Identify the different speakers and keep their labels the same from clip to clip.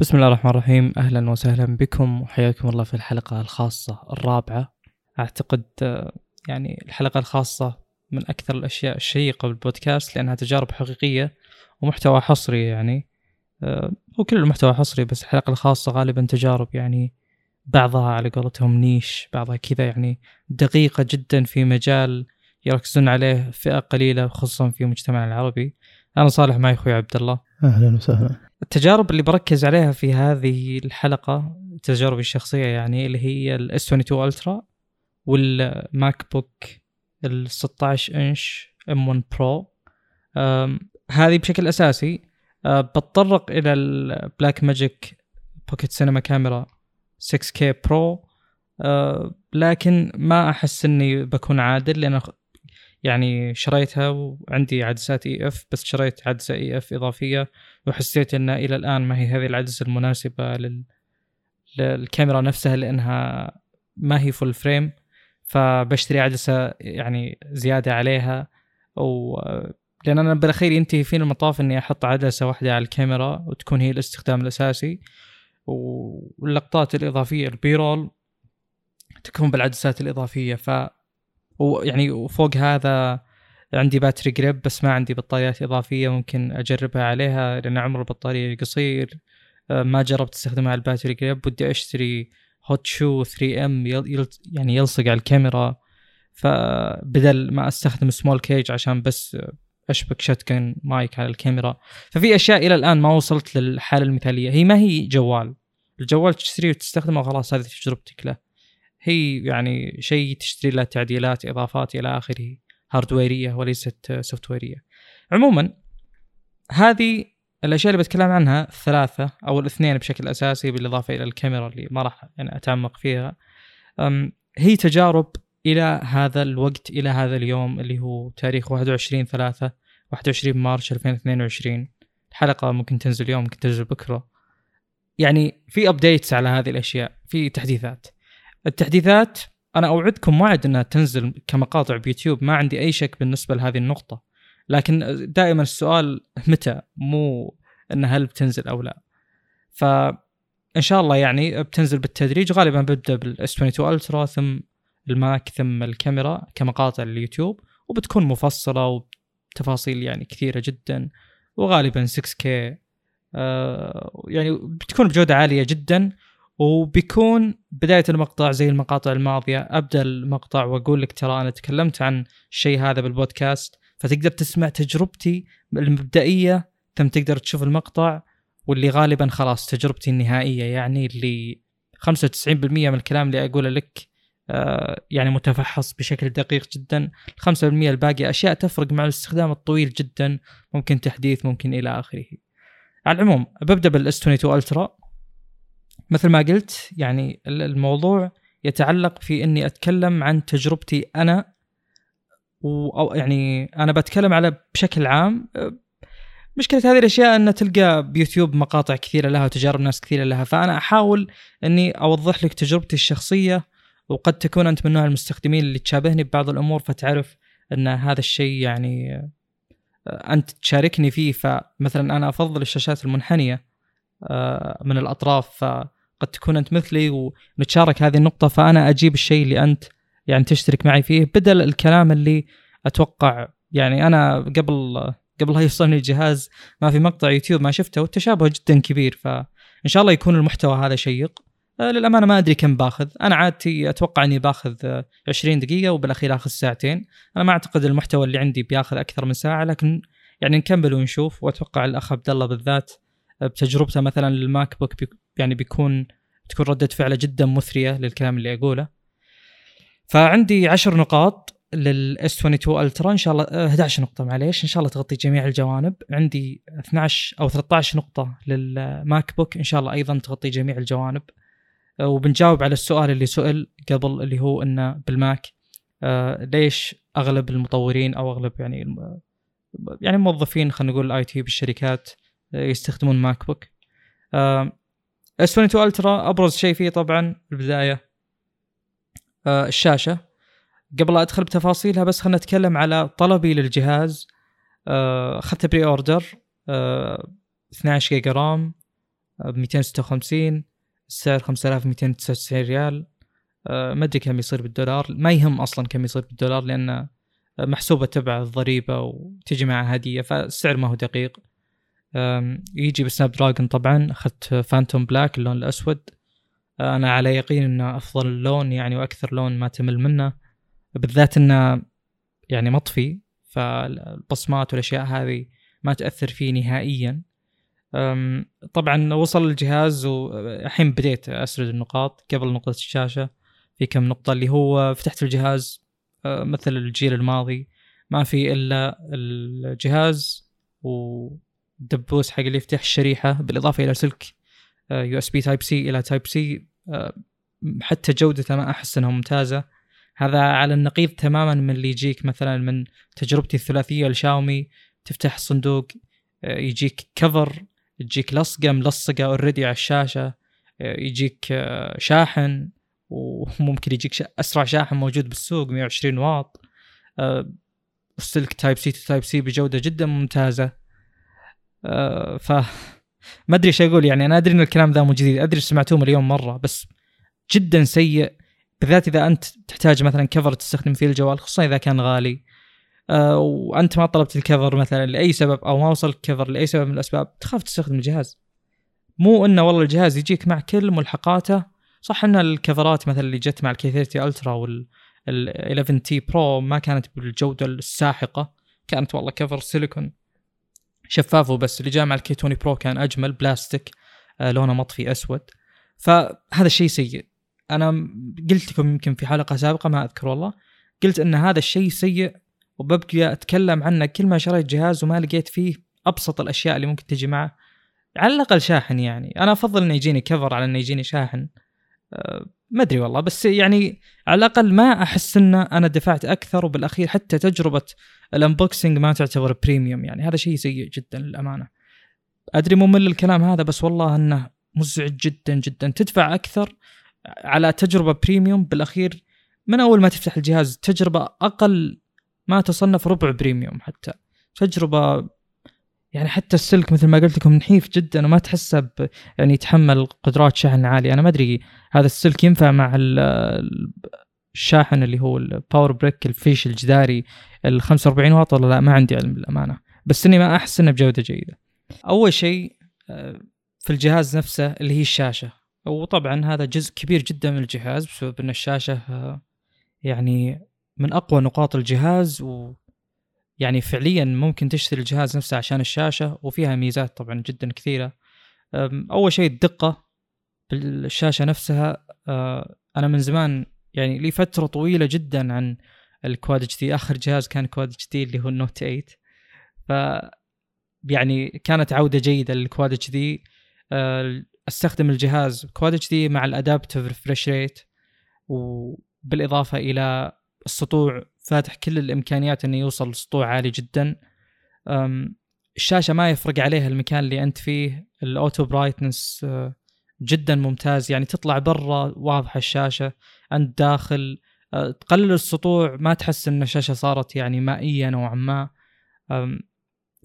Speaker 1: بسم الله الرحمن الرحيم. أهلا وسهلا بكم وحياكم الله في الحلقة الخاصة الرابعة. أعتقد آه، يعني الحلقة الخاصة من أكثر الأشياء الشيقة بالبودكاست لأنها تجارب حقيقية ومحتوى حصري يعني. آه، هو كل المحتوى حصري بس الحلقة الخاصة غالبا تجارب يعني بعضها على قولتهم نيش بعضها كذا يعني دقيقة جدا في مجال يركزون عليه فئة قليلة خصوصا في مجتمعنا العربي. أنا صالح معي أخوي عبد الله.
Speaker 2: أهلا وسهلا.
Speaker 1: التجارب اللي بركز عليها في هذه الحلقة تجاربي الشخصية يعني اللي هي ال S 22 Ultra وال MacBook ال 16 إنش M 1 Pro هذه بشكل أساسي. بتطرق إلى ال Blackmagic Pocket Cinema Camera 6K Pro لكن ما أحس إني بكون عادل لأن يعني شريتها وعندي عدسات EF بس شريت عدسة EF إضافية وحسيت إن إلى الآن ما هي هذه العدسة المناسبة لل... للكاميرا نفسها لأنها ما هي full frame فبشتري عدسة يعني زيادة عليها و لأن أنا بالأخير ينتهي فيني المطاف إني أحط عدسة واحدة على الكاميرا وتكون هي الاستخدام الأساسي. واللقطات الإضافية ال B-roll تكون بالعدسات الإضافية. ف ويعني وفوق هذا عندي battery grip بس ما عندي بطاريات إضافية ممكن أجربها عليها لأن عمر البطارية قصير. آه، ما جربت استخدمها على ال battery grip ودي أشتري hot shoe 3M يعني يلصق على الكاميرا. فبدل ما أستخدم small cage عشان بس أشبك shotgun mic على الكاميرا. ففي أشياء إلى الآن ما وصلت للحالة المثالية. هي ما هي جوال. الجوال تشتريه وتستخدمه وخلاص هذه تجربتك له. هي يعني شيء تشتري له تعديلات إضافات إلى آخره هاردويرية وليست سوفت ويريه عموما هذه الأشياء اللي بتكلم عنها الثلاثة أو الاثنين بشكل أساسي بالإضافة إلى الكاميرا اللي ما راح يعني أتعمق فيها. هي تجارب إلى هذا الوقت إلى هذا اليوم اللي هو تاريخ 21 3 21 مارس 2022 الحلقة ممكن تنزل اليوم ممكن تنزل بكرة. يعني في updates على هذه الأشياء في تحديثات. التحديثات أنا أوعدكم وعد إنها تنزل كمقاطع بيوتيوب ما عندي أي شك بالنسبة لهذه النقطة. لكن دائما السؤال متى؟ مو ان هل بتنزل أو لا. فان شاء الله يعني بتنزل بالتدريج غالبا ببدأ بال S 22 Ultra ثم ال Mac ثم الكاميرا كمقاطع لليوتيوب وبتكون مفصلة وتفاصيل يعني كثيرة جدا وغالبا 6K آه يعني بتكون بجودة عالية جدا. وبيكون بداية المقطع زي المقاطع الماضية. أبدأ المقطع وأقول لك ترى أنا تكلمت عن الشيء هذا بالبودكاست فتقدر تسمع تجربتي المبدئية ثم تقدر تشوف المقطع واللي غالبا خلاص تجربتي النهائية يعني اللي 95% من الكلام اللي أقوله لك آه يعني متفحص بشكل دقيق جدا. 5% الباقي أشياء تفرق مع الاستخدام الطويل جدا ممكن تحديث ممكن إلى آخره. على العموم ببدأ بالأس 22 ألترا. مثل ما قلت يعني الموضوع يتعلق في إني أتكلم عن تجربتي أنا أو يعني أنا بتكلم على بشكل عام. مشكلة هذه الأشياء إن تلقى بيوتيوب مقاطع كثيرة لها وتجارب ناس كثيرة لها فأنا أحاول إني أوضح لك تجربتي الشخصية وقد تكون أنت من نوع المستخدمين اللي تشابهني ببعض الأمور فتعرف إن هذا الشيء يعني أنت تشاركني فيه. فمثلا أنا أفضل الشاشات المنحنية آه، من الأطراف قد تكون أنت مثلي ونتشارك هذه النقطة فأنا أجيب الشيء اللي أنت يعني تشترك معي فيه بدل الكلام اللي أتوقع يعني أنا قبل قبل لا يوصلني الجهاز ما في مقطع يوتيوب ما شفته والتشابه جدا كبير فإن شاء الله يكون المحتوى هذا شيق. آه، للأمانة ما أدري كم باخذ. أنا عادتي أتوقع إني باخذ 20 دقيقة وبالأخير آخذ ساعتين. أنا ما أعتقد المحتوى اللي عندي بياخذ أكثر من ساعة لكن يعني نكمل ونشوف. وأتوقع الأخ عبد الله بالذات بتجربته مثلا لل MacBook يعني بيكون تكون ردة فعله جدا مثرية للكلام اللي أقوله. فعندي عشر نقاط لل S 22 Ultra إن شاء الله 11 آه، نقطة معليش. إن شاء الله تغطي جميع الجوانب. عندي 12 أو 13 نقطة لل MacBook إن شاء الله أيضا تغطي جميع الجوانب. آه، وبنجاوب على السؤال اللي سئل قبل اللي هو إنه بال Mac آه، ليش أغلب المطورين أو أغلب يعني يعني موظفين خلينا نقول ال IT بالشركات يستخدمون MacBook S 22 Ultra أبرز شيء فيه طبعا البداية آه الشاشة. قبل لا أدخل بتفاصيلها بس خلينا نتكلم على طلبي للجهاز. آه، اخذت pre-order آه 12 جيجا RAM ب 256 السعر 5299 ريال. آه، ما أدري كم يصير بالدولار. ما يهم أصلا كم يصير بالدولار لأن محسوبة تبع الضريبة وتجي معها هدية فالسعر ما هو دقيق. يجي ب Snapdragon طبعا أخذت Phantom Black اللون الأسود. آه، أنا على يقين إنه أفضل لون يعني وأكثر لون ما تمل منه. بالذات إنه يعني مطفي فالبصمات والأشياء هذه ما تأثر فيه نهائيا. طبعا وصل الجهاز والحين بديت أسرد النقاط قبل نقطة الشاشة. في كم نقطة اللي هو فتحت الجهاز أه، مثل الجيل الماضي. ما في إلا الجهاز ودبوس حق اللي يفتح الشريحة بالإضافة إلى سلك USB Type-C إلى Type-C أه، حتى جودته ما أحس إنها ممتازة. هذا على النقيض تماما من اللي يجيك مثلا من تجربتي الثلاثية لشاومي تفتح الصندوق أه، يجيك cover تجيك لصقة ملصقه already على الشاشة يجيك شاحن وممكن يجيك أسرع شاحن موجود بالسوق 120 واط. السلك Type-C to Type-C بجودة جدا ممتازة. ف ما أدري إيش أقول يعني أنا أدري إن الكلام ذا مو جديد أدري سمعتوه مليون مرة بس جدا سيء بالذات إذا أنت تحتاج مثلا cover تستخدم فيه الجوال خصوصا إذا كان غالي. أه وأنت ما طلبت ال cover مثلا لأي سبب أو ما وصل ال cover لأي سبب من الأسباب تخاف تستخدم الجهاز. مو إنه والله الجهاز يجيك مع كل ملحقاته صح إن الكفرات مثلا اللي جت مع ال K 30 Ultra وال 11T Pro ما كانت بالجودة الساحقة كانت والله cover سيليكون شفاف وبس. اللي جاء مع ال K 20 Pro كان أجمل بلاستيك آه لونه مطفي أسود. فهذا الشيء سيء. أنا قلت لكم يمكن في حلقة سابقة ما أذكر والله. قلت إن هذا الشيء سيء وببقى أتكلم عنه كل ما شريت جهاز وما لقيت فيه أبسط الأشياء اللي ممكن تجي معه. على الأقل شاحن يعني. أنا أفضل إنه يجيني cover على إنه يجيني شاحن. ما أدري والله بس يعني على الأقل ما أحس إن أنا دفعت أكثر وبالأخير حتى تجربة ال unboxing ما تعتبر premium يعني. هذا شيء سيء جدا للأمانة. أدري ممل الكلام هذا بس والله إنه مزعج جدا جدا. تدفع أكثر على تجربة premium بالأخير من أول ما تفتح الجهاز تجربة أقل ما تصنف ربع premium حتى. تجربة يعني حتى السلك مثل ما قلت لكم نحيف جدا وما تحسه يعني يتحمل قدرات شحن عاليه أنا ما أدري هذا السلك ينفع مع الشاحن اللي هو ال power brick الفيش الجداري ال 45 واط ولا لا؟ ما عندي علم بالامانه بس إني ما أحس إنه بجودة جيدة. أول شيء آه، في الجهاز نفسه اللي هي الشاشة. وطبعا هذا جزء كبير جدا من الجهاز بسبب إن الشاشة آه، يعني من أقوى نقاط الجهاز و يعني فعليا ممكن تشتري الجهاز نفسه عشان الشاشة وفيها ميزات طبعا جدا كثيرة. أول شيء الدقة بالشاشة نفسها. أه، أنا من زمان يعني لي فترة طويلة جدا عن ال Quad HD. آخر جهاز كان Quad HD اللي هو ال Note 8 ف يعني كانت عودة جيدة لل Quad HD. أه، أستخدم الجهاز Quad HD مع ال adaptive refresh rate وبالإضافة إلى السطوع فاتح كل الإمكانيات إنه يوصل لسطوع عالي جدا. الشاشة ما يفرق عليها المكان اللي أنت فيه. ال auto brightness أه، جدا ممتاز. يعني تطلع برا واضحة الشاشة أنت داخل أه، تقلل السطوع ما تحس إن الشاشة صارت يعني مائية نوعا ما.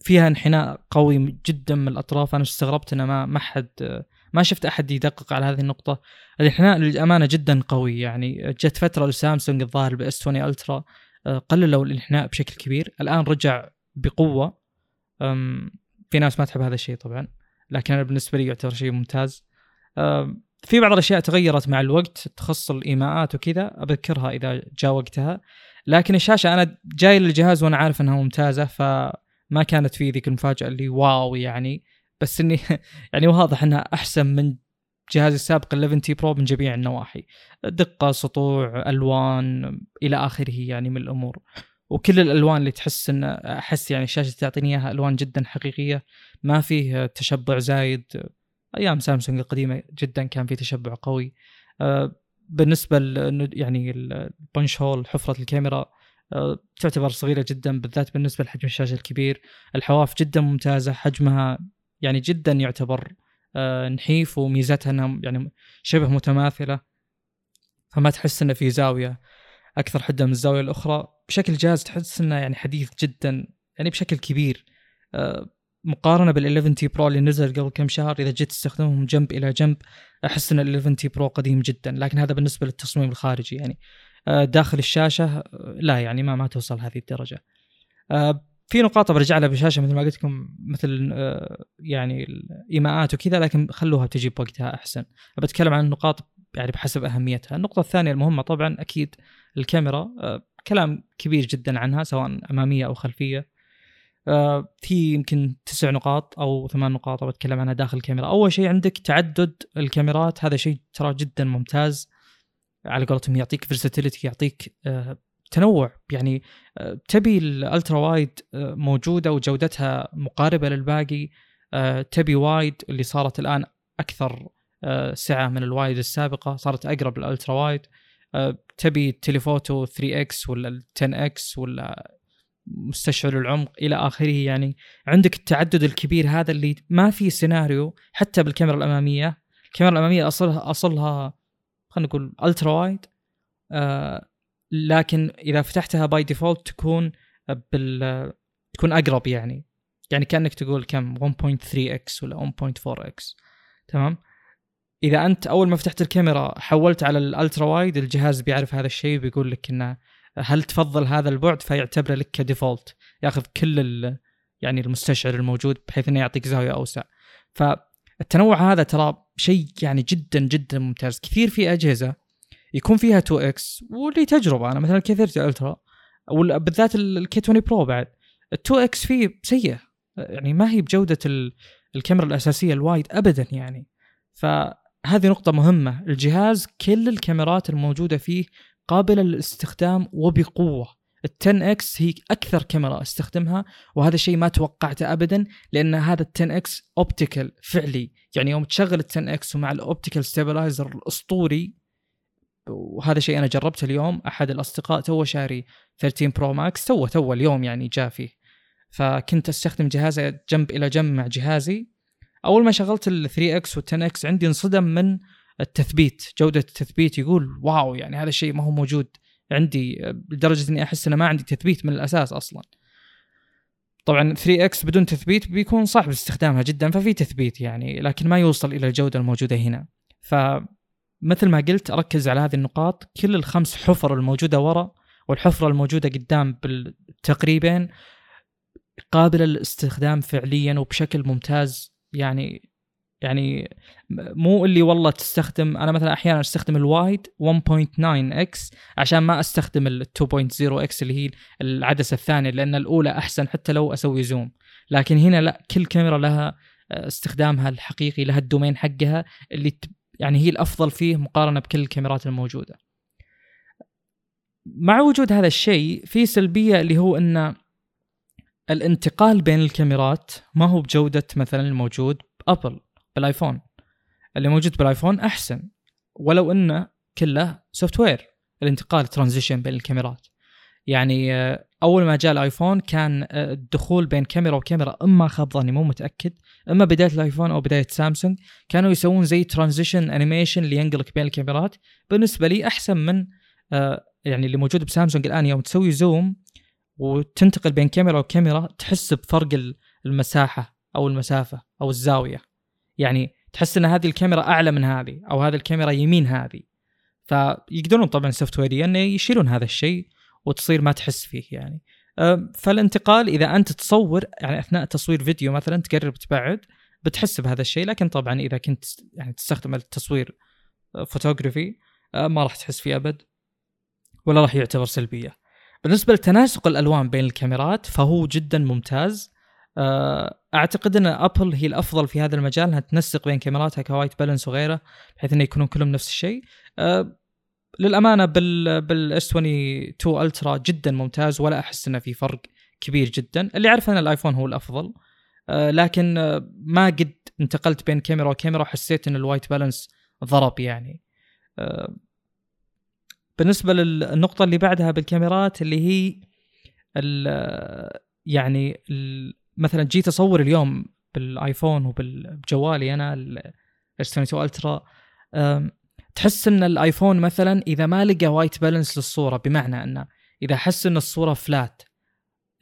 Speaker 1: فيها انحناء قوي جدا من الأطراف. أنا استغربت إنه ما ما حد ما شفت أحد يدقق على هذه النقطة. الانحناء للأمانة جدا قوي. يعني جت فترة لسامسونج الظاهر بإس 20 ألترا. قللوا الإنحناء بشكل كبير. الآن رجع بقوة. في ناس ما تحب هذا الشيء طبعا لكن أنا بالنسبة لي يعتبر شيء ممتاز. في بعض الأشياء تغيرت مع الوقت تخص الإيماءات وكذا أذكرها إذا جاء وقتها. لكن الشاشة أنا جاي للجهاز وأنا عارف إنها ممتازة فما كانت في ذيك المفاجأة اللي wow يعني. بس إني يعني واضح إنها أحسن من جهازي السابق ال 11T Pro من جميع النواحي. دقة سطوع ألوان إلى آخره يعني من الأمور. وكل الألوان اللي تحس إن أحس يعني الشاشة تعطيني إياها ألوان جدا حقيقية. ما فيه تشبع زايد. أيام سامسونج القديمة جدا كان في تشبع قوي. آه، بالنسبة يعني البنش هول حفرة الكاميرا آه، تعتبر صغيرة جدا بالذات بالنسبة لحجم الشاشة الكبير. الحواف جدا ممتازة حجمها يعني جدا يعتبر نحيف وميزتها إنها يعني شبه متماثلة فما تحس إنه في زاوية أكثر حده من الزاوية الأخرى. بشكل جهاز تحس إنه يعني حديث جدا يعني بشكل كبير. مقارنة بال 11T Pro اللي نزل قبل كم شهر إذا جيت تستخدمهم جنب إلى جنب أحس إن ال 11T Pro قديم جدا. لكن هذا بالنسبة للتصميم الخارجي يعني. آه، داخل الشاشة آه، لا يعني ما ما توصل هذه الدرجة. آه، في نقاط برجع لها بالشاشه مثل ما قلت لكم مثل يعني الإيماءات وكذا لكن خلوها تجي بوقتها أحسن. بتكلم عن النقاط يعني بحسب أهميتها. النقطة الثانية المهمة طبعا أكيد الكاميرا كلام كبير جدا عنها سواء أمامية أو خلفية. في يمكن تسع نقاط أو ثمان نقاط بتكلم عنها داخل الكاميرا. أول شيء عندك تعدد الكاميرات هذا شيء ترى جدا ممتاز. على قولتهم يعطيك فيرساتيليتي يعطيك آه، تنوع. يعني آه، تبي الألترا وايد آه، موجودة وجودتها مقاربة للباقي تبي وايد الوايد صارت الآن أكثر سعة من الوايد السابقة صارت أقرب لل ultra wide. تبي telephoto 3 x ولا 10 x ولا مستشعر العمق إلى آخره. يعني عندك التعدد الكبير هذا اللي ما في سيناريو حتى بالكاميرا الأمامية. الكاميرا الأمامية أصلها أصلها خلينا نقول ultra wide. آه لكن إذا فتحتها by default تكون بال تكون أقرب يعني. يعني كأنك تقول كم؟ 1.3 إكس ولا 1.4 إكس تمام؟ إذا أنت أول ما فتحت الكاميرا حولت على ال ultra wide الجهاز بيعرف هذا الشيء بيقول لك إنه هل تفضل هذا البعد؟ فيعتبره لك ك default. ياخذ كل يعني المستشعر الموجود بحيث إنه يعطيك زاوية أوسع. فالتنوع هذا ترى شيء يعني جدا جدا ممتاز. كثير في أجهزة يكون فيها 2 x واللي تجربة. أنا مثلا 30 ultra بالذات ال K 20 Pro بعد. ال 2 x فيه سيء يعني ما هي بجودة الكاميرا الأساسية ال wide ابدا يعني. فهذه نقطة مهمة. الجهاز كل الكاميرات الموجودة فيه قابلة للاستخدام وبقوة. ال 10 x هي أكثر كاميرا أستخدمها وهذا الشيء ما توقعته ابدا لأن هذا ال 10 x optical فعلي. يعني يوم تشغل ال 10 x ومع ال optical stabilizer الأسطوري وهذا شيء أنا جربته اليوم. أحد الأصدقاء تو شاري 13 Pro Max تو تو اليوم يعني جاء فيه. فكنت أستخدم جهازه جنب إلى جنب مع جهازي. أول ما شغلت ال 3 إكس وال 10 إكس عندي انصدم من التثبيت جودة التثبيت يقول wow يعني هذا الشيء ما هو موجود عندي لدرجة إني أحس إنه ما عندي تثبيت من الأساس أصلا. طبعا 3 x بدون تثبيت بيكون صعب استخدامها جدا ففي تثبيت يعني لكن ما يوصل إلى الجودة الموجودة هنا. فمثل ما قلت أركز على هذه النقاط. كل الخمس حفر الموجودة ورا والحفرة الموجودة قدام تقريبا قابلة للاستخدام فعليا وبشكل ممتاز. يعني يعني مو اللي والله تستخدم أنا مثلا أحيانا أستخدم ال wide 1.9 x عشان ما أستخدم ال 2.0 x اللي هي العدسة الثانية لأن الأولى أحسن حتى لو أسوي zoom. لكن هنا لا كل كاميرا لها آه، استخدامها الحقيقي لها ال domain حقها اللي يعني هي الأفضل فيه مقارنة بكل الكاميرات الموجودة. مع وجود هذا الشيء في سلبية اللي هو إن الانتقال بين الكاميرات ما هو بجودة مثلا الموجود بأبل بالآيفون. اللي موجود بالآيفون أحسن ولو إنه كله software الانتقال transition بين الكاميرات. يعني آه، أول ما جاء الآيفون كان آه، الدخول بين كاميرا وكاميرا إما خاب ظني مو متأكد أما بداية الآيفون أو بداية سامسونج كانوا يسوون زي transition animation اللي ينقلك بين الكاميرات. بالنسبة لي أحسن من آه، يعني اللي موجود بسامسونج الآن يوم تسوي zoom وتنتقل بين كاميرا وكاميرا تحس بفرق المساحة أو المسافة أو الزاوية. يعني تحس إن هذه الكاميرا أعلى من هذه أو هذه الكاميرا يمين هذه. فيقدرون طبعا software يا انه يشيلون هذا الشيء وتصير ما تحس فيه يعني. فالانتقال إذا أنت تصور يعني أثناء تصوير فيديو مثلا تقرب تبعد بتحس بهذا الشيء. لكن طبعا إذا كنت يعني تستخدم التصوير فوتوغرافي ما راح تحس فيه أبد ولا راح يعتبر سلبية. بالنسبة لتناسق الألوان بين الكاميرات فهو جدا ممتاز. آه، أعتقد أن أبل هي الأفضل في هذا المجال إنها تنسق بين كاميراتها ك white balance وغيره بحيث إنه يكونون كلهم نفس الشيء. أه للأمانة بال بال S 22 Ultra جدا ممتاز ولا أحس إنه في فرق كبير جدا. اللي اعرف إن الآيفون هو الأفضل. أه لكن ما قد انتقلت بين كاميرا وكاميرا وحسيت إن ال white balance ضرب يعني. أه بالنسبة للنقطة اللي بعدها بالكاميرات اللي هي يعني مثلا جيت أصور اليوم بالآيفون وبجوالي أنا ال 22 Ultra تحس إن الآيفون مثلا إذا ما لقى white balance للصورة بمعنى انه إذا حس إن الصورة flat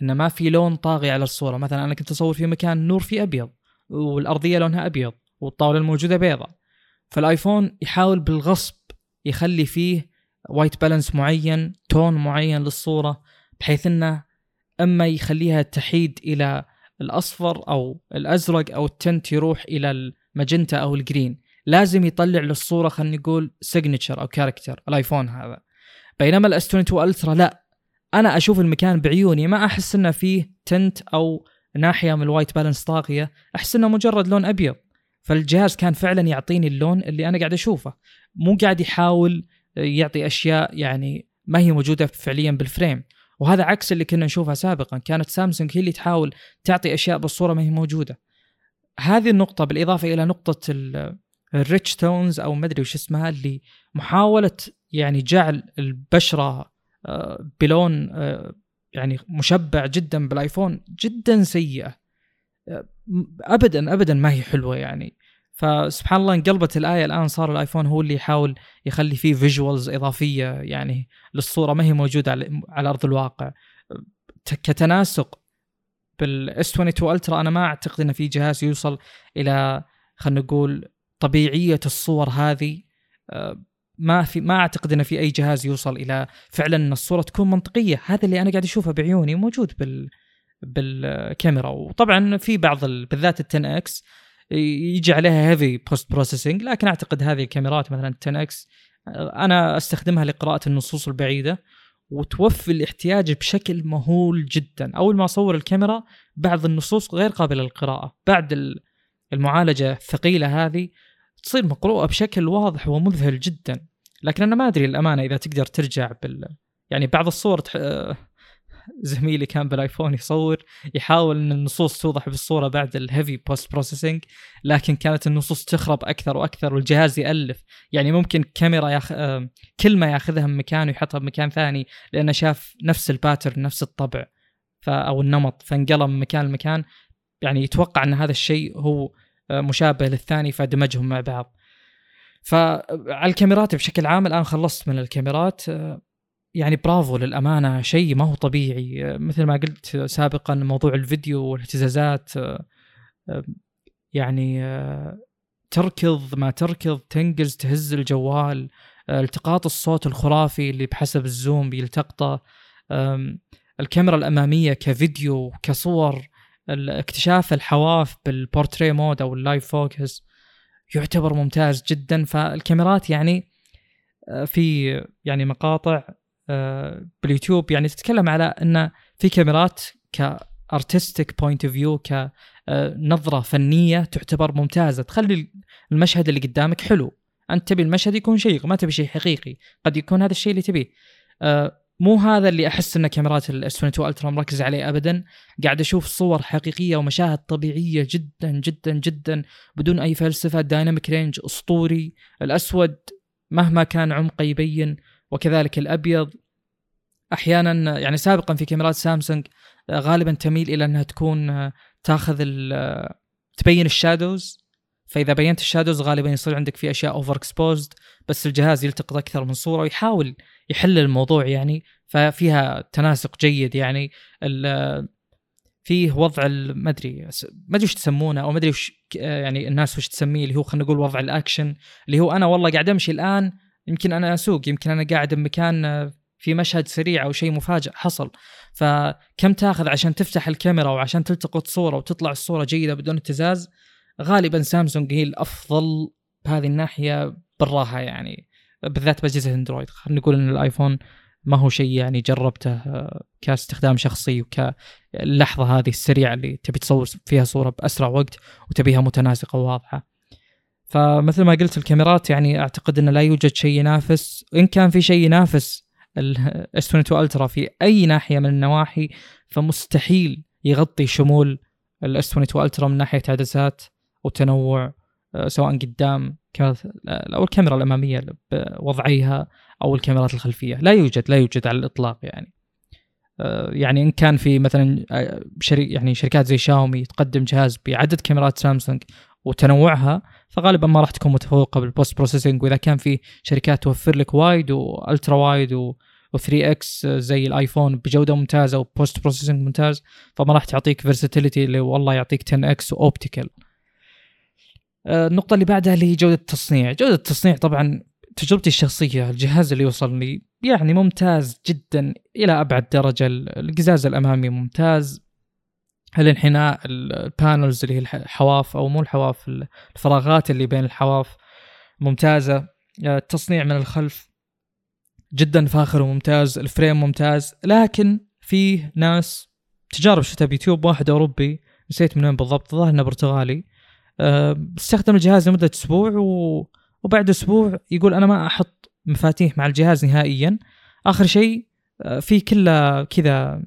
Speaker 1: انه ما في لون طاغي على الصورة. مثلا أنا كنت أصور في مكان النور فيه أبيض والأرضية لونها أبيض والطاولة الموجودة بيضاء فالآيفون يحاول بالغصب يخلي فيه white balance معين tone معين للصورة بحيث إنه إما يخليها تحيد إلى الأصفر أو الأزرق أو ال tint يروح إلى الماجنتا أو ال green. لازم يطلع للصورة خلينا نقول signature أو character الآيفون هذا. بينما ال S 22 Ultra لا. أنا أشوف المكان بعيوني ما أحس إنه فيه tint أو ناحية من ال white balance طاغية. أحس إنه مجرد لون أبيض. فالجهاز كان فعلا يعطيني اللون اللي أنا قاعد أشوفه. مو قاعد يحاول يعطي أشياء يعني ما هي موجودة فعليا بال frame وهذا عكس اللي كنا نشوفها سابقا. كانت سامسونج هي اللي تحاول تعطي أشياء بالصورة ما هي موجودة. هذه النقطة بالإضافة إلى نقطة الريتش تونز أو ما أدري وش اسمها اللي محاولة يعني جعل البشرة آه، بلون آه، يعني مشبع جدا بالآيفون جدا سيئة. آه، ابدا ابدا ما هي حلوة يعني. فسبحان الله انقلبت الآية الآن صار الآيفون هو اللي يحاول يخلي فيه visuals إضافية يعني للصورة ما هي موجودة على, على أرض الواقع. كتناسق بال S 22 Ultra أنا ما أعتقد ان في جهاز يوصل إلى خلينا نقول طبيعية الصور هذه آه، ما في ما أعتقد إن في أي جهاز يوصل إلى فعلا إن الصورة تكون منطقية. هذا اللي أنا قاعد أشوفه بعيوني موجود بال بالكاميرا. وطبعا في بعض بالذات ال 10 x يجي عليها heavy post processing لكن أعتقد هذه الكاميرات مثلا 10 X أنا أستخدمها لقراءة النصوص البعيدة وتوفي الاحتياج بشكل مهول جدا. أول ما أصور الكاميرا بعض النصوص غير قابلة للقراءة. بعد المعالجة الثقيله هذه تصير مقروءة بشكل واضح ومذهل جدا. لكن أنا ما أدري الامانه إذا تقدر ترجع بال يعني بعض الصور تح... زميلي كان بالآيفون يصور يحاول إن النصوص توضح بالصورة بعد ال heavy post processing لكن كانت النصوص تخرب أكثر وأكثر والجهاز يألف. يعني ممكن كاميرا ياخ... كلمة ياخذها من مكان ويحطها بمكان ثاني لأنه شاف نفس ال pattern نفس الطبع ف... أو النمط فانقلب من مكان لمكان. يعني يتوقع إن هذا الشيء هو مشابه للثاني فدمجهم مع بعض. فعلى الكاميرات بشكل عام الآن خلصت من الكاميرات يعني برافو للأمانة شيء ما هو طبيعي. مثل ما قلت سابقا موضوع الفيديو والاهتزازات يعني تركض ما تركض تنقز تهز الجوال التقاط الصوت الخرافي اللي بحسب ال zoom بيلتقطه. الكاميرا الأمامية كفيديو كصور اكتشاف الحواف بال portrait mode أو ال live focus يعتبر ممتاز جدا. فالكاميرات يعني في يعني مقاطع آه، باليوتيوب يعني تتكلم على إن في كاميرات ك artistic point of view كنظره فنية تعتبر ممتازة. تخلي المشهد اللي قدامك حلو. أنت تبي المشهد يكون شيق ما تبي شيء حقيقي. قد يكون هذا الشيء اللي تبيه. آه، مو هذا اللي أحس إن كاميرات الاس 22 الترا مركز عليه ابدا. قاعد أشوف صور حقيقية ومشاهد طبيعية جدا جدا جدا بدون أي فلسفة dynamic range أسطوري. الأسود مهما كان عمقه يبين وكذلك الأبيض. أحيانا يعني سابقا في كاميرات سامسونج غالبا تميل إلى إنها تكون تاخذ تبين ال shadows. فإذا بينت ال shadows غالبا يصير عندك في أشياء over exposed بس الجهاز يلتقط أكثر من صورة ويحاول يحل الموضوع يعني ففيها تناسق جيد يعني. فيه وضع ما أدري ما أدري وش تسمونه أو ما أدري وش يعني الناس وش تسميه اللي هو خلينا نقول وضع الأكشن اللي هو أنا والله قاعد أمشي الآن يمكن أنا أسوق يمكن أنا قاعد بمكان في مشهد سريع أو شيء مفاجئ حصل. فكم تاخذ عشان تفتح الكاميرا وعشان تلتقط صورة وتطلع الصورة جيدة بدون ابتزاز؟ غالبا سامسونج هي الأفضل بهذه الناحية بالراحة يعني. بالذات باجهزه اندرويد خلينا نقول إن الآيفون ما هو شيء يعني جربته آه، كاستخدام شخصي وكاللحظه هذه السريعة اللي تبي تصور فيها صورة بأسرع وقت وتبيها متناسقة وواضحة. فمثل ما قلت الكاميرات يعني أعتقد انه لا يوجد شيء ينافس إن كان في شيء ينافس الاس 22 الترا في أي ناحية من النواحي فمستحيل يغطي شمول الاس 22 الترا من ناحية عدسات وتنوع سواء قدام أو الكاميرا الأمامية بوضعيها أو الكاميرات الخلفية. لا يوجد لا يوجد على الإطلاق يعني. آه، يعني إن كان في مثلا آه، شري يعني شركات زي شاومي تقدم جهاز بعدد كاميرات سامسونج وتنوعها فغالبا ما راح تكون متفوقة بال post processing وإذا كان في شركات توفر لك wide و ultra wide و و3 X زي الآيفون بجودة ممتازة و post processing ممتاز فما راح تعطيك versatility اللي والله يعطيك 10 X و optical النقطة اللي بعدها اللي هي جودة التصنيع. جودة التصنيع طبعا تجربتي الشخصية الجهاز اللي وصل لي يعني ممتاز جدا إلى أبعد درجة. القزاز الأمامي ممتاز. الانحناء ال panels اللي هي الحواف أو مو الحواف الفراغات اللي بين الحواف ممتازة. التصنيع من الخلف جدا فاخر وممتاز. ال frame ممتاز. لكن فيه ناس تجارب شفتها بيوتيوب واحد أوروبي نسيت من وين بالضبط ظهر إنه برتغالي استخدم الجهاز لمدة أسبوع و... وبعد أسبوع يقول أنا ما أحط مفاتيح مع الجهاز نهائيا. آخر شيء أه في كله كذا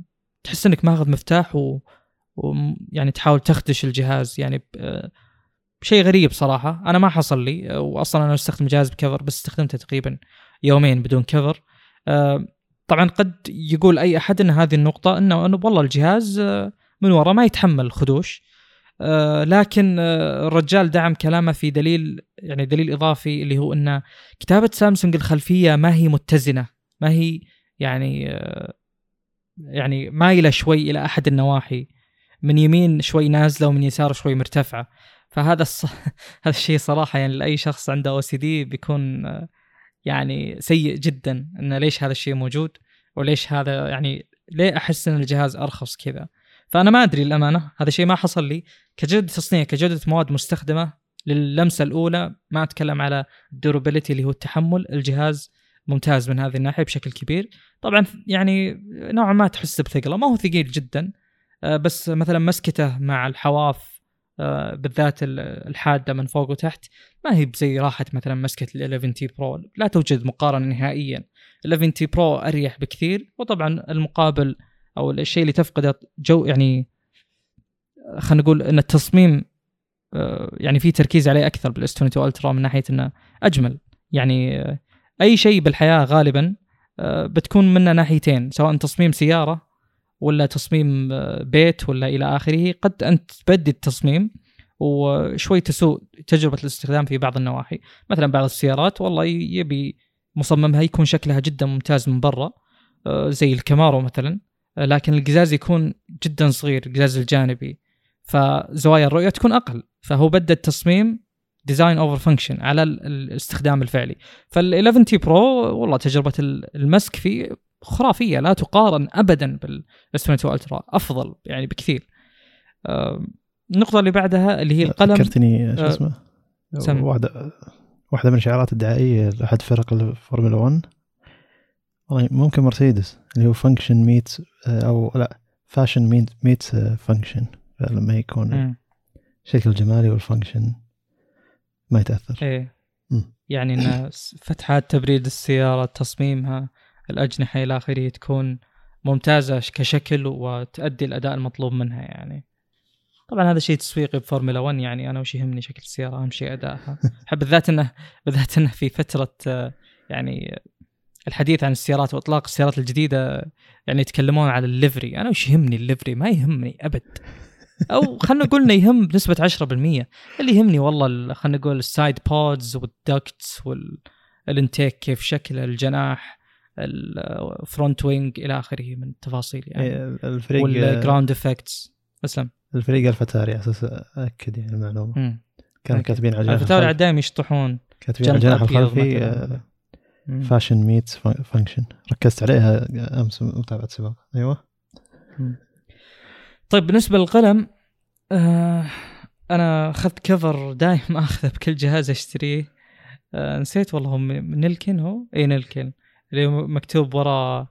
Speaker 1: تحس إنك ماخذ مفتاح و... ويعني تحاول تخدش الجهاز. يعني أه شيء غريب صراحة. أنا ما حصل لي واصلا أنا أستخدم جهاز بكفر بس استخدمته تقريبا يومين بدون كفر. آه، طبعا قد يقول أي أحد إن هذه النقطة إنه إنه والله الجهاز آه، من وراء ما يتحمل الخدوش آه، لكن الرجال دعم كلامه في دليل يعني دليل إضافي اللي هو إن كتابة سامسونج الخلفية ما هي متزنة ما هي يعني يعني مايلة شوي إلى أحد النواحي من يمين شوي نازلة ومن يسار شوي مرتفعة. فهذا الص... هذا الشيء صراحة يعني لأي شخص عنده أو سي دي بيكون يعني سيء جدا انه ليش هذا الشيء موجود؟ وليش هذا يعني ليه أحس إن الجهاز أرخص كذا؟ فأنا ما أدري الامانه هذا الشيء ما حصل لي. كجوده تصنيع كجوده مواد مستخدمة للمسه الأولى ما أتكلم على ال durability اللي هو التحمل الجهاز ممتاز من هذه الناحية بشكل كبير. طبعا يعني نوعا ما تحس بثقله ما هو ثقيل جدا آه، بس مثلا مسكته مع الحواف آه، بالذات الحادة من فوق وتحت ما هي بزي راحة مثلا مسكة ال 11 تي برو. لا توجد مقارنة نهائيا. ال 11 تي برو أريح بكثير وطبعا المقابل أو الشيء اللي تفقده جو يعني خلينا نقول إن التصميم آه، يعني في تركيز عليه أكثر بالاس 22 الترا من ناحية إنه أجمل. يعني آه، أي شيء بالحياة غالبا بتكون منه ناحيتين سواء تصميم سيارة ولا تصميم بيت ولا إلى آخره. قد أنت تبدي التصميم وشوي تسوء تجربة الاستخدام في بعض النواحي. مثلا بعض السيارات والله يبي مصممها يكون شكلها جدا ممتاز من برا آه، زي الكامارو مثلا آه، لكن القزاز يكون جدا صغير القزاز الجانبي. فزوايا الرؤية تكون أقل. فهو بدأ التصميم design over function على الاستخدام الفعلي. فال 11 تي برو والله تجربة المسك فيه خرافية لا تقارن ابدا بالاس 22 الترا أفضل يعني بكثير. النقطة اللي بعدها اللي هي القلم.
Speaker 2: ذكرتني شو اسمه؟ سم. واحدة واحدة من الشعارات الدعائية لأحد فرق الفورمولا 1 والله ممكن مرسيدس اللي هو function meet أو لا fashion meet meet function فلما يكون الشكل الجمالي وال function ما يتأثر.
Speaker 1: إيه. م. يعني إن فتحات تبريد السيارة تصميمها الأجنحة إلى آخره تكون ممتازة كشكل وتؤدي الأداء المطلوب منها يعني. طبعا هذا شيء تسويقي بفورمولا 1 يعني أنا وش يهمني شكل السيارة أهم شيء أدائها. بالذات إنه بالذات إنه في فترة يعني الحديث عن السيارات وإطلاق السيارات الجديدة يعني يتكلمون على ال livery. أنا وش يهمني ال livery؟ ما يهمني أبد. أو خلينا نقول إنه يهم بنسبة 10% اللي يهمني والله خلينا نقول ال side pods وال ducts والانتيك كيف شكل الجناح الفرونت وينج إلى آخره من التفاصيل يعني. إيه، الفريق والجراوند افكتس أسلم.
Speaker 2: الفريق الفتاري على أساس اكد يعني المعلومة. كانوا كاتبين على
Speaker 1: الجناح الفتاري دائما يشطحون.
Speaker 2: كاتبين على الجناح الخلفي فاشن ميت فانكشن ركزت عليها أمس متابعة سباق. أيوه.
Speaker 1: طيب بالنسبة للقلم آه أنا أخذت cover دائما أخذه بكل جهاز أشتريه. آه نسيت والله Nillkin هو؟ اي Nillkin. اللي مكتوب وراه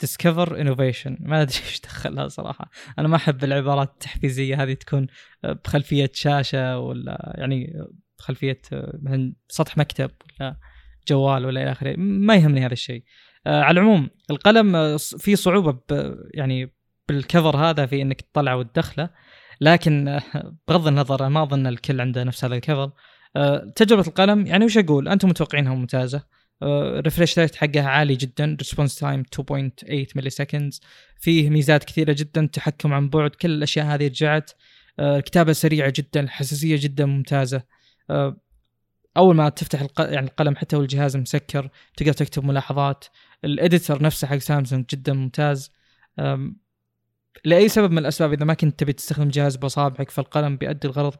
Speaker 1: discover innovation ما أدري إيش دخلها صراحة. أنا ما أحب العبارات التحفيزية هذه تكون آه، بخلفية شاشة ولا يعني بخلفية مثلا سطح مكتب ولا جوال ولا إلى آخره. ما يهمني هذا الشيء. على العموم القلم في صعوبة يعني بال cover هذا في إنك تطلعه وتدخله لكن بغض النظر ما أظن الكل عنده نفس هذا ال cover. تجربة القلم يعني وش أقول؟ أنتم متوقعينها ممتازة. refresh rate حقها عالي جدا response time 2.8 milliseconds فيه ميزات كثيرة جدا تحكم عن بعد كل الأشياء هذه رجعت. الكتابة آه، سريعة جدا الحساسيه جدا ممتازة. آه، أول ما تفتح. يعني القلم حتى والجهاز مسكر تقدر تكتب ملاحظات. الاديتر نفسه حق سامسونج جدا ممتاز. لأي سبب من الأسباب إذا ما كنت تبي تستخدم جهاز باصابعك فالقلم بيؤدي الغرض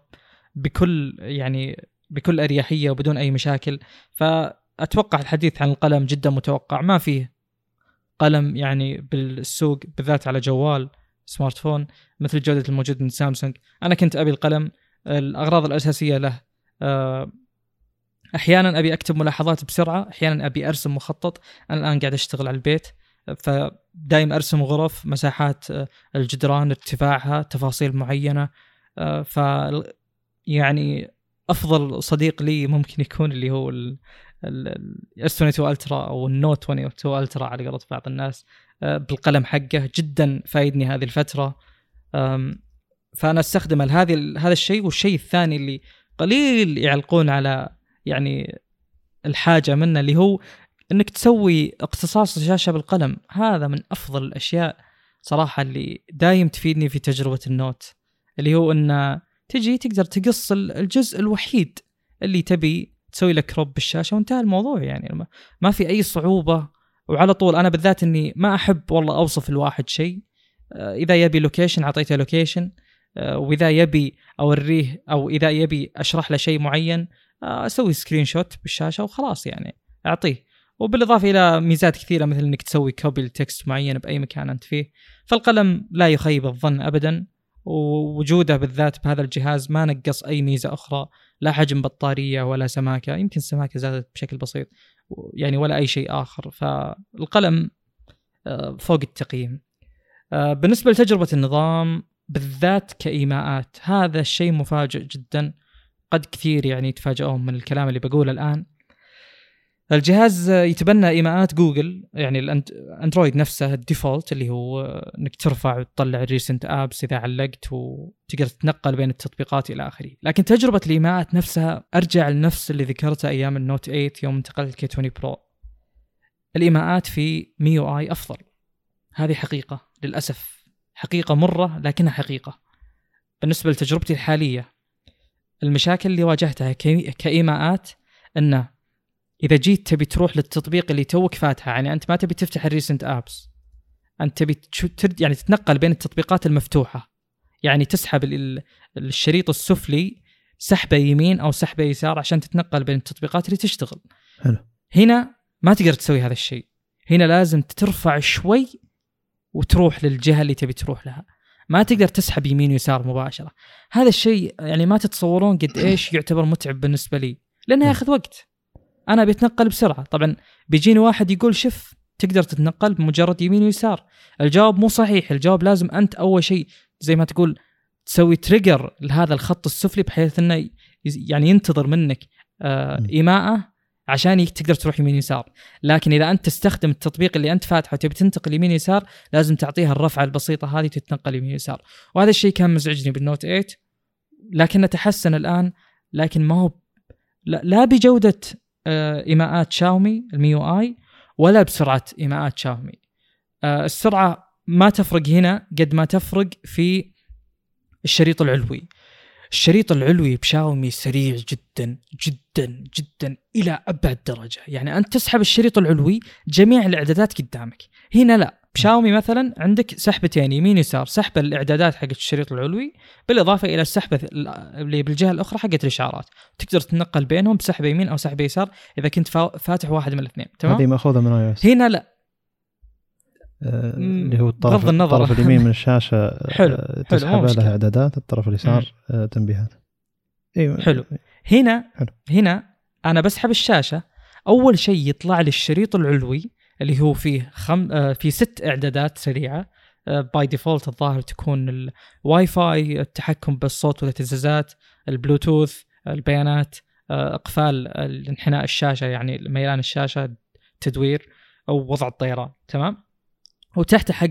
Speaker 1: بكل يعني بكل أريحية وبدون أي مشاكل. فأتوقع الحديث عن القلم جدا متوقع. ما فيه قلم يعني بالسوق بالذات على جوال سمارت فون مثل جوده الموجود من سامسونج. أنا كنت أبي القلم. الأغراض الأساسية له. آه، أحيانا أبي أكتب ملاحظات بسرعة. أحيانا أبي أرسم مخطط. أنا الآن قاعد أشتغل على البيت. فدايم أرسم غرف مساحات آه، الجدران ارتفاعها تفاصيل معينة آه، ف يعني أفضل صديق لي ممكن يكون اللي هو ال S 22 Ultra أو ال Note 22 Ultra على قولة بعض الناس آه، بالقلم حقه جدا فايدني هذه الفترة. فأنا استخدم هذه هذا الشيء والشيء الثاني اللي قليل يعلقون على يعني الحاجة منه اللي هو إنك تسوي اقتصاص شاشه بالقلم. هذا من أفضل الأشياء صراحة اللي دايم تفيدني في تجربة النوت اللي هو انه تجي تقدر تقص الجزء الوحيد اللي تبي تسوي لك كروب بالشاشة وانتهى الموضوع يعني. ما في أي صعوبة وعلى طول أنا بالذات إني ما أحب والله أوصف الواحد شيء. آه، إذا يبي location أعطيته location آه، وإذا يبي أوريه أو إذا يبي أشرح له شيء معين آه، أسوي screenshot بالشاشة وخلاص يعني. أعطيه. وبالإضافة إلى ميزات كثيرة مثل إنك تسوي copy ل text معين بأي مكان أنت فيه. فالقلم لا يخيب الظن ابدا ووجوده بالذات بهذا الجهاز ما نقص أي ميزة أخرى لا حجم بطارية ولا سماكة. يمكن السماكة زادت بشكل بسيط يعني ولا أي شيء آخر. فالقلم آه، فوق التقييم. آه، بالنسبة لتجربة النظام بالذات كإيماءات هذا الشيء مفاجئ جدا. قد كثير يعني يتفاجئون من الكلام اللي بقوله الآن. الجهاز يتبنى إيماءات جوجل يعني الأندرويد نفسه ال default اللي هو إنك ترفع وتطلع ال recent apps إذا علقت وتقدر تتنقل بين التطبيقات إلى آخره، لكن تجربة الإيماءات نفسها أرجع لنفس اللي ذكرته أيام ال Note 8 يوم انتقلت K 20 Pro. الإيماءات في MIUI أفضل. هذه حقيقة للأسف حقيقة مرة لكنها حقيقة. بالنسبة لتجربتي الحالية المشاكل اللي واجهتها كإيماءات إنه إذا جيت تبي تروح للتطبيق اللي توك فاتحه يعني أنت ما تبي تفتح ال recent apps أنت تبي يعني تتنقل بين التطبيقات المفتوحة. يعني تسحب الشريط السفلي سحبة يمين أو سحبة يسار عشان تتنقل بين التطبيقات اللي تشتغل.
Speaker 2: حلو.
Speaker 1: هنا ما تقدر تسوي هذا الشيء. هنا لازم ترفع شوي وتروح للجهة اللي تبي تروح لها. ما تقدر تسحب يمين ويسار مباشرة. هذا الشيء يعني ما تتصورون قد إيش يعتبر متعب بالنسبة لي لأنه ياخذ وقت. أنا بتنقل بسرعة. طبعا بيجيني واحد يقول شف تقدر تتنقل بمجرد يمين ويسار. الجواب مو صحيح. الجواب لازم أنت أول شيء زي ما تقول تسوي تريجر لهذا الخط السفلي بحيث إنه يعني ينتظر منك آه إيماءه عشان تقدر تروح يمين يسار. لكن إذا أنت تستخدم التطبيق اللي أنت فاتحه وتبي تنتقل يمين يسار لازم تعطيها الرفعة البسيطة هذه تتنقل يمين يسار. وهذا الشيء كان مزعجني بالنوت 8 لكنه تحسن الآن لكن ما هو لا, بجودة إيماءات شاومي الميو آي ولا بسرعة إيماءات شاومي. آه، السرعة ما تفرق هنا قد ما تفرق في الشريط العلوي. الشريط العلوي بشاومي سريع جدا جدا جدا إلى أبعد درجة. يعني أنت تسحب الشريط العلوي جميع الإعدادات قدامك. هنا لا. بشاومي مثلا عندك سحبتين يمين يسار سحب الإعدادات حقت الشريط العلوي بالإضافة إلى السحبه اللي بالجهة الأخرى حقت الاشعارات تقدر تتنقل بينهم بسحبه يمين أو سحبه يسار إذا كنت فاتح واحد من الاثنين تمام؟
Speaker 2: هذه مأخوذة من اي
Speaker 1: هنا لا.
Speaker 2: آه، اللي هو الطرف النظر. الطرف اليمين من الشاشة آه،
Speaker 1: حلو
Speaker 2: تسحب حلو لها إعدادات الطرف اليسار آه، تنبيهات.
Speaker 1: إيوه. حلو. هنا حلو. هنا أنا بسحب الشاشة أول شيء يطلع لي الشريط العلوي اللي هو فيه خم... آه في ست إعدادات سريعة. by آه default الظاهر تكون الواي فاي التحكم بالصوت والاهتزازات البلوتوث البيانات آه إقفال انحناء الشاشة يعني ميلان الشاشة تدوير أو وضع الطيران تمام؟ وتحت حق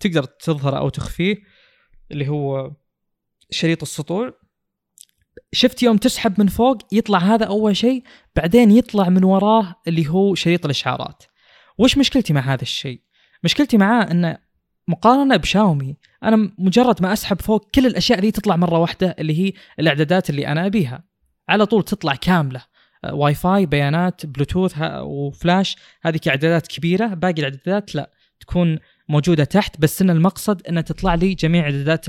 Speaker 1: تقدر تظهر أو تخفيه اللي هو شريط السطوع شفت يوم تسحب من فوق يطلع هذا أول شيء بعدين يطلع من وراه اللي هو شريط الإشعارات. وش مشكلتي مع هذا الشيء؟ مشكلتي معاه انه مقارنة بشاومي أنا مجرد ما أسحب فوق كل الأشياء ذي تطلع مرة واحدة اللي هي الإعدادات اللي أنا أبيها. على طول تطلع كاملة. واي فاي بيانات Bluetooth و flash. هذه كاعدادات كبيرة. باقي الإعدادات لا تكون موجودة تحت بس إن المقصد إنها تطلع لي جميع إعدادات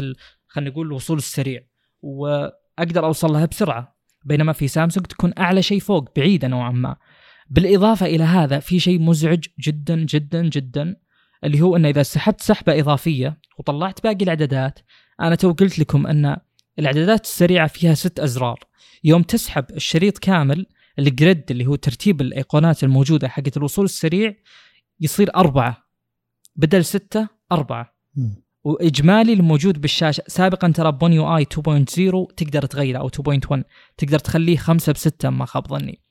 Speaker 1: خلينا نقول الوصول السريع. وأقدر أوصل لها بسرعة. بينما في سامسونج تكون أعلى شيء فوق بعيدة نوعا ما. بالإضافة إلى هذا في شيء مزعج جدا جدا جدا اللي هو انه إذا سحبت سحبة إضافية وطلعت باقي الإعدادات أنا تو قلت لكم أن الإعدادات السريعة فيها ست أزرار. يوم تسحب الشريط كامل ال grid اللي هو ترتيب الإيقونات الموجودة حقت الوصول السريع يصير أربعة. بدل ستة أربعة. وإجمالي الموجود بالشاشة سابقا ترى ب One UI 2.0 تقدر تغيره أو 2.1 تقدر تخليه 5 ب 6 ما خاب ظني.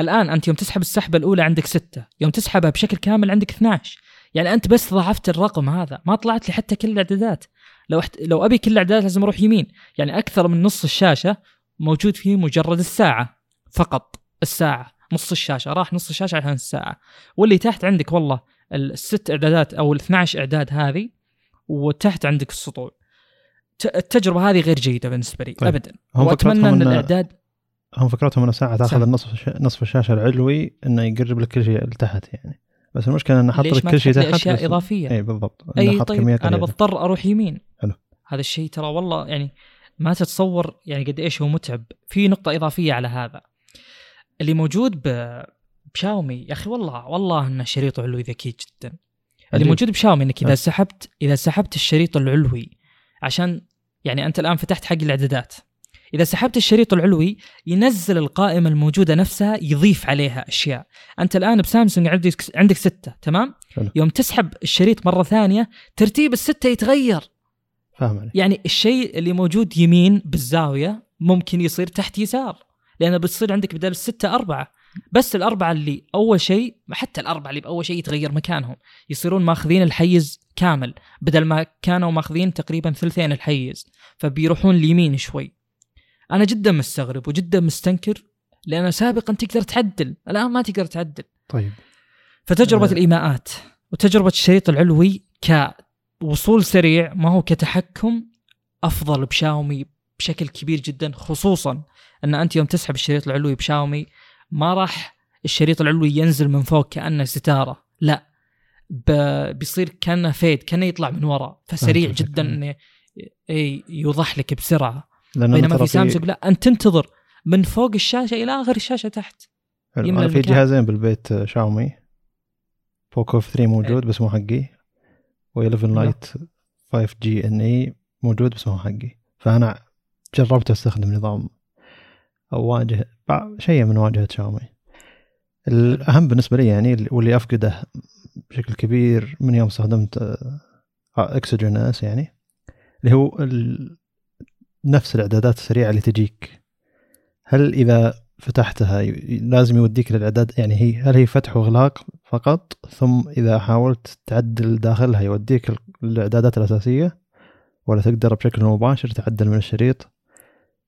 Speaker 1: الآن أنت يوم تسحب السحبة الأولى عندك 6 يوم تسحبها بشكل كامل عندك 12 يعني أنت بس ضاعفت الرقم هذا ما طلعت لي حتى كل الإعدادات. لو احت... لو أبي كل الإعدادات لازم أروح يمين. يعني أكثر من نص الشاشة موجود فيه مجرد الساعة فقط الساعة نص الشاشة. راح نص الشاشة عشان الساعة. واللي تحت عندك والله الست إعدادات أو ال 12 إعداد هذه وتحت عندك السطوع. التجربة هذه غير جيدة بالنسبة لي طيب. ابدا. وأتمنى إن الإعداد
Speaker 2: هم فكرتهم ان ساعة تأخذ النصف نصف الشاشة العلوي إنه يقرب لك كل شيء لتحت يعني. بس المشكلة إنه حط لك كل شيء تحت
Speaker 1: أشياء إضافية؟
Speaker 2: إي بالضبط.
Speaker 1: أي طيب أنا بضطر أروح يمين. حلو. هذا الشيء ترى والله يعني ما تتصور يعني قد إيش هو متعب. في نقطة إضافية على هذا. اللي موجود ب بشاومي يا أخي والله والله إنه شريط علوي ذكي جدا. اللي موجود بشاومي إنك إذا سحبت إذا سحبت الشريط العلوي عشان يعني أنت الآن فتحت حق الإعدادات. إذا سحبت الشريط العلوي ينزل القائمة الموجودة نفسها يضيف عليها أشياء. أنت الآن بسامسونج عندك عندك ستة تمام؟ حلو. يوم تسحب الشريط مرة ثانية ترتيب الستة يتغير.
Speaker 2: فاهم عليك.
Speaker 1: يعني الشيء اللي موجود يمين بالزاوية ممكن يصير تحت يسار لأنه بتصير عندك بدل الستة أربعة. بس الأربعة اللي أول شيء حتى الأربعة اللي بأول شيء يتغير مكانهم. يصيرون ماخذين الحيز كامل. بدل ما كانوا ماخذين تقريبا ثلثين الحيز فبيروحون اليمين شوي. أنا جدا مستغرب وجدا مستنكر لأن سابقا تقدر تعدل الآن ما تقدر تعدل.
Speaker 2: طيب.
Speaker 1: فتجربة أه. الإيماءات وتجربة الشريط العلوي كوصول سريع ما هو كتحكم أفضل بشاومي بشكل كبير جدا خصوصا أن أنت يوم تسحب الشريط العلوي بشاومي ما راح الشريط العلوي ينزل من فوق كأنه ستارة لا. بيصير كأنه فيد كأنه يطلع من وراء فسريع جدا إنه يوضح لك بسرعة. بينما في سامسونج لا انت تنتظر من فوق الشاشة إلى آخر الشاشة تحت.
Speaker 2: أنا في جهازين بالبيت شاومي. Poco 3 موجود بس مو حقي. و11 Lite 5G NE موجود بس مو حقي. فأنا جربت أستخدم نظام أو واجهه شيء من واجهه شاومي. الاهم بالنسبة لي يعني واللي أفقده بشكل كبير من يوم استخدمت OxygenOS يعني اللي هو نفس الإعدادات السريعة اللي تجيك. هل إذا فتحتها لازم يوديك للإعداد يعني هي هل هي فتح وإغلاق فقط ثم إذا حاولت تعدل داخلها يوديك الاعدادات الأساسية ولا تقدر بشكل مباشر تعدل من الشريط؟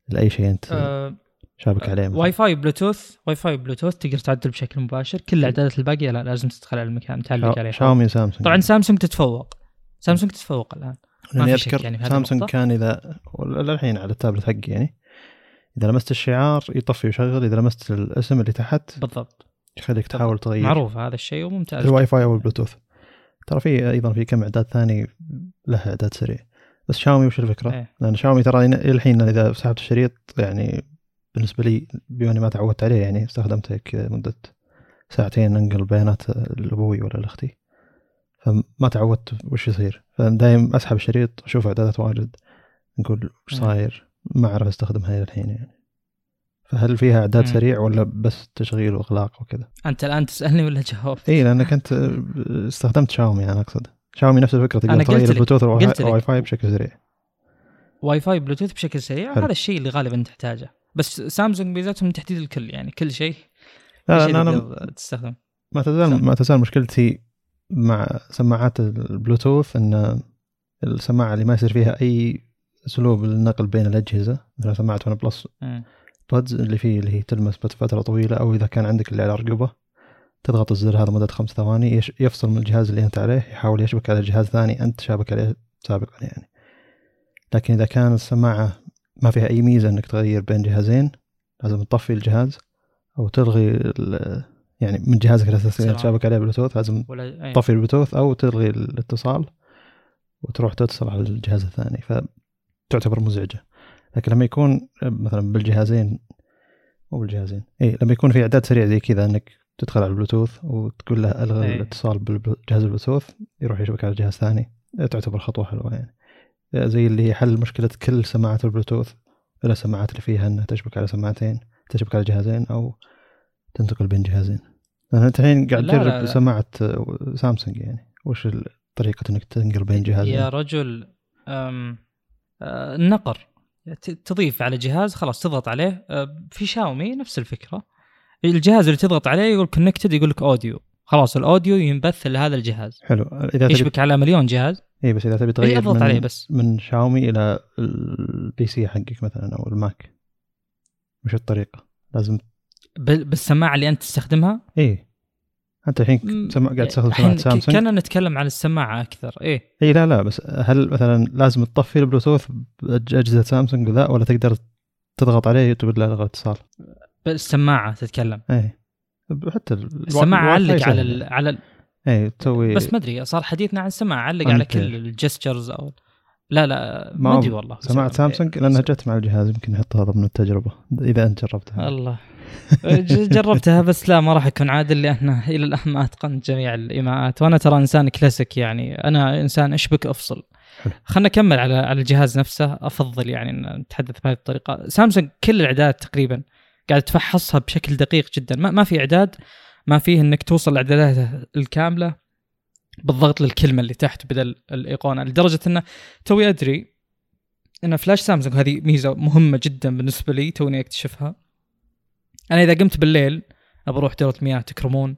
Speaker 2: لأي شيء أنت أه شابك عليه
Speaker 1: مثلا. واي فاي بلوتوث واي فاي بلوتوث تقدر تعدل بشكل مباشر كل الإعدادات الباقية لا لازم تدخل على المكان تعلق عليه
Speaker 2: شاومي سامسونج.
Speaker 1: طبعا سامسونج تتفوق. سامسونج تتفوق
Speaker 2: الآن. في شك يعني سامسونج كان إذا للحين على التابلت حقي يعني إذا لمست الشعار يطفي ويشغل إذا لمست الاسم اللي تحت
Speaker 1: بالضبط.
Speaker 2: يخليك تحاول تغير.
Speaker 1: معروف هذا الشيء وممتاز.
Speaker 2: الواي فاي أو البلوتوث. ترى في أيضا في كم إعداد ثاني له إعداد سريع. بس شاومي وش الفكرة؟ إيه. لأن شاومي ترى الحين إذا سحبت الشريط يعني بالنسبة لي بما إني ما تعودت عليه يعني استخدمته مدة ساعتين أنقل بيانات لأبوي ولا لأختي. فما تعودت وش يصير. فدايم أسحب الشريط أشوف اعدادات واجد. نقول وش صاير؟ ما أعرف أستخدمها إلى الحين يعني. فهل فيها إعداد سريع ولا بس تشغيل وإغلاق وكذا؟
Speaker 1: أنت الآن تسألني ولا جاوبت؟
Speaker 2: اي لأنك أنت استخدمت شاومي أنا أقصد. شاومي نفس الفكرة تقدر تغير البلوتوث والواي فاي بشكل سريع.
Speaker 1: واي فاي بلوتوث بشكل سريع هذا الشيء اللي غالبا تحتاجه. بس سامسونج ميزتهم تحديد الكل يعني كل شيء.
Speaker 2: لا لا أنا تستخدم ما تزال ما تزال مشكلتي مع سماعات البلوتوث إن السماعة اللي ما يصير فيها أي اسلوب للنقل بين الأجهزة مثل سماعه ون بلس بادز اللي فيه اللي هي تلمس فترة طويلة أو إذا كان عندك اللي على رقبة تضغط الزر هذا مدة خمس ثواني يفصل من الجهاز اللي أنت عليه يحاول يشبك على جهاز ثاني أنت شابك عليه سابقا يعني. لكن إذا كان السماعة ما فيها أي ميزة إنك تغير بين جهازين لازم تطفي الجهاز أو تلغي يعني من جهازك الاساسي تشابك عليه بلوتوث لازم تطفي البلوتوث أو تلغي الاتصال وتروح تتصل على الجهاز الثاني. فتعتبر مزعجة. لكن لما يكون مثلا بالجهازين مو بالجهازين اي لما يكون في إعداد سريع زي كذا إنك تدخل على البلوتوث وتقول له ألغي أيه. الاتصال بالجهاز البلوتوث يروح يشبك على جهاز ثاني تعتبر خطوة حلوة يعني. زي اللي هي حل مشكلة كل سماعات البلوتوث إلا السماعات اللي فيها إنها تشبك على سماعتين تشبك على جهازين أو تنتقل بين جهازين. انت الحين قاعد تجرب سماعة سامسونج يعني. وش طريقة إنك تنقل بين جهازين؟
Speaker 1: يا رجل النقر. تضيف على جهاز خلاص تضغط عليه في شاومي نفس الفكرة. الجهاز اللي تضغط عليه يقول connected يقول لك audio خلاص ال audio ينبث لهذا الجهاز.
Speaker 2: حلو.
Speaker 1: إذا يشبك على مليون جهاز.
Speaker 2: إي بس إذا تبي تغير أضغط من, عليه بس. من شاومي إلى ال PC حقك مثلا أو الماك. وش الطريقة؟ لازم
Speaker 1: بالسماعة اللي أنت تستخدمها؟
Speaker 2: اي أنت الحين سمع... قاعد تستخدم سماعة سامسونج
Speaker 1: كنا نتكلم عن السماعة أكثر إيه.
Speaker 2: اي لا لا بس هل مثلا لازم تطفي البلوتوث باجهزه سامسونج وذا ولا تقدر تضغط عليه وتقول له الغي اتصال؟
Speaker 1: بالسماعه تتكلم.
Speaker 2: إيه. حتى
Speaker 1: السماعة علق على ال على ال...
Speaker 2: إيه تسوي
Speaker 1: بس ما أدري صار حديثنا عن السماعة علق على كل الجستشرز أو لا لا ما أدري والله
Speaker 2: سماعة سامسونج لأنها جت مع الجهاز يمكن يحطها ضمن التجربة إذا أنت جربتها.
Speaker 1: الله. جربتها بس لا ما راح اكون عادل لأن إلى الآن ما اتقنت جميع الإيماءات. وأنا ترى إنسان كلاسيك يعني. أنا إنسان اشبك أفصل؟ خلنا نكمل على على الجهاز نفسه. أفضل يعني إن نتحدث بهذه الطريقة. سامسونج كل الإعداد تقريبا قاعد تفحصها بشكل دقيق جدا. ما, ما في إعداد ما فيه إنك توصل لاعداداتها الكاملة بالضغط للكلمة اللي تحت بدل الإيقونة. لدرجة إنه توي أدري إن فلاش سامسونج هذه ميزة مهمة جدا بالنسبة لي توني أكتشفها. أنا إذا قمت بالليل ابى أروح دورة مياه تكرمون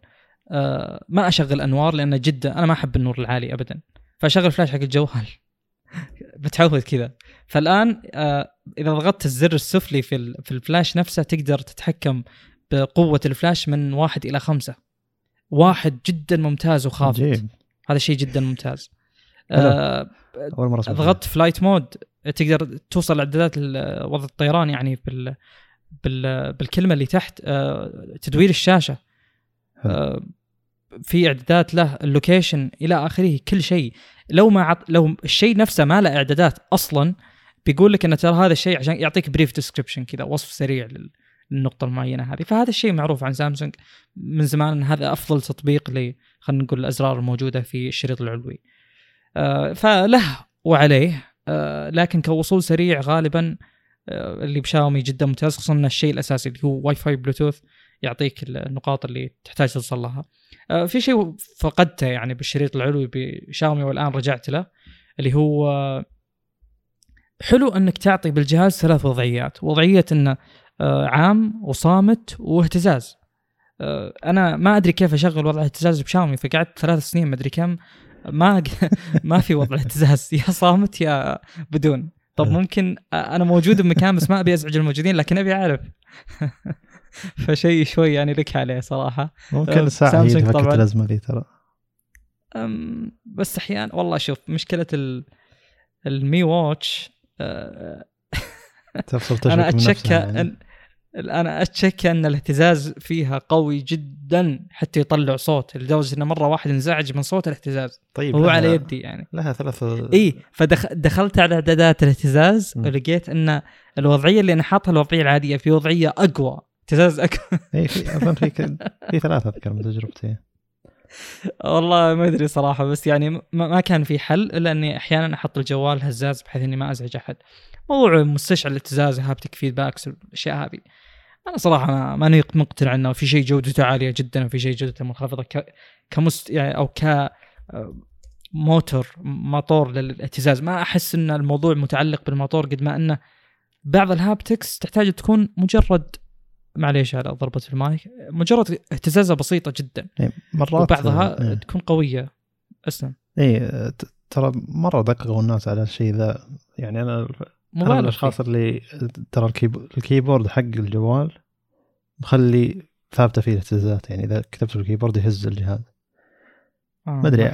Speaker 1: آه ما أشغل أنوار لأن جدا أنا ما أحب النور العالي ابدا. فأشغل فلاش حق الجوال. بتعود كذا. فالآن آه إذا ضغطت الزر السفلي في في الفلاش نفسه تقدر تتحكم بقوة الفلاش من واحد إلى خمسة. واحد جدا ممتاز وخافت. هذا شيء جدا ممتاز. آه أول مرة ضغطت flight mode تقدر توصل لاعدادات وضع الطيران يعني بال بالكلمة اللي تحت آه، تدوير الشاشة. آه، في إعدادات له ال location إلى آخره كل شيء. لو ما عط لو الشيء نفسه ما له إعدادات أصلا بيقول لك إن ترى هذا الشيء عشان يعطيك brief description كذا وصف سريع للنقطة المعينة هذه. فهذا الشيء معروف عن سامسونج من زمان إن هذا أفضل تطبيق ل خلينا نقول الأزرار الموجودة في الشريط العلوي. آه، فله وعليه لكن كوصول سريع غالبا آه، اللي بشاومي جدا ممتاز خصوصا ان الشيء الأساسي اللي هو واي فاي بلوتوث يعطيك النقاط اللي تحتاج توصل لها. آه، في شيء فقدته يعني بالشريط العلوي بشاومي والآن رجعت له اللي هو حلو إنك تعطي بالجهاز ثلاث وضعيات، وضعية إنه آه، عام وصامت واهتزاز. أنا ما أدري كيف أشغل وضع اهتزاز بشاومي فقعدت ثلاث سنين ما أدري كم ما ما في وضع اهتزاز يا صامت يا بدون طب ممكن أنا موجود بمكان بس ما أبي أزعج الموجودين لكن أبي أعرف. فشيء شوي يعني لك عليه صراحة.
Speaker 2: ممكن ساعة هي فكت الازمه ذي ترى.
Speaker 1: بس أحيانا والله شوف مشكلة المي واتش أه أنا أتشكى يعني. أنا اشك أن الاهتزاز فيها قوي جدا حتى يطلع صوت. لدرجه إنه مرة واحد انزعج من صوت الاهتزاز. طيب هو على يدي يعني.
Speaker 2: لها ثلاث
Speaker 1: إي فدخلت على إعدادات الاهتزاز م. ولقيت أن الوضعية اللي أنا حاطها الوضعية العادية في وضعية أقوى. اهتزاز أقوى.
Speaker 2: إي في أظن في في ثلاثة أذكر من تجربتي.
Speaker 1: والله ما أدري صراحة بس يعني ما كان في حل إلا أني أحيانا أحط الجوال هزاز بحيث إني ما أزعج أحد. موضوع مستشعر الاهتزاز haptic feedbacks الأشياء هذه. أنا صراحة ماني مقتنع إنه في شيء جودته عالية جدا وفي شيء جودته منخفضة. ك... كمست يعني أو ك motor motor للإهتزاز. ما أحس إن الموضوع متعلق بالموتور قد ما انه بعض ال haptics تحتاج تكون مجرد معليش على ضربة المايك مجرد إهتزازة بسيطة جدا.
Speaker 2: إيه، مرات
Speaker 1: وبعضها إيه. تكون قوية. اسلم.
Speaker 2: اي ترى مرة دققوا الناس على الشيء ذا. يعني أنا مبالغ الأشخاص اللي ترى ال keyboard حق الجوال مخلي ثابتة فيه الاهتزازات يعني إذا كتبت ال keyboard يهز الجهاز. آه. ما أدري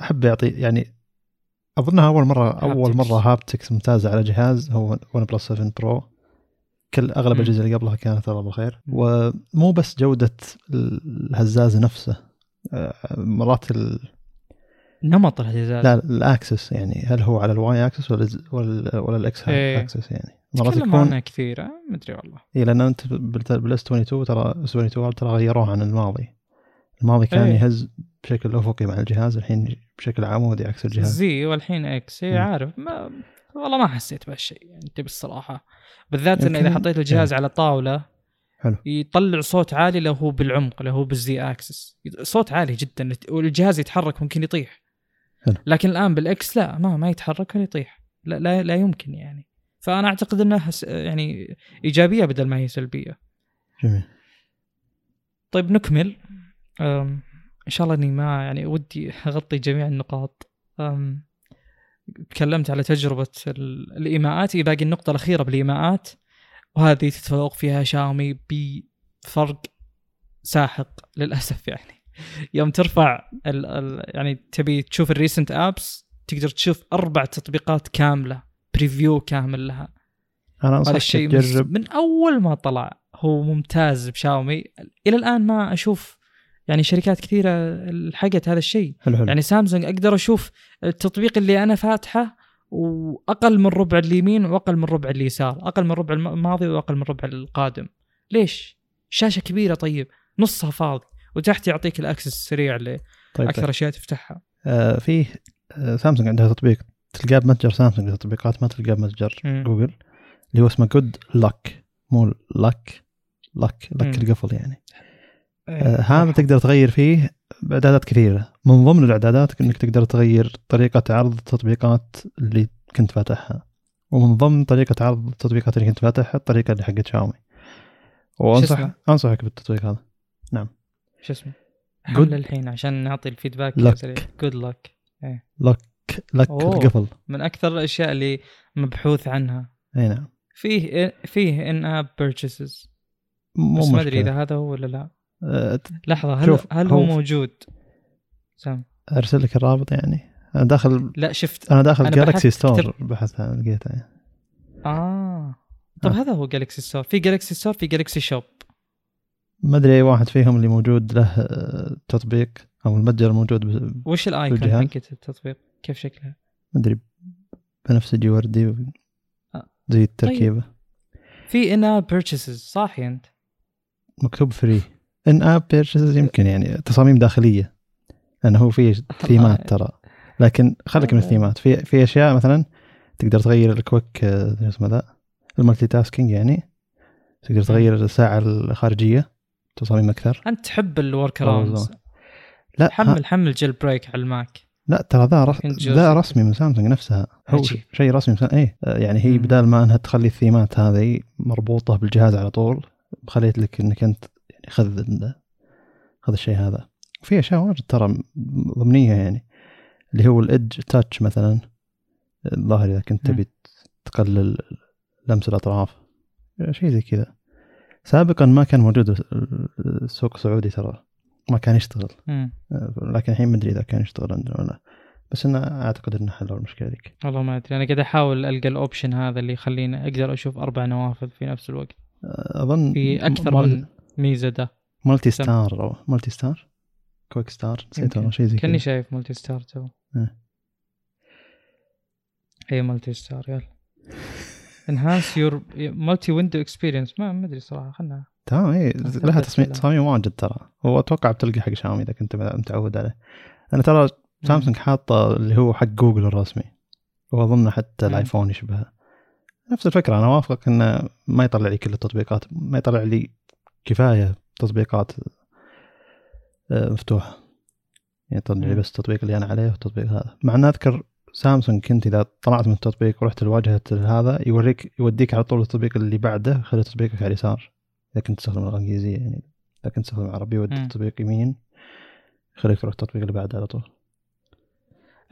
Speaker 2: أحب يعطي يعني أظنها أول مرة أول مرة haptics ممتازة على جهاز هو ون بلس 7 برو كل
Speaker 1: أغلب.
Speaker 2: الأجهزة اللي قبلها كانت الله بالخير ومو بس جودة الهزاز نفسه آه، مرات ال...
Speaker 1: نمط الهزاز
Speaker 2: لا ال axis يعني هل هو على ال Y axis ولا ولا ولا الإكس
Speaker 1: إيه.
Speaker 2: أكسس يعني؟ مرات يكون
Speaker 1: عنها كثير آه، ما أدري والله.
Speaker 2: اي لأن أنت بالاس 22 ترى اس 22 ترى غيروها عن الماضي. الماضي كان
Speaker 1: إيه.
Speaker 2: يهز بشكل أفقي مع الجهاز الحين بشكل عمودي عكس الجهاز.
Speaker 1: Z والحين X اي. عارف. ما والله ما حسيت بهالشيء يعني تبي الصراحه بالذات
Speaker 2: إنه
Speaker 1: إذا حطيت الجهاز على طاولة
Speaker 2: حلو.
Speaker 1: يطلع صوت عالي لو هو بالعمق لو هو بالزي أكسس. صوت عالي جدا والجهاز يتحرك ممكن يطيح.
Speaker 2: حلو.
Speaker 1: لكن الآن بال X لا ما ما يتحرك ولا يطيح. لا لا, لا يمكن يعني. فأنا أعتقد إنها يعني إيجابية بدل ما هي سلبية.
Speaker 2: جميل.
Speaker 1: طيب نكمل. إن شاء الله إني ما يعني ودي أغطي جميع النقاط. تكلمت على تجربة ال- الإيماءات. باقي النقطة الأخيرة بالإيماءات وهذه تتفوق فيها شاومي بفرق ساحق للأسف يعني. يوم ترفع ال ال يعني تبي تشوف ال recent apps تقدر تشوف أربع تطبيقات كاملة preview كامل لها.
Speaker 2: أنا
Speaker 1: هذا
Speaker 2: أنصحك
Speaker 1: الشيء
Speaker 2: تجرب.
Speaker 1: من أول ما طلع هو ممتاز بشاومي. إلى الآن ما أشوف يعني شركات كثيرة لحقت هذا الشيء.
Speaker 2: حلو حلو.
Speaker 1: يعني سامسونج أقدر أشوف التطبيق اللي أنا فاتحه وأقل من ربع اليمين وأقل من ربع اليسار أقل من ربع الماضي وأقل من ربع القادم. ليش؟ شاشة كبيرة طيب نصها فاضي. وتحت يعطيك الأكسس السريع لاكثر
Speaker 2: طيب, طيب.
Speaker 1: أشياء تفتحها.
Speaker 2: آه فيه آه سامسونج عندها تطبيق. تلقاه بمتجر سامسونج التطبيقات ما تلقاه بمتجر. جوجل اللي هو اسمه جود لك مو لك لك لك. القفل يعني.
Speaker 1: إيه،
Speaker 2: آه هذا تقدر تغير فيه باعدادات كثيرة. من ضمن الإعدادات إنك تقدر تغير طريقة عرض التطبيقات اللي كنت فاتحها. ومن ضمن طريقة عرض التطبيقات اللي كنت فاتحها الطريقة اللي حقت شاومي وانصح؟ أنصحك بالتطبيق هذا.
Speaker 1: شو اسمه؟ حمله الحين عشان نعطي ال
Speaker 2: feedback
Speaker 1: Lock. سريع Good
Speaker 2: Lock Lock
Speaker 1: Lock.
Speaker 2: القفل
Speaker 1: من أكثر الأشياء اللي مبحوث عنها.
Speaker 2: إي نعم.
Speaker 1: فيه فيه in-app purchases
Speaker 2: مو
Speaker 1: بس ما
Speaker 2: أدري.
Speaker 1: إذا هذا هو ولا لا.
Speaker 2: آه،
Speaker 1: لحظة هل
Speaker 2: شوف،
Speaker 1: هل هو,
Speaker 2: هو-
Speaker 1: موجود؟ سام.
Speaker 2: أرسل لك الرابط يعني. أنا داخل
Speaker 1: لا شفت.
Speaker 2: أنا داخل جالكسي
Speaker 1: بحثت
Speaker 2: store
Speaker 1: كتبت-
Speaker 2: بحث عن لقيته يعني.
Speaker 1: آه. طب
Speaker 2: آه.
Speaker 1: هذا هو Galaxy Store في Galaxy Store في Galaxy Shop
Speaker 2: ما أدري أي واحد فيهم اللي موجود له آه، تطبيق أو المتجر موجود ب-
Speaker 1: وش ال
Speaker 2: icon؟
Speaker 1: حقت التطبيق؟ كيف شكلها؟
Speaker 2: ما أدري بنفسجي وردي و-
Speaker 1: آه.
Speaker 2: زي التركيبة.
Speaker 1: في in-app purchases صاحي أنت.
Speaker 2: مكتوب free in-app purchases يمكن يعني تصاميم داخلية لأنه هو في themes ات ترى. لكن خليك من
Speaker 1: آه.
Speaker 2: ال themes ات. في في أشياء مثلا تقدر تغير ال quick اسمه ذا؟ ال multitasking يعني. تقدر تغير الساعة الخارجية. تصاميم أكثر؟
Speaker 1: أنت تحب ال work
Speaker 2: أوه،
Speaker 1: arounds
Speaker 2: لا ها-
Speaker 1: حمل حمل جيل بريك على الماك.
Speaker 2: لا ترى ذا رس... ذا رسمي من سامسونج نفسها. هو شيء رسمي من سامسونج. إيه يعني هي. بدال ما إنها تخلي ال themes ات هذه مربوطة بالجهاز على طول خليت لك إنك أنت يعني خذ خذ الشيء هذا. في أشياء واجد ترى ضمنيه يعني. اللي هو ال edge touch مثلا. الظاهر إذا كنت. تبي تقلل لمس الأطراف. شيء زي كذا. سابقا ما كان موجود السوق السعودي ترى. ما كان يشتغل.
Speaker 1: مم.
Speaker 2: لكن الحين ما أدري إذا كان يشتغل عندنا ولا لا. بس إنه أعتقد إنه حلوا المشكلة ذيك.
Speaker 1: والله ما أدري. أنا قاعد أحاول ألقى ال option هذا اللي يخليني أقدر أشوف أربع نوافذ في نفس الوقت.
Speaker 2: أظن
Speaker 1: في أكثر
Speaker 2: مال-
Speaker 1: من ميزة ده.
Speaker 2: MultiStar أو MultiStar؟ QuickStar نسيت. والله شيء زي
Speaker 1: كأني
Speaker 2: كذا
Speaker 1: شايف MultiStar تو.
Speaker 2: إيه.
Speaker 1: اي MultiStar يلا. enhance your multi window experience ما أدري صراحة خلنا
Speaker 2: تمام اي لها تصميم. تصاميم واجد ترى. هو أتوقع بتلقى حق شاومي إذا كنت متعود عليه. أنا ترى سامسونج حاطة اللي هو حق جوجل الرسمي. وأظن حتى. الآيفون يشبهه. نفس الفكرة أنا وافقك إنه ما يطلع لي كل التطبيقات ما يطلع لي كفاية تطبيقات آه، مفتوحة. يعني يطلع لي. بس التطبيق اللي أنا عليه والتطبيق هذا. مع ان أذكر سامسونج كنت إذا طلعت من التطبيق ورحت لواجهة هذا يوريك يوديك على طول التطبيق اللي بعده خلي تطبيقك على اليسار. إذا كنت تستخدم اللغة الإنجليزية يعني إذا كنت تستخدم العربي يودي
Speaker 1: مم.
Speaker 2: التطبيق يمين يخليك تروح التطبيق اللي بعده على طول.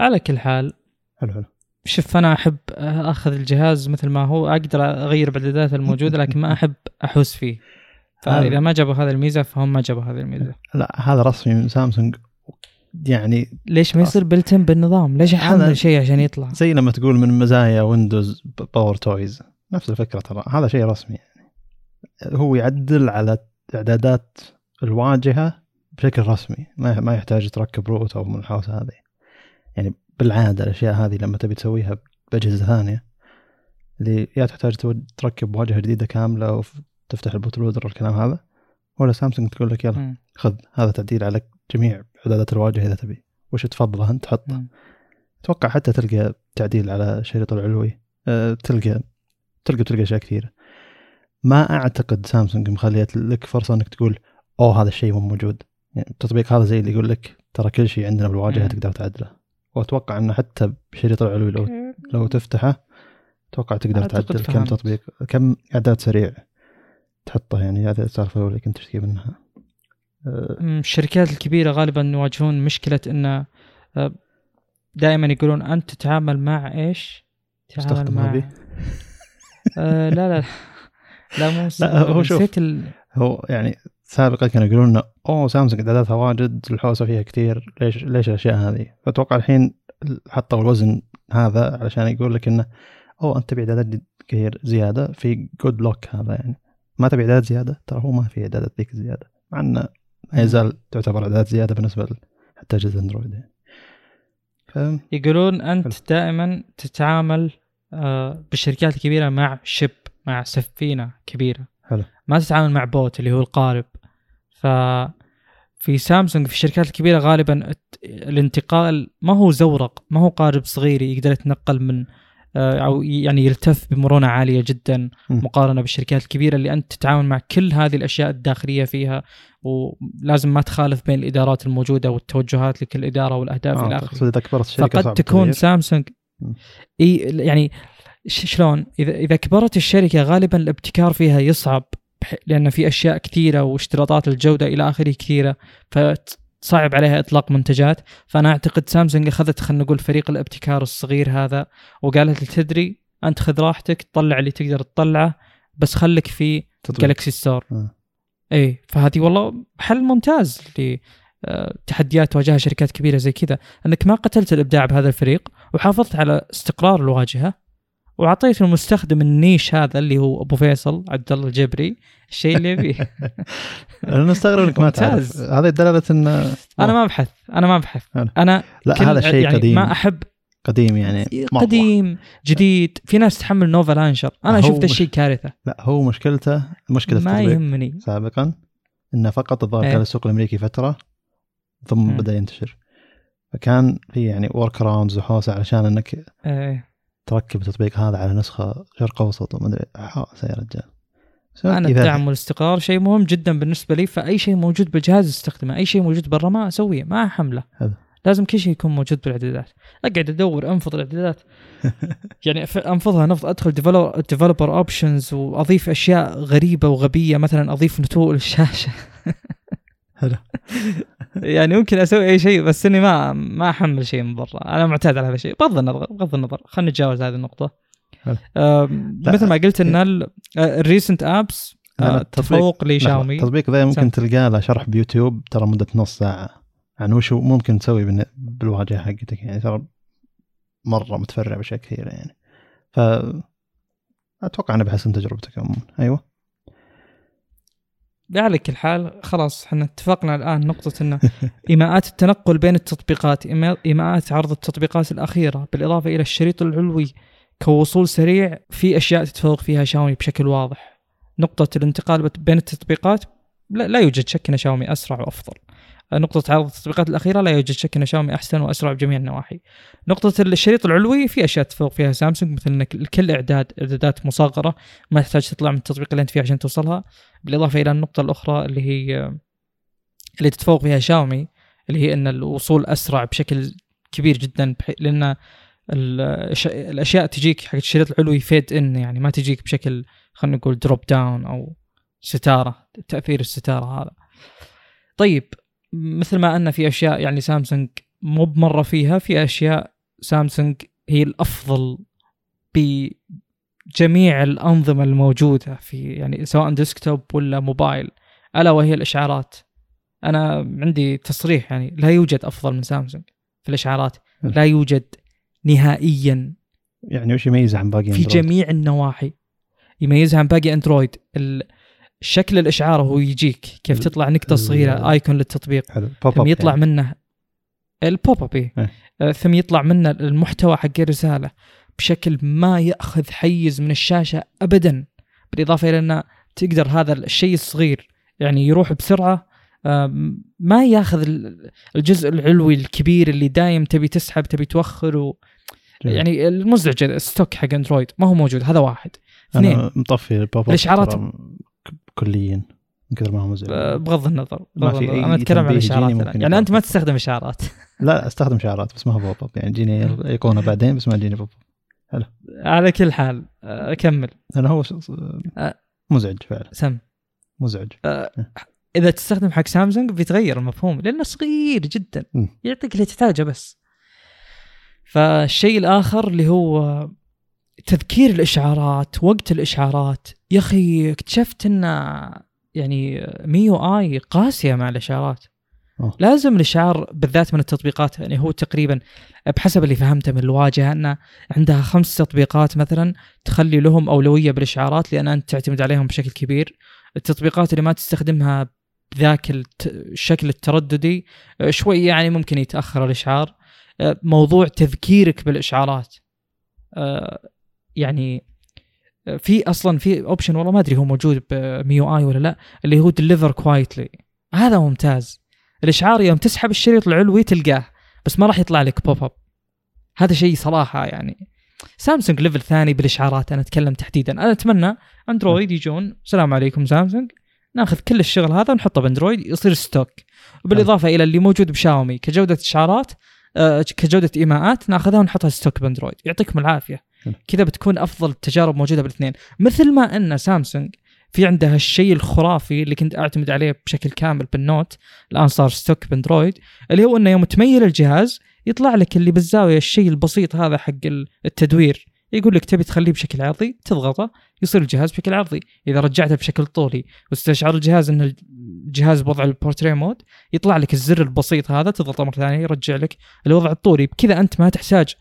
Speaker 1: على كل حال
Speaker 2: حلو حلو.
Speaker 1: شوف أنا أحب أخذ الجهاز مثل ما هو أقدر أغير بالاعدادات الموجودة لكن ما أحب أحوس فيه.
Speaker 2: فإذا
Speaker 1: ما جابوا هذه الميزة فهم ما جابوا هذه الميزة.
Speaker 2: لا هذا رسمي من سامسونج. يعني
Speaker 1: ليش ما يصير built-in بالنظام؟ ليش
Speaker 2: هذا-
Speaker 1: احمل شيء عشان يطلع؟
Speaker 2: زي لما تقول من مزايا ويندوز PowerToys نفس الفكرة ترى. هذا شيء رسمي يعني. هو يعدل على اعدادات الواجهة بشكل رسمي. ما ما يحتاج تركب root أو من الحوسه هذه. يعني بالعادة الأشياء هذه لما تبي تسويها بأجهزة ثانية اللي يا تحتاج تركب واجهة جديدة كاملة وتفتح البوت لودر والكلام هذا ولا سامسونج تقول لك يلا خذ هذا تعديل على جميع اعدادات الواجهه إذا تبي. وش تفضله أنت تحطه أتوقع حتى تلقى تعديل على الشريط العلوي. أه تلقى تلقى تلقى أشياء كثيرة. ما أعتقد سامسونج مخليت لك فرصة إنك تقول أوه هذا الشيء مو موجود. يعني التطبيق هذا زي اللي يقول لك ترى كل شيء عندنا بالواجهه تقدر تعدله. وأتوقع إنه حتى بشريط العلوي لو لو تفتحه أتوقع تقدر تعدل كم تطبيق كم إعداد سريع تحطه. يعني هذه السالفة الأولى كنت تشتكي منها.
Speaker 1: الشركات الكبيرة غالبا يواجهون مشكلة انه أه، دائما يقولون أنت تتعامل مع إيش؟
Speaker 2: تتعامل مع
Speaker 1: آه لا لا لا مو
Speaker 2: لا هو شوف ال... هو يعني سابقا كانوا يقولون لنا أوه سامسونج إعداداتها واجد الحوسة فيها كثير ليش ليش الأشياء هذه؟ فأتوقع الحين حطوا الوزن هذا علشان يقول لك انه أوه أنت تبي إعدادات كثير زيادة في Good Lock هذا يعني ما تبي إعدادات زيادة ترى هو ما في إعدادات ذيك زيادة مع انه ما يزال تعتبر اعدادات زيادة بالنسبة حتى اجهزه اندرويد يعني.
Speaker 1: ف... يقولون أنت. دائما تتعامل آه، بالشركات الكبيرة مع ship مع سفينة كبيرة
Speaker 2: حلو
Speaker 1: ما تتعامل مع boat اللي هو القارب ف في سامسونج في الشركات الكبيرة غالبا الانتقال ما هو زورق ما هو قارب صغير يقدر يتنقل من أو يعني يلتف بمرونة عالية جدا مقارنة بالشركات الكبيرة اللي أنت تتعامل مع كل هذه الأشياء الداخلية فيها ولازم ما تخالف بين الإدارات الموجودة والتوجهات لكل اداره والأهداف
Speaker 2: آه
Speaker 1: إلى اخره.
Speaker 2: إذا كبرت الشركة
Speaker 1: فقد تكون سامسونج. إي يعني شلون؟ إذا إذا كبرت الشركة غالبا الابتكار فيها يصعب لأن في أشياء كثيرة واشتراطات الجودة إلى آخره كثيرة فصعب عليها إطلاق منتجات. فأنا أعتقد سامسونج أخذت خلينا نقول فريق الابتكار الصغير هذا وقالت له تدري أنت خذ راحتك طلع اللي تقدر تطلعه بس خليك في جالكسي ستور اي فهذه والله حل ممتاز لتحديات آه، تواجهها شركات كبيرة زي كذا. أنك ما قتلت الإبداع بهذا الفريق وحافظت على استقرار الواجهة وأعطيت المستخدم النيش هذا اللي هو أبو فيصل عبد الله الجبري الشيء اللي يبيه.
Speaker 2: أنا مستغرب إنك ما تعرف. هذه دلاله ان
Speaker 1: أنا ما أبحث أنا ما أبحث. أنا.
Speaker 2: لا هذا شيء
Speaker 1: يعني
Speaker 2: قديم.
Speaker 1: ما أحب
Speaker 2: قديم يعني
Speaker 1: مرة. قديم جديد. في ناس تحمل نوفا لانشر. أنا شفت الشيء كارثة.
Speaker 2: لا هو مشكلته مشكلة
Speaker 1: ما يهمني.
Speaker 2: سابقا إنه فقط الظاهر كان إيه. السوق الأمريكي فترة ثم م. بدأ ينتشر. فكان في يعني workarounds وحوسة علشان إنك
Speaker 1: إيه.
Speaker 2: تركب التطبيق هذا على نسخة شرق اوسط وما أدري. يا رجال
Speaker 1: أنا الدعم والاستقرار شيء مهم جدا بالنسبة لي فأي شيء موجود بالجهاز أستخدمه أي شيء موجود برا ما أسويه ما أحمله.
Speaker 2: هذا.
Speaker 1: لازم كل شيء يكون موجود بالاعدادات. أقعد أدور أنفض الاعدادات. يعني أنفضها نفض أدخل developer options وأضيف أشياء غريبة وغبية مثلا أضيف نتوء للشاشة.
Speaker 2: حلو.
Speaker 1: يعني ممكن أسوي أي شيء بس إني ما ما أحمل شيء من برا. أنا معتاد على هذا الشيء. بغض النظر بغض النظر. خلينا نتجاوز هذه النقطة. آه مثل ما قلت إن ال recent apps تفوق لشاومي.
Speaker 2: التطبيق ذا ممكن تلقى له شرح بيوتيوب ترى مدة نص ساعة. عن وش ممكن تسوي بالواجهة حقتك. يعني ترى مرة متفرع باشياء كثيره يعني. ف أتوقع انه بحسن تجربتك عموما. أيوه.
Speaker 1: على كل حال خلاص إحنا اتفقنا الآن نقطة إنه إيماءات التنقل بين التطبيقات إيماءات عرض التطبيقات الأخيرة بالإضافة إلى الشريط العلوي كوصول سريع في أشياء تتفوق فيها شاومي بشكل واضح. نقطة الانتقال بين التطبيقات لا, لا يوجد شك إن شاومي أسرع وأفضل. نقطة عرض التطبيقات الأخيرة لا يوجد شك أن شاومي أحسن وأسرع بجميع النواحي. نقطة الشريط العلوي في أشياء تفوق فيها سامسونج مثل أنك كل إعداد إعدادات مصغرة ما تحتاج تطلع من التطبيق اللي أنت فيه عشان توصلها، بالإضافة إلى النقطة الأخرى اللي هي اللي تتفوق فيها شاومي اللي هي أن الوصول أسرع بشكل كبير جدا لأن الأشياء تجيك حق الشريط العلوي fade in يعني ما تجيك بشكل خلينا نقول drop down أو ستارة تأثير الستارة هذا. طيب مثل ما أن في أشياء يعني سامسونج مو بمرة فيها في أشياء سامسونج هي الأفضل بجميع الأنظمة الموجودة في يعني سواء ديسكتوب ولا موبايل ألا وهي الإشعارات. أنا عندي تصريح يعني لا يوجد أفضل من سامسونج في الإشعارات لا يوجد نهائيا
Speaker 2: يعني وش يميزها عن باقي
Speaker 1: في جميع النواحي. يميزها عن باقي اندرويد شكل الإشعار وهو يجيك كيف تطلع نقطة صغيرة icon للتطبيق
Speaker 2: حلو
Speaker 1: ثم يطلع
Speaker 2: يعني.
Speaker 1: منه ال pop up إيه.
Speaker 2: إيه.
Speaker 1: آه، ثم يطلع منه المحتوى حق الرسالة بشكل ما يأخذ حيز من الشاشة ابدا بالإضافة إلى إنه تقدر هذا الشيء الصغير يعني يروح بسرعة آم، ما يأخذ ال- الجزء العلوي الكبير اللي دايم تبي تسحب تبي توخر و...
Speaker 2: جميل.
Speaker 1: يعني المزعج ال stock حق أندرويد ما هو موجود هذا واحد اثنين
Speaker 2: مطفي البوب
Speaker 1: الإشعارات-
Speaker 2: كليا من كثر ما هو مزعج.
Speaker 1: بغض النظر
Speaker 2: ما في
Speaker 1: أنا أتكلم عن الاشعارات يعني أنت ما. تستخدم اشعارات
Speaker 2: لا أستخدم شعارات بس ما هو pop up. يعني تجيني الايقونه بعدين بس ما تجيني بوب أب.
Speaker 1: على كل حال آه، أكمل.
Speaker 2: لأنه هو
Speaker 1: أه.
Speaker 2: مزعج فعلا.
Speaker 1: سم.
Speaker 2: مزعج.
Speaker 1: إذا تستخدم حق سامسونج بيتغير المفهوم لأنه صغير جدا. يعطيك اللي تحتاجه بس. فالشيء الآخر اللي هو تذكير الإشعارات وقت الإشعارات يا أخي اكتشفت إن يعني ميو آي قاسية مع الاشعارات
Speaker 2: أوه.
Speaker 1: لازم الإشعار بالذات من التطبيقات يعني هو تقريبا بحسب اللي فهمته من الواجهة ان عندها خمس تطبيقات مثلا تخلي لهم أولوية بالإشعارات لأن أنت تعتمد عليهم بشكل كبير. التطبيقات اللي ما تستخدمها بذاك الشكل الترددي شوي يعني ممكن يتأخر الإشعار. موضوع تذكيرك بالإشعارات. يعني في أصلا في option والله ما أدري هو موجود ب MIUI ولا لا اللي هو deliver quietly هذا ممتاز. الإشعار يوم تسحب الشريط العلوي تلقاه بس ما راح يطلع لك pop up هذا شيء صراحة يعني سامسونج level ثاني بالإشعارات أنا أتكلم تحديدا. أنا أتمنى اندرويد يجون. السلام عليكم سامسونج ناخذ كل الشغل هذا ونحطه بأندرويد يصير stock بالاضافه إلى اللي موجود بشاومي كجودة إشعارات آه، كجودة إيماءات ناخذها ونحطها stock بأندرويد. يعطيكم
Speaker 2: العافية.
Speaker 1: كذا بتكون أفضل التجارب موجودة بالاثنين. مثل ما أن سامسونج في عندها الشيء الخرافي اللي كنت أعتمد عليه بشكل كامل بالنوت الآن صار stock بأندرويد اللي هو أنه يوم تميل الجهاز يطلع لك اللي بالزاوية الشيء البسيط هذا حق التدوير. يقول لك تبي تخليه بشكل عرضي تضغطه يصير الجهاز بشكل عرضي. إذا رجعته بشكل طولي واستشعر الجهاز ان الجهاز بوضع ال portrait mode يطلع لك الزر البسيط هذا تضغطه مرة ثانية يرجع لك الوضع الطولي. بكذا أنت ما تحتاج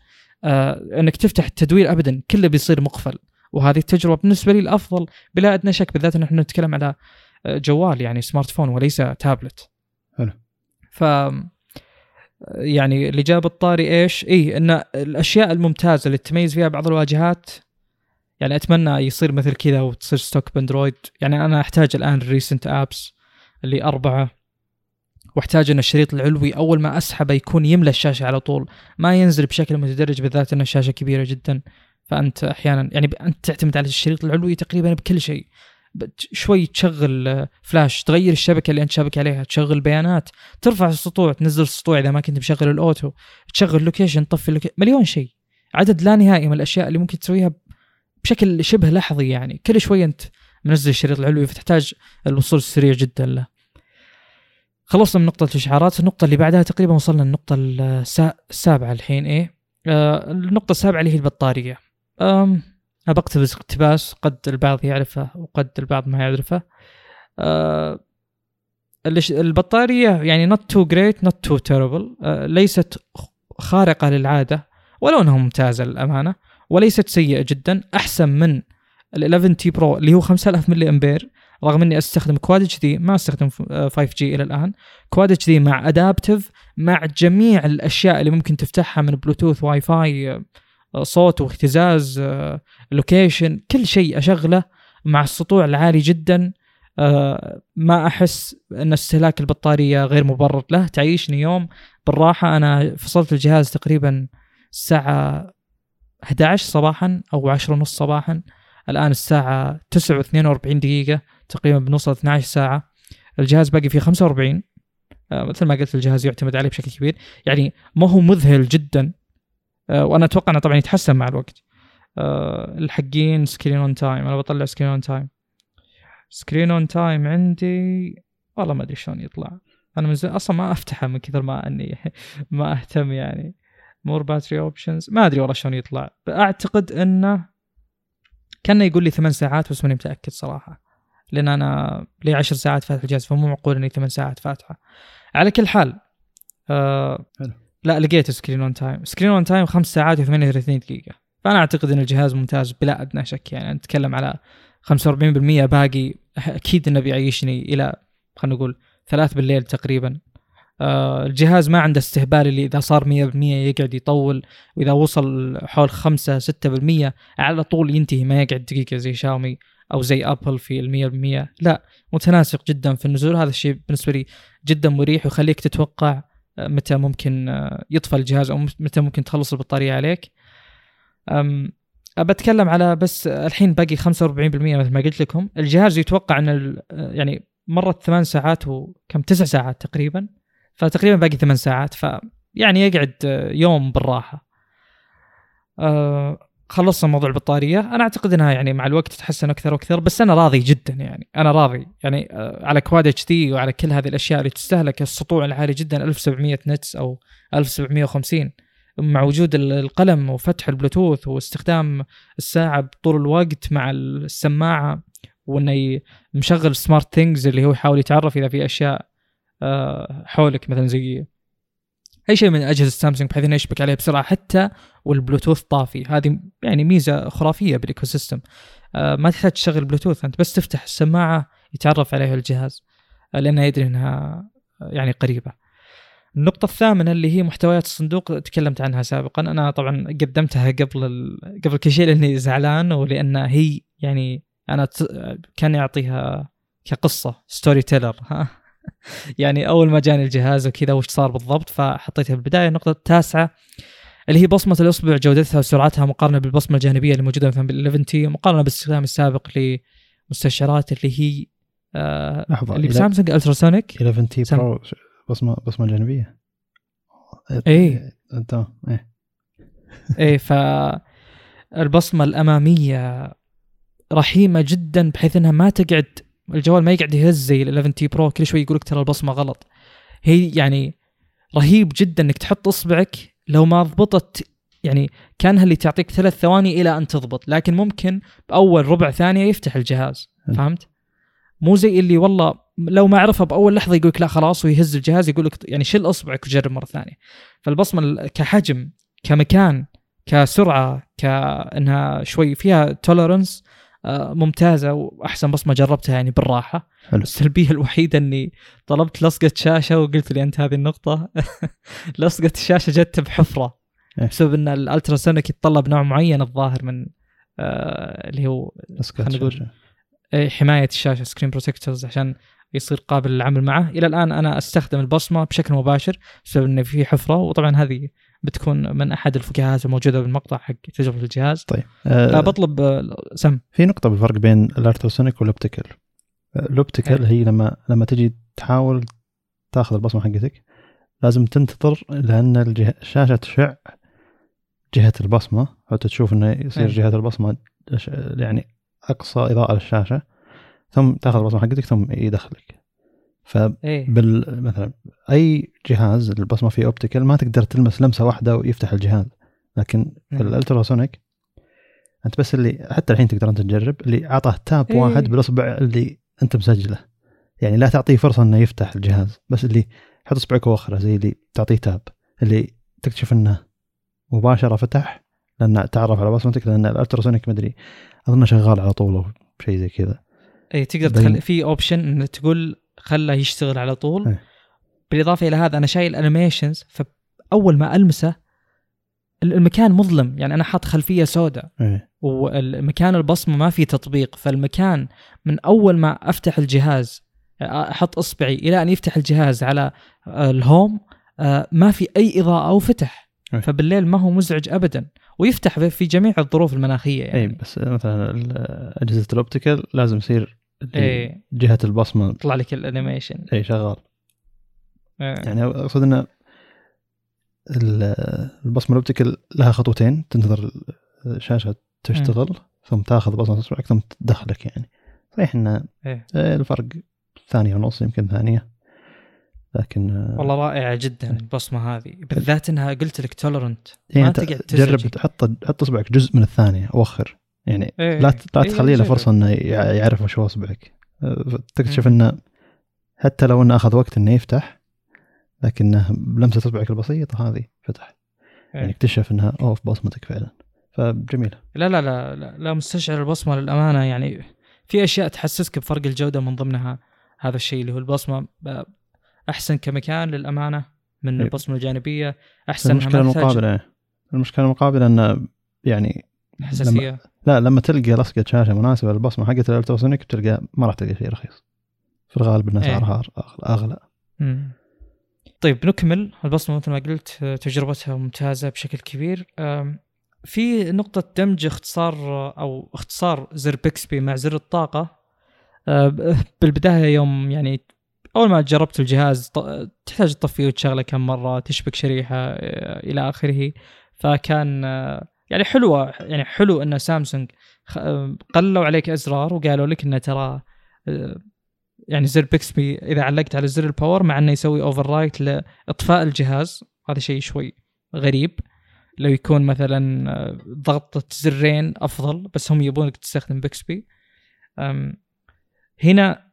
Speaker 1: انك تفتح التدوير ابدا كله بيصير مقفل وهذه التجربة بالنسبة لي الأفضل بلا أدنى شك بالذات إن إحنا نتكلم على آه، جوال يعني smartphone وليس تابلت
Speaker 2: حلو.
Speaker 1: ف يعني اللي جاب الطاري إيش؟ إي إن الأشياء الممتازة اللي تميز فيها بعض الواجهات يعني أتمنى يصير مثل كذا وتصير stock بأندرويد يعني أنا أحتاج الآن ال recent apps اللي أربعة واحتاج أن الشريط العلوي أول ما أسحبه يكون يملى الشاشة على طول. ما ينزل بشكل متدرج بالذات أن الشاشة كبيرة جدا. فأنت أحيانا يعني أنت تعتمد على الشريط العلوي تقريبا بكل شيء. شوي تشغل آه، فلاش تغير الشبكة اللي أنت شابك عليها تشغل بيانات ترفع السطوع تنزل السطوع إذا ما كنت مشغل ال auto تشغل location تطفي ال loca... مليون شيء. عدد لا نهائي من الأشياء اللي ممكن تسويها بشكل شبه لحظي يعني. كل شوي أنت منزل الشريط العلوي فتحتاج الوصول السريع جدا له. خلصنا من نقطة الإشعارات النقطة اللي بعدها تقريبا وصلنا النقطة السا- السابعة الحين إيه؟ آه النقطة السابعة اللي هي البطارية. أم أبى أقتبس اقتباس قد البعض يعرفه وقد البعض ما يعرفه. آه البطارية يعني not too great not too terrible. آه ليست خارقة للعادة ولو أنها ممتازة للأمانة وليست سيئة جدا. أحسن من ال 11T Pro اللي هو 5000 ملي أمبير. رغم إني أستخدم Quad HD ما أستخدم 5G إلى الآن. Quad HD مع adaptive مع جميع الأشياء اللي ممكن تفتحها من بلوتوث واي فاي آه، صوت واهتزاز آه، location كل شيء أشغله مع السطوع العالي جدا. آه، ما أحس إن استهلاك البطارية غير مبرر له. تعيشني يوم بالراحة. أنا فصلت الجهاز تقريبا الساعة 11 صباحا أو 10 ونص صباحا. الآن الساعة 9 و42 دقيقة. تقريبا بنوصل 12 ساعة. الجهاز باقي فيه 45 آه، مثل ما قلت الجهاز يعتمد عليه بشكل كبير. يعني ما هو مذهل جدا. آه، وأنا أتوقع إنه طبعا يتحسن مع الوقت. آه، الحقين screen on time أنا بطلع screen on time screen on time عندي والله ما أدري شلون يطلع. أنا من أصلا ما أفتحه من كثر ما أني ما أهتم يعني. more battery options ما أدري والله شلون يطلع. أعتقد إنه كان يقول لي ثمان ساعات بس ماني متأكد صراحة. لأن أنا لي عشر ساعات فاتح الجهاز فمو معقول إني ثمان ساعات فاتحة. على كل حال آه
Speaker 2: حلو.
Speaker 1: لا لقيت screen on time screen on time خمس ساعات و38 دقيقة. فأنا أعتقد إن الجهاز ممتاز بلا أدنى شك. يعني نتكلم على 45% باقي أكيد إنه بيعيشني إلى خلينا نقول ثلاث بالليل تقريبا. آه الجهاز ما عنده استهبال اللي إذا صار 100% يقعد يطول وإذا وصل حول 5 6% على طول ينتهي ما يقعد دقيقة زي شاومي. أو زي ابل في ال 100% لا متناسق جدا في النزول. هذا الشيء بالنسبة لي جدا مريح ويخليك تتوقع آه، متى ممكن آه، يطفى الجهاز أو متى ممكن تخلص البطارية عليك. بتكلم على بس الحين باقي 45% مثل ما قلت لكم. الجهاز يتوقع إن يعني مرت ثمان ساعات وكم تسع ساعات تقريبا. فتقريبا باقي ثمان ساعات. فيعني يقعد يوم بالراحة. خلصنا موضوع البطارية. أنا أعتقد إنها يعني مع الوقت تتحسن أكثر وأكثر بس أنا راضي جدا يعني. أنا راضي يعني أه على كواد اتش دي وعلى كل هذه الأشياء اللي تستهلك السطوع العالي جدا 1700 نتس أو 1750 مع وجود القلم وفتح البلوتوث واستخدام الساعة بطول الوقت مع السماعة وإنه مشغل SmartThings اللي هو يحاول يتعرف إذا في أشياء آه، حولك مثلا زي أي شيء من أجهزة سامسونج بحيث إنه يشبك عليه بسرعة حتى والبلوتوث طافي. هذه يعني ميزة خرافية بال ecosystem آه، ما تحتاج تشغل بلوتوث أنت بس تفتح السماعة يتعرف عليها الجهاز آه، لأنه يدري إنها يعني قريبة. النقطة الثامنة اللي هي محتويات الصندوق تكلمت عنها سابقا. أنا طبعا قدمتها قبل ال... قبل كل شيء لأني زعلان ولأن هي يعني أنا ت... كان يعطيها كقصة story teller ها؟ يعني أول ما جاني الجهاز وكذا وش صار بالضبط فحطيتها بالبداية النقطة التاسعة اللي هي بصمة الإصبع جودتها وسرعتها مقارنة بالبصمة الجانبية اللي موجودة مثلا بال 11 T مقارنة بالاستخدام السابق لمستشعرات اللي هي آه اللي بسامسونج ultrasonic؟
Speaker 2: 11 T Pro بصمة بصمة جانبية.
Speaker 1: إيه.
Speaker 2: أنت إيه.
Speaker 1: إيه فالبصمة الأمامية رهيبة جدا بحيث إنها ما تقعد الجوال ما يقعد يهز زي ال 11 T Pro كل شوي يقول لك ترى البصمة غلط. هي يعني رهيب جدا إنك تحط إصبعك لو ما ضبطت يعني كانها اللي تعطيك ثلاث ثواني إلى أن تضبط لكن ممكن بأول ربع ثانية يفتح الجهاز. فهمت؟ مو زي اللي والله لو ما عرفها بأول لحظة يقول لك لا خلاص ويهز الجهاز يقول لك يعني شيل إصبعك وجرب مرة ثانية. فالبصمة كحجم كمكان كسرعة كأنها شوي فيها تولرنس ممتازة وأحسن بصمة جربتها يعني بالراحة. حلو. السلبية الوحيدة إني طلبت لصقة شاشة وقلت لي أنت هذه النقطة. لصقة الشاشة جت بحفرة إيه. بسبب إن ال ultrasonic يتطلب نوع معين الظاهر من آه اللي هو
Speaker 2: خلينا نقول
Speaker 1: إيه، حماية الشاشة screen protectors عشان يصير قابل للعمل معه. إلى الآن أنا أستخدم البصمة بشكل مباشر بسبب انه في حفرة. وطبعا هذه بتكون من أحد الفكاهات الموجودة بالمقطع حق تجربة الجهاز.
Speaker 2: طيب
Speaker 1: أه بطلب آه، سم.
Speaker 2: في نقطة بالفرق بين ال ultrasonic وال optical ال optical هي لما لما تجي تحاول تاخذ البصمة حقتك لازم تنتظر لأن الشاشه تشع جهة البصمة حتى تشوف إنه يصير جهة البصمة يعني أقصى إضاءة للشاشة ثم تاخذ البصمة حقتك ثم يدخلك. فبال إيه. مثلا أي جهاز البصمة فيه optical ما تقدر تلمس لمسة واحدة ويفتح الجهاز لكن في ال ultrasonic أنت بس اللي حتى الحين تقدر أنت تجرب اللي أعطاه tap إيه. واحد بالأصبع اللي أنت مسجله يعني لا تعطيه فرصة إنه يفتح الجهاز بس اللي حط أصبعك وأخره زي اللي تعطيه tap اللي تكتشف إنه مباشرة فتح لأن تعرف على بصمتك لأن ال ultrasonic مدري أظنه شغال على طول أو شيء زي كذا
Speaker 1: اي تقدر تخلي في option انه تقول خله يشتغل على طول. أي. بالإضافة إلى هذا أنا شايل animations فأول ما ألمسه المكان مظلم يعني أنا حاط خلفية سوداء. والمكان البصمة ما في تطبيق فالمكان من أول ما أفتح الجهاز أحط إصبعي إلى أن يفتح الجهاز على ال home آه، ما في أي إضاءة وفتح فبالليل ما هو مزعج ابدا. ويفتح في جميع الظروف المناخية يعني.
Speaker 2: اي بس مثلا أجهزة ال optical لازم يصير إيه. جهة البصمة.
Speaker 1: يطلع لك ال animation.
Speaker 2: اي شغال. إيه. يعني أقصد إن البصمة ال optical لها خطوتين. تنتظر الشاشة تشتغل م. ثم تأخذ بصمة اصبعك ثم تدخلك يعني. صحيح انه إيه. الفرق ثانية ونص يمكن ثانية. لكن
Speaker 1: والله رائعه جدا البصمة هذه. بالذات إنها قلت لك تولرنت ما تقعد
Speaker 2: جرب تحط حط اصبعك جزء من الثانية وخر يعني إيه لا لا إيه تخلي له فرصة إنه يعرف وش هو اصبعك تكتشف إنه حتى لو إنه أخذ وقت إنه يفتح لكنه بلمسة اصبعك البسيطه هذه فتح. إيه. يعني اكتشف إنها أوف بصمتك فعلا. فجميلة.
Speaker 1: لا لا لا لا, لا مستشعر البصمة للأمانة. يعني في أشياء تحسسك بفرق الجودة من ضمنها هذا الشيء اللي هو البصمة. أحسن كمكان للأمانة من إيه. البصمة الجانبية. أحسن
Speaker 2: المشكلة المقابلة المشكلة المقابلة إنه يعني
Speaker 1: حساسيه
Speaker 2: لما لا لما تلقى لصقة شاشة مناسبة للبصمة حقت الألتراسونيك بتلقى ما راح تلقى شيء رخيص. في الغالب الناس اسعارها إيه. أغلى.
Speaker 1: مم. طيب نكمل. البصمة مثل ما قلت تجربتها ممتازة بشكل كبير. في نقطة دمج اختصار أو اختصار زر بيكسبي مع زر الطاقة. بالبداية يوم يعني أول ما جربت الجهاز تحتاج تطفيه وتشغله كم مرة تشبك شريحة إلى آخره. فكان يعني حلوة يعني حلو إن سامسونج قلوا عليك إزرار وقالوا لك إنه ترى يعني زر Bixby إذا علقت على زر ال power مع إنه يسوي override لإطفاء الجهاز هذا شيء شوي غريب. لو يكون مثلا آه، ضغطة زرين أفضل بس هم يبونك تستخدم Bixby. هنا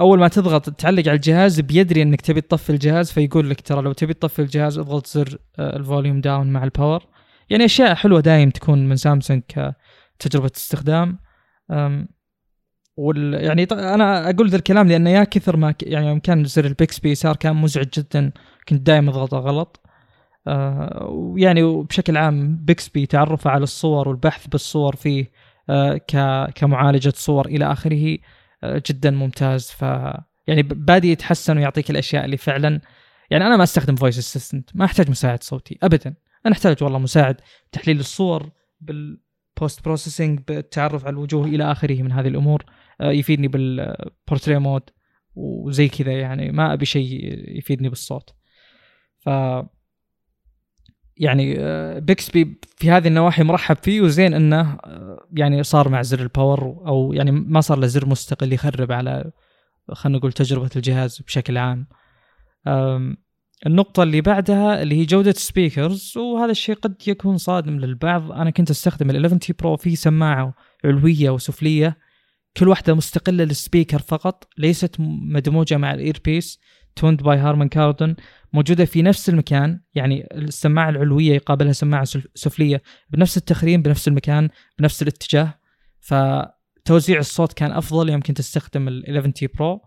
Speaker 1: أول ما تضغط تعلق على الجهاز بيدري إنك تبي تطفي الجهاز فيقول لك ترى لو تبي تطفي الجهاز اضغط زر آه، ال volume down مع ال power يعني أشياء حلوة دايم تكون من سامسونج كتجربة استخدام. وال يعني أنا أقول ذا الكلام لأن يا كثر ما ك... يعني يوم كان زر ال Bixby صار كان مزعج جدا كنت دائما اضغطه غلط. آه ويعني بشكل عام Bixby تعرفه على الصور والبحث بالصور فيه آه ك... كمعالجة صور إلى آخره آه جدا ممتاز. ف يعني بادي يتحسن ويعطيك الأشياء اللي فعلا. يعني أنا ما أستخدم voice assistant ما أحتاج مساعد صوتي ابدا. أنا أحتاج والله مساعد تحليل الصور بال post processing بالتعرف على الوجوه إلى آخره من هذه الأمور آه، يفيدني بال portrait mode وزي كذا يعني ما أبي شيء يفيدني بالصوت. ف يعني Bixby آه، في هذه النواحي مرحب فيه وزين إنه آه، يعني صار مع زر ال power أو يعني ما صار له زر مستقل يخرب على خلينا نقول تجربة الجهاز بشكل عام. النقطة اللي بعدها اللي هي جودة speakers وهذا الشيء قد يكون صادم للبعض. أنا كنت أستخدم ال 11 T Pro في سماعة علوية وسفلية. كل واحدة مستقلة لل speaker فقط ليست مدموجة مع ال earpiece tuned by Harman Kardon موجودة في نفس المكان. يعني السماعة العلوية يقابلها سماعة سفلية بنفس التخريم بنفس المكان بنفس الاتجاه. فتوزيع الصوت كان أفضل يمكن تستخدم ال 11 T Pro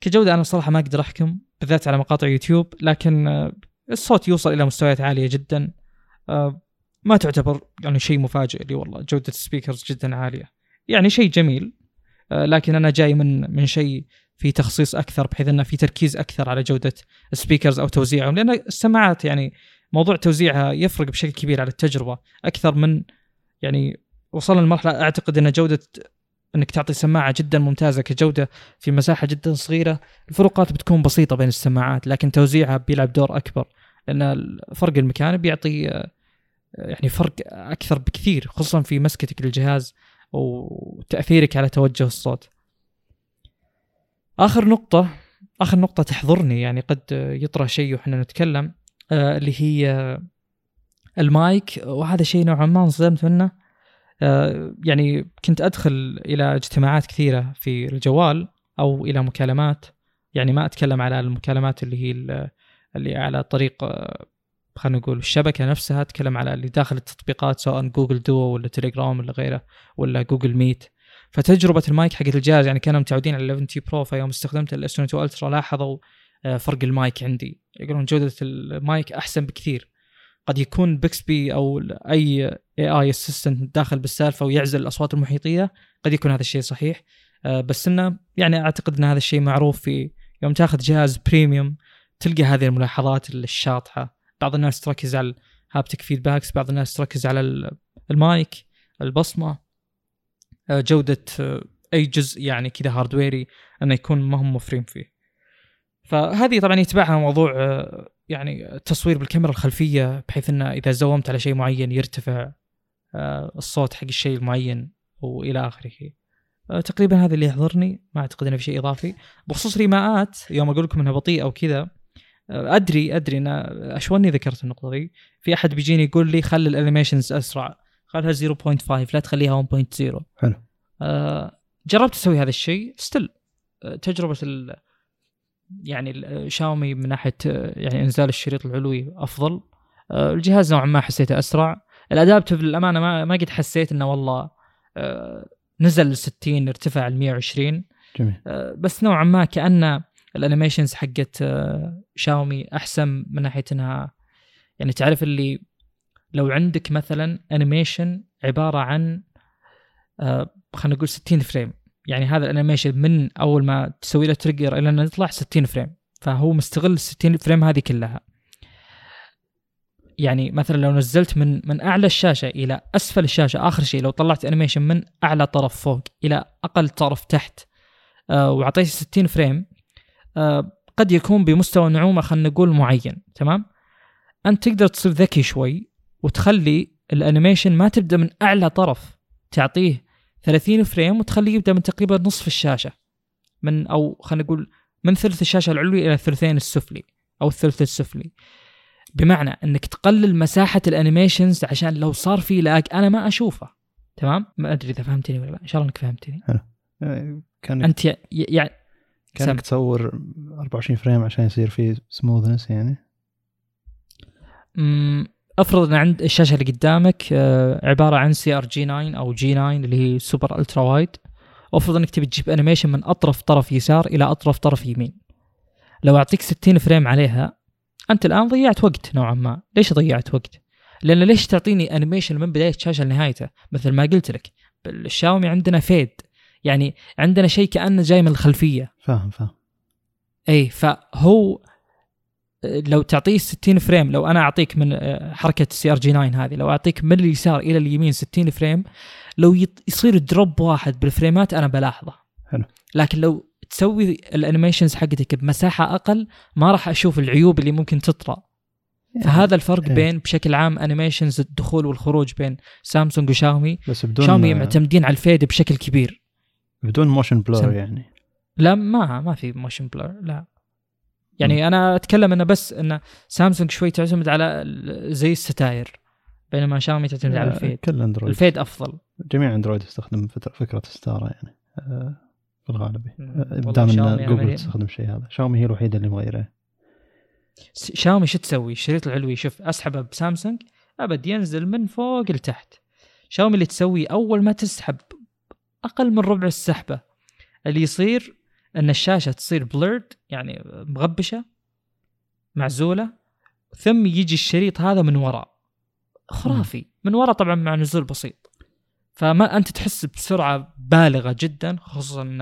Speaker 1: كجودة أنا صراحة ما أقدر أحكم. بالذات على مقاطع يوتيوب لكن الصوت يوصل إلى مستويات عالية جدا. آه، ما تعتبر يعني شيء مفاجئ لي والله. جودة ال speakers جدا عالية. يعني شيء جميل آه، لكن أنا جاي من من شيء في تخصيص أكثر بحيث إنه في تركيز أكثر على جودة ال speakers أو توزيعهم. لأن السماعات يعني موضوع توزيعها يفرق بشكل كبير على التجربة. أكثر من يعني وصلنا لمرحلة أعتقد إن جودة إنك تعطي سماعة جدا ممتازة كجودة في مساحة جدا صغيرة. الفروقات بتكون بسيطة بين السماعات لكن توزيعها بيلعب دور أكبر لأن فرق المكان بيعطي يعني فرق أكثر بكثير خصوصا في مسكتك للجهاز وتأثيرك على توجه الصوت. آخر نقطة آخر نقطة تحضرني يعني قد يطرح شيء وحنا نتكلم آه اللي هي المايك وهذا شيء نوعا ما انصدمت منه. يعني كنت أدخل إلى اجتماعات كثيرة في الجوال أو إلى مكالمات. يعني ما أتكلم على المكالمات اللي هي اللي على طريق آه، خلينا نقول الشبكة نفسها تكلم على اللي داخل التطبيقات سواء Google Duo ولا تليجرام ولا غيره ولا Google Meet. فتجربة المايك حقت الجهاز يعني كانوا متعودين على 11 T Pro فيوم استخدمت ال S 22 Ultra لاحظوا آه، فرق المايك عندي. يقولون جودة المايك أحسن بكثير. قد يكون بيكسبي أو أي اي اي اسيستنت داخل بالسالفة ويعزل الأصوات المحيطية قد يكون هذا الشيء صحيح. آه، بس إنه يعني أعتقد إن هذا الشيء معروف في يوم تاخذ جهاز premium تلقى هذه الملاحظات الشاطحة. بعض الناس تركز على ال haptic feedbacks بعض الناس تركز على المايك البصمة. آه، جودة آه، أي جزء يعني كذا hardware ي إنه يكون ما هم موفرين فيه. فهذه طبعا يتبعها موضوع يعني التصوير بالكاميرا الخلفية بحيث إنه إذا زومت على شيء معين يرتفع الصوت حق الشيء المعين وإلى آخره. تقريبا هذا اللي يحضرني. ما أعتقد إنه في شيء إضافي. بخصوص ريماءات يوم أقول لكم إنها بطيئة وكذا أدري أدري إن أشوني ذكرت النقطة دي في أحد بيجيني يقول لي خلي الانيميشنز أسرع. خلها 0.5 لا تخليها 1.0
Speaker 2: حلو.
Speaker 1: آه جربت أسوي هذا الشيء؟ still آه تجربة يعني الشاومي من ناحية يعني إنزال الشريط العلوي أفضل. آه الجهاز نوعا ما حسيته أسرع. ال adaptive للأمانة ما ما قد حسيت إنه والله آه نزل ل 60 ارتفع ل 120
Speaker 2: جميل.
Speaker 1: آه، بس نوعا ما كأن ال animations حقت آه، شاومي أحسن من ناحية إنها يعني تعرف اللي لو عندك مثلا animation عبارة عن آه، خلينا نقول 60 frame يعني هذا ال animation من أول ما تسوي له trigger إلى انه يطلع 60 frame. فهو مستغل ال 60 frame هذه كلها. يعني مثلا لو نزلت من من أعلى الشاشة إلى أسفل الشاشة آخر شيء لو طلعت animation من أعلى طرف فوق إلى أقل طرف تحت آه وأعطيت 60 frame آه قد يكون بمستوى نعومة خلينا نقول معين تمام؟ أنت تقدر تصير ذكي شوي وتخلي ال animation ما تبدأ من أعلى طرف تعطيه 30 frame وتخليه يبدأ من تقريبا نصف الشاشة. من أو خلينا نقول من ثلث الشاشة العلوي إلى الثلثين السفلي أو الثلث السفلي. بمعنى إنك تقلل مساحة ال animations عشان لو صار في lag أنا ما أشوفه. تمام؟ ما أدري إذا فهمتني ولا لا. إن شاء الله إنك فهمتني.
Speaker 2: حلو.
Speaker 1: كأنك أنت يعني
Speaker 2: كأنك
Speaker 1: سم.
Speaker 2: تصور 24 frame عشان يصير فيه smoothness يعني؟
Speaker 1: مم، أفرض إن عند الشاشة اللي قدامك آه، عبارة عن سي ار جي 9 أو جي 9 اللي هي super ultra wide أفرض إنك تبي تجيب animation من أطرف طرف يسار إلى أطرف طرف يمين. لو أعطيك 60 frame عليها أنت الآن ضيعت وقت نوعا ما. ليش ضيعت وقت؟ لأن ليش تعطيني animation من بداية الشاشة لنهايته؟ مثل ما قلت لك بالشاومي عندنا fade يعني عندنا شيء كأنه جاي من الخلفية.
Speaker 2: فاهم فاهم.
Speaker 1: اي فهو لو تعطيه 60 frame لو أنا أعطيك من آه، حركة ال CRG9 هذه لو أعطيك من اليسار إلى اليمين 60 frame لو يصير drop واحد بال frameات أنا بلاحظه
Speaker 2: حلو.
Speaker 1: لكن لو تسوي ال animations حقتك بمساحة أقل ما راح أشوف العيوب اللي ممكن تطرأ فهذا الفرق
Speaker 2: إيه.
Speaker 1: بين بشكل عام animations الدخول والخروج بين سامسونج وشاومي
Speaker 2: بس بدون
Speaker 1: شاومي معتمدين على ال fade بشكل كبير
Speaker 2: بدون motion
Speaker 1: blur.
Speaker 2: يعني
Speaker 1: لا ما ما في motion blur لا يعني أنا أتكلم إنه بس إنه سامسونج شوي تعتمد على زي الستاير بينما شاومي تعتمد على ال fade.
Speaker 2: كل اندرويد
Speaker 1: ال fade أفضل.
Speaker 2: جميع اندرويد يستخدم فكرة ستارة يعني آه، في الغالب. آه، دام
Speaker 1: إن
Speaker 2: جوجل تستخدم الشيء هذا. شاومي هي الوحيدة اللي مغيرة.
Speaker 1: س- شاومي شو تسوي؟ الشريط العلوي شوف أسحبه بسامسونج أبد ينزل من فوق لتحت. شاومي اللي تسوي أول ما تسحب أقل من ربع السحبة اللي يصير إن الشاشة تصير بليرد يعني مغبشة معزولة ثم يجي الشريط هذا من وراء. خرافي. من وراء طبعا مع نزول بسيط. فما أنت تحس بسرعة بالغة جدا خصوصا إن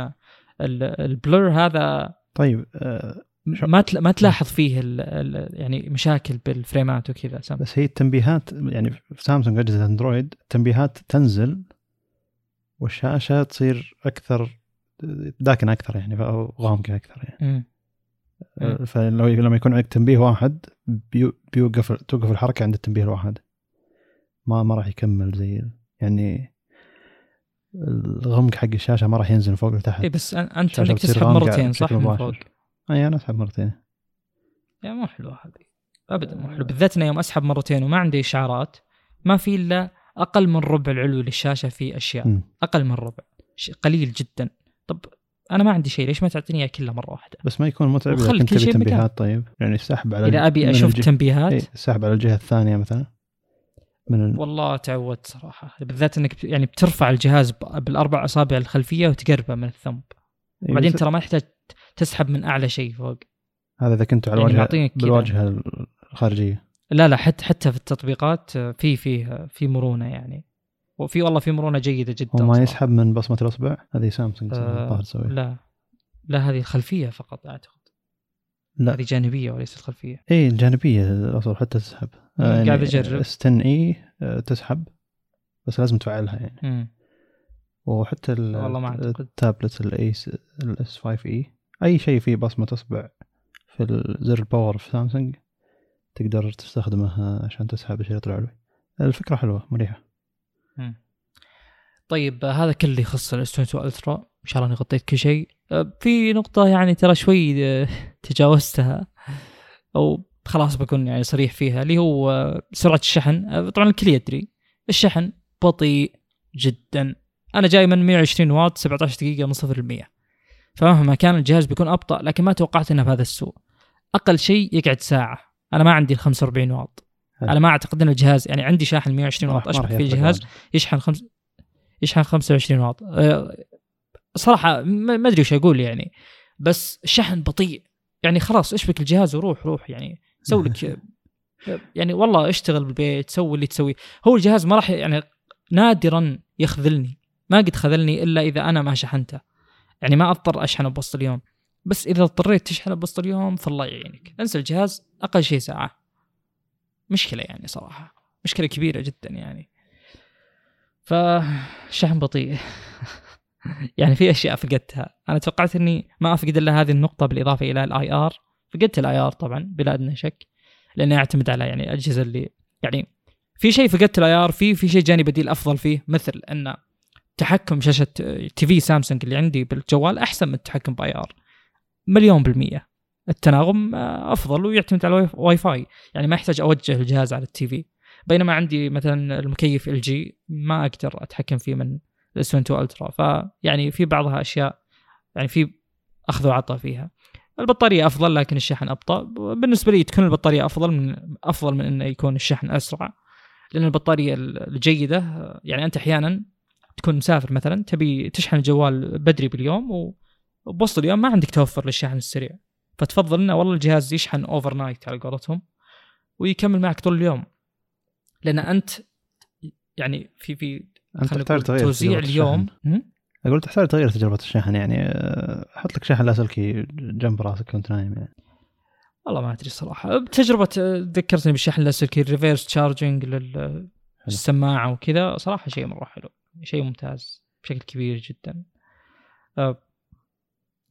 Speaker 1: ال- البلور هذا
Speaker 2: طيب آه،
Speaker 1: ما ما تلاحظ فيه ال ال يعني مشاكل بالفريمات وكذا
Speaker 2: بس هي التنبيهات يعني في سامسونج أجهزة أندرويد التنبيهات تنزل والشاشة تصير أكثر داكنه أكثر يعني أو غامقه أكثر يعني.
Speaker 1: مم. مم.
Speaker 2: فلو لما يكون عندك تنبيه واحد بيو- بيوقف توقف الحركة عند التنبيه الواحد. ما ما راح يكمل زي يعني الغمق حق الشاشة ما راح ينزل فوق لتحت.
Speaker 1: اي بس أنت
Speaker 2: إنك
Speaker 1: تسحب مرتين صح؟ من. فوق.
Speaker 2: أي أنا أسحب مرتين.
Speaker 1: يعني مو حلوة هذه. ابدا مو حلو. بالذات انه يوم أسحب مرتين وما عندي إشعارات ما في إلا أقل من ربع العلوي للشاشة في أشياء.
Speaker 2: مم.
Speaker 1: أقل من ربع. شيء قليل جدا. طب أنا ما عندي شيء ليش ما تعطيني إياه كله مرة واحدة؟
Speaker 2: بس ما يكون متعب
Speaker 1: إذا
Speaker 2: كنت تبي. تنبيهات طيب. يعني السحب على
Speaker 1: إذا
Speaker 2: أبي
Speaker 1: أشوف
Speaker 2: الجهة-
Speaker 1: تنبيهات.
Speaker 2: إيه، السحب على الجهة الثانية مثلا. من ال...
Speaker 1: والله تعودت صراحة. بالذات إنك يعني بترفع الجهاز بالأربع أصابع الخلفية وتقربه من الثمب.
Speaker 2: إيه،
Speaker 1: بعدين ترى ما يحتاج تسحب من أعلى شيء فوق.
Speaker 2: هذا إذا كنت على
Speaker 1: يعني
Speaker 2: الواجهه. بالواجهة الخارجية.
Speaker 1: لا لا حتى حتى في التطبيقات آه، في في في مرونة يعني. وفي والله في مرونة جيدة جدا
Speaker 2: هو ما
Speaker 1: صراحة.
Speaker 2: يسحب من بصمة الاصبع هذه سامسونج
Speaker 1: آه،
Speaker 2: الظاهر تسوي
Speaker 1: لا. لا هذه الخلفيه فقط أعتقد.
Speaker 2: لا.
Speaker 1: هذه جانبية وليست خلفية.
Speaker 2: اي الجانبية الأصل حتى تسحب. آه،
Speaker 1: قاعد أجرب.
Speaker 2: ستن اي آه، تسحب بس لازم تفعلها يعني.
Speaker 1: مم.
Speaker 2: وحتى ال-
Speaker 1: والله ما أعتقد.
Speaker 2: ال tablet ال S ال S5e أي شيء فيه بصمة اصبع في زر ال power في سامسونج تقدر تستخدمه عشان تسحب الشريط العلوي. الفكرة حلوة
Speaker 1: مريحة. طيب هذا كل اللي يخص ال S22 Ultra إن شاء الله أني غطيت كل شيء. آه، في نقطة يعني ترى شوي آه، تجاوزتها. أو خلاص بكون يعني صريح فيها اللي هو آه، سرعة الشحن. طبعا الكل يدري الشحن بطيء جدا. أنا جاي من 120 واط 17 دقيقة من 0 ل 100 فمهما كان الجهاز بيكون أبطأ لكن ما توقعت إنه بهذا السوء. أقل شيء يقعد ساعة. أنا ما عندي ال 45 واط.
Speaker 2: حلو.
Speaker 1: أنا ما أعتقد ان الجهاز يعني عندي شاحن 120
Speaker 2: ما
Speaker 1: واط اشبك
Speaker 2: يفرق
Speaker 1: الجهاز. يشحن خمس يشحن 25 واط. آه، صراحة ما أدري وش أقول يعني بس شحن بطيء. يعني خلاص اشبك الجهاز وروح روح يعني. سوي لك يعني والله اشتغل بالبيت سوي اللي تسويه هو الجهاز ما راح يعني نادرا يخذلني. ما قد خذلني إلا إذا أنا ما شحنته. يعني ما أضطر أشحنه بوسط اليوم. بس إذا اضطريت تشحنه بوسط اليوم فالله يعينك. انسى الجهاز أقل شيء ساعة. مشكلة يعني صراحة مشكلة كبيرة جدا يعني. فشحن بطيء. يعني في أشياء فقدتها. أنا توقعت إني ما أفقد إلا هذه النقطة بالإضافة إلى ال IR فقدت ال IR طبعا بلا ادنى شك لأني أعتمد على يعني الأجهزة اللي يعني في شيء فقدت ال IR فيه في شيء جاني بديل أفضل فيه مثل أن تحكم شاشة TV سامسونج اللي عندي بالجوال أحسن من التحكم ب IR مليون بالمية. التناغم أفضل ويعتمد على الواي فاي يعني ما يحتاج أوجه الجهاز على ال TV. بينما عندي مثلا المكيف LG ما أقدر أتحكم فيه من ال S22 Ultra. فيعني في بعضها أشياء يعني في أخذ وعطاء فيها. البطارية أفضل لكن الشحن أبطأ. بالنسبة لي تكون البطارية أفضل من أفضل من إنه يكون الشحن أسرع. لأن البطارية الجيدة يعني أنت أحيانا تكون مسافر مثلا تبي تشحن الجوال بدري باليوم وبوسط اليوم ما عندك توفر للشحن السريع. فتفضل إنه والله الجهاز يشحن overnight على قولتهم ويكمل معك طول اليوم. لأن أنت يعني في في
Speaker 2: أنت تحتاج تغير
Speaker 1: توزيع اليوم.
Speaker 2: أقول تحتاج تغير تجربة الشحن يعني حط لك شحن لاسلكي جنب راسك وأنت نايم يعني.
Speaker 1: والله ما أدري صراحة. بتجربة ذكرتني بالشحن اللاسلكي ال reverse charging للسماعة وكذا صراحة شيء مرة حلو شيء ممتاز بشكل كبير جدا. أه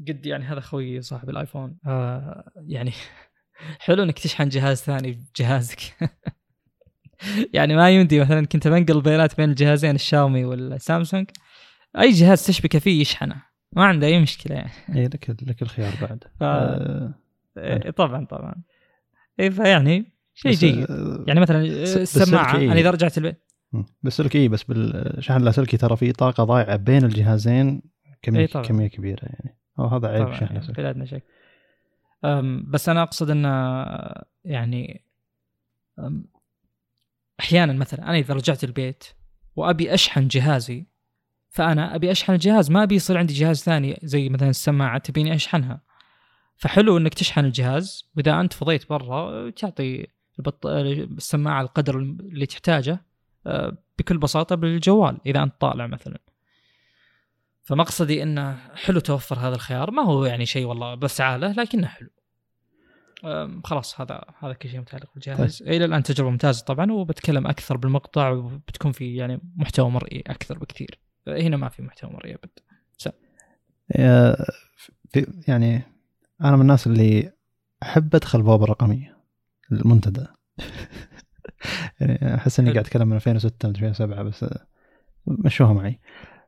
Speaker 1: قد يعني هذا خوي صاحب الآيفون. أه يعني حلو إنك تشحن جهاز ثاني بجهازك يعني ما يمدي مثلا كنت بنقل بيانات بين الجهازين الشاومي والسامسونج. أي جهاز تشبكه فيه يشحنه. ما عنده أي مشكلة يعني.
Speaker 2: اي لك لك الخيار بعد. ف...
Speaker 1: آه... إيه طبعا طبعا. اي فيعني شيء جيد. آه، يعني مثلا السماعة إيه؟ أنا إذا رجعت البيت.
Speaker 2: بس لك اي بس بالشحن اللاسلكي ترى في طاقة ضايعة بين الجهازين كميه إيه كمية كبيرة يعني. أو هذا عيب
Speaker 1: بلا ادنى شك بس أنا أقصد انه يعني أحيانا مثلا أنا إذا رجعت البيت وأبي أشحن جهازي فأنا أبي أشحن الجهاز ما أبي يصير عندي جهاز ثاني زي مثلا السماعة تبيني أشحنها. فحلو إنك تشحن الجهاز وإذا أنت فضيت برا تعطي البط... السماعة القدر اللي تحتاجه آه، بكل بساطة بالجوال إذا أنت طالع مثلا. فمقصدي إنه حلو توفر هذا الخيار. ما هو يعني شيء والله بس عاله لكنه حلو. خلاص هذا هذا كل شيء متعلق بالجهاز طيب. إلى الآن تجربة ممتازة طبعا وبتكلم أكثر بالمقطع وبتكون في يعني محتوى مرئي أكثر بكثير. هنا ما في محتوى مرئي أبد.
Speaker 2: يعني أنا من الناس اللي أحب أدخل بوابه رقميه المنتدى. يعني أحس إني قاعد أتكلم من 2006 2007 بس مشوها معي.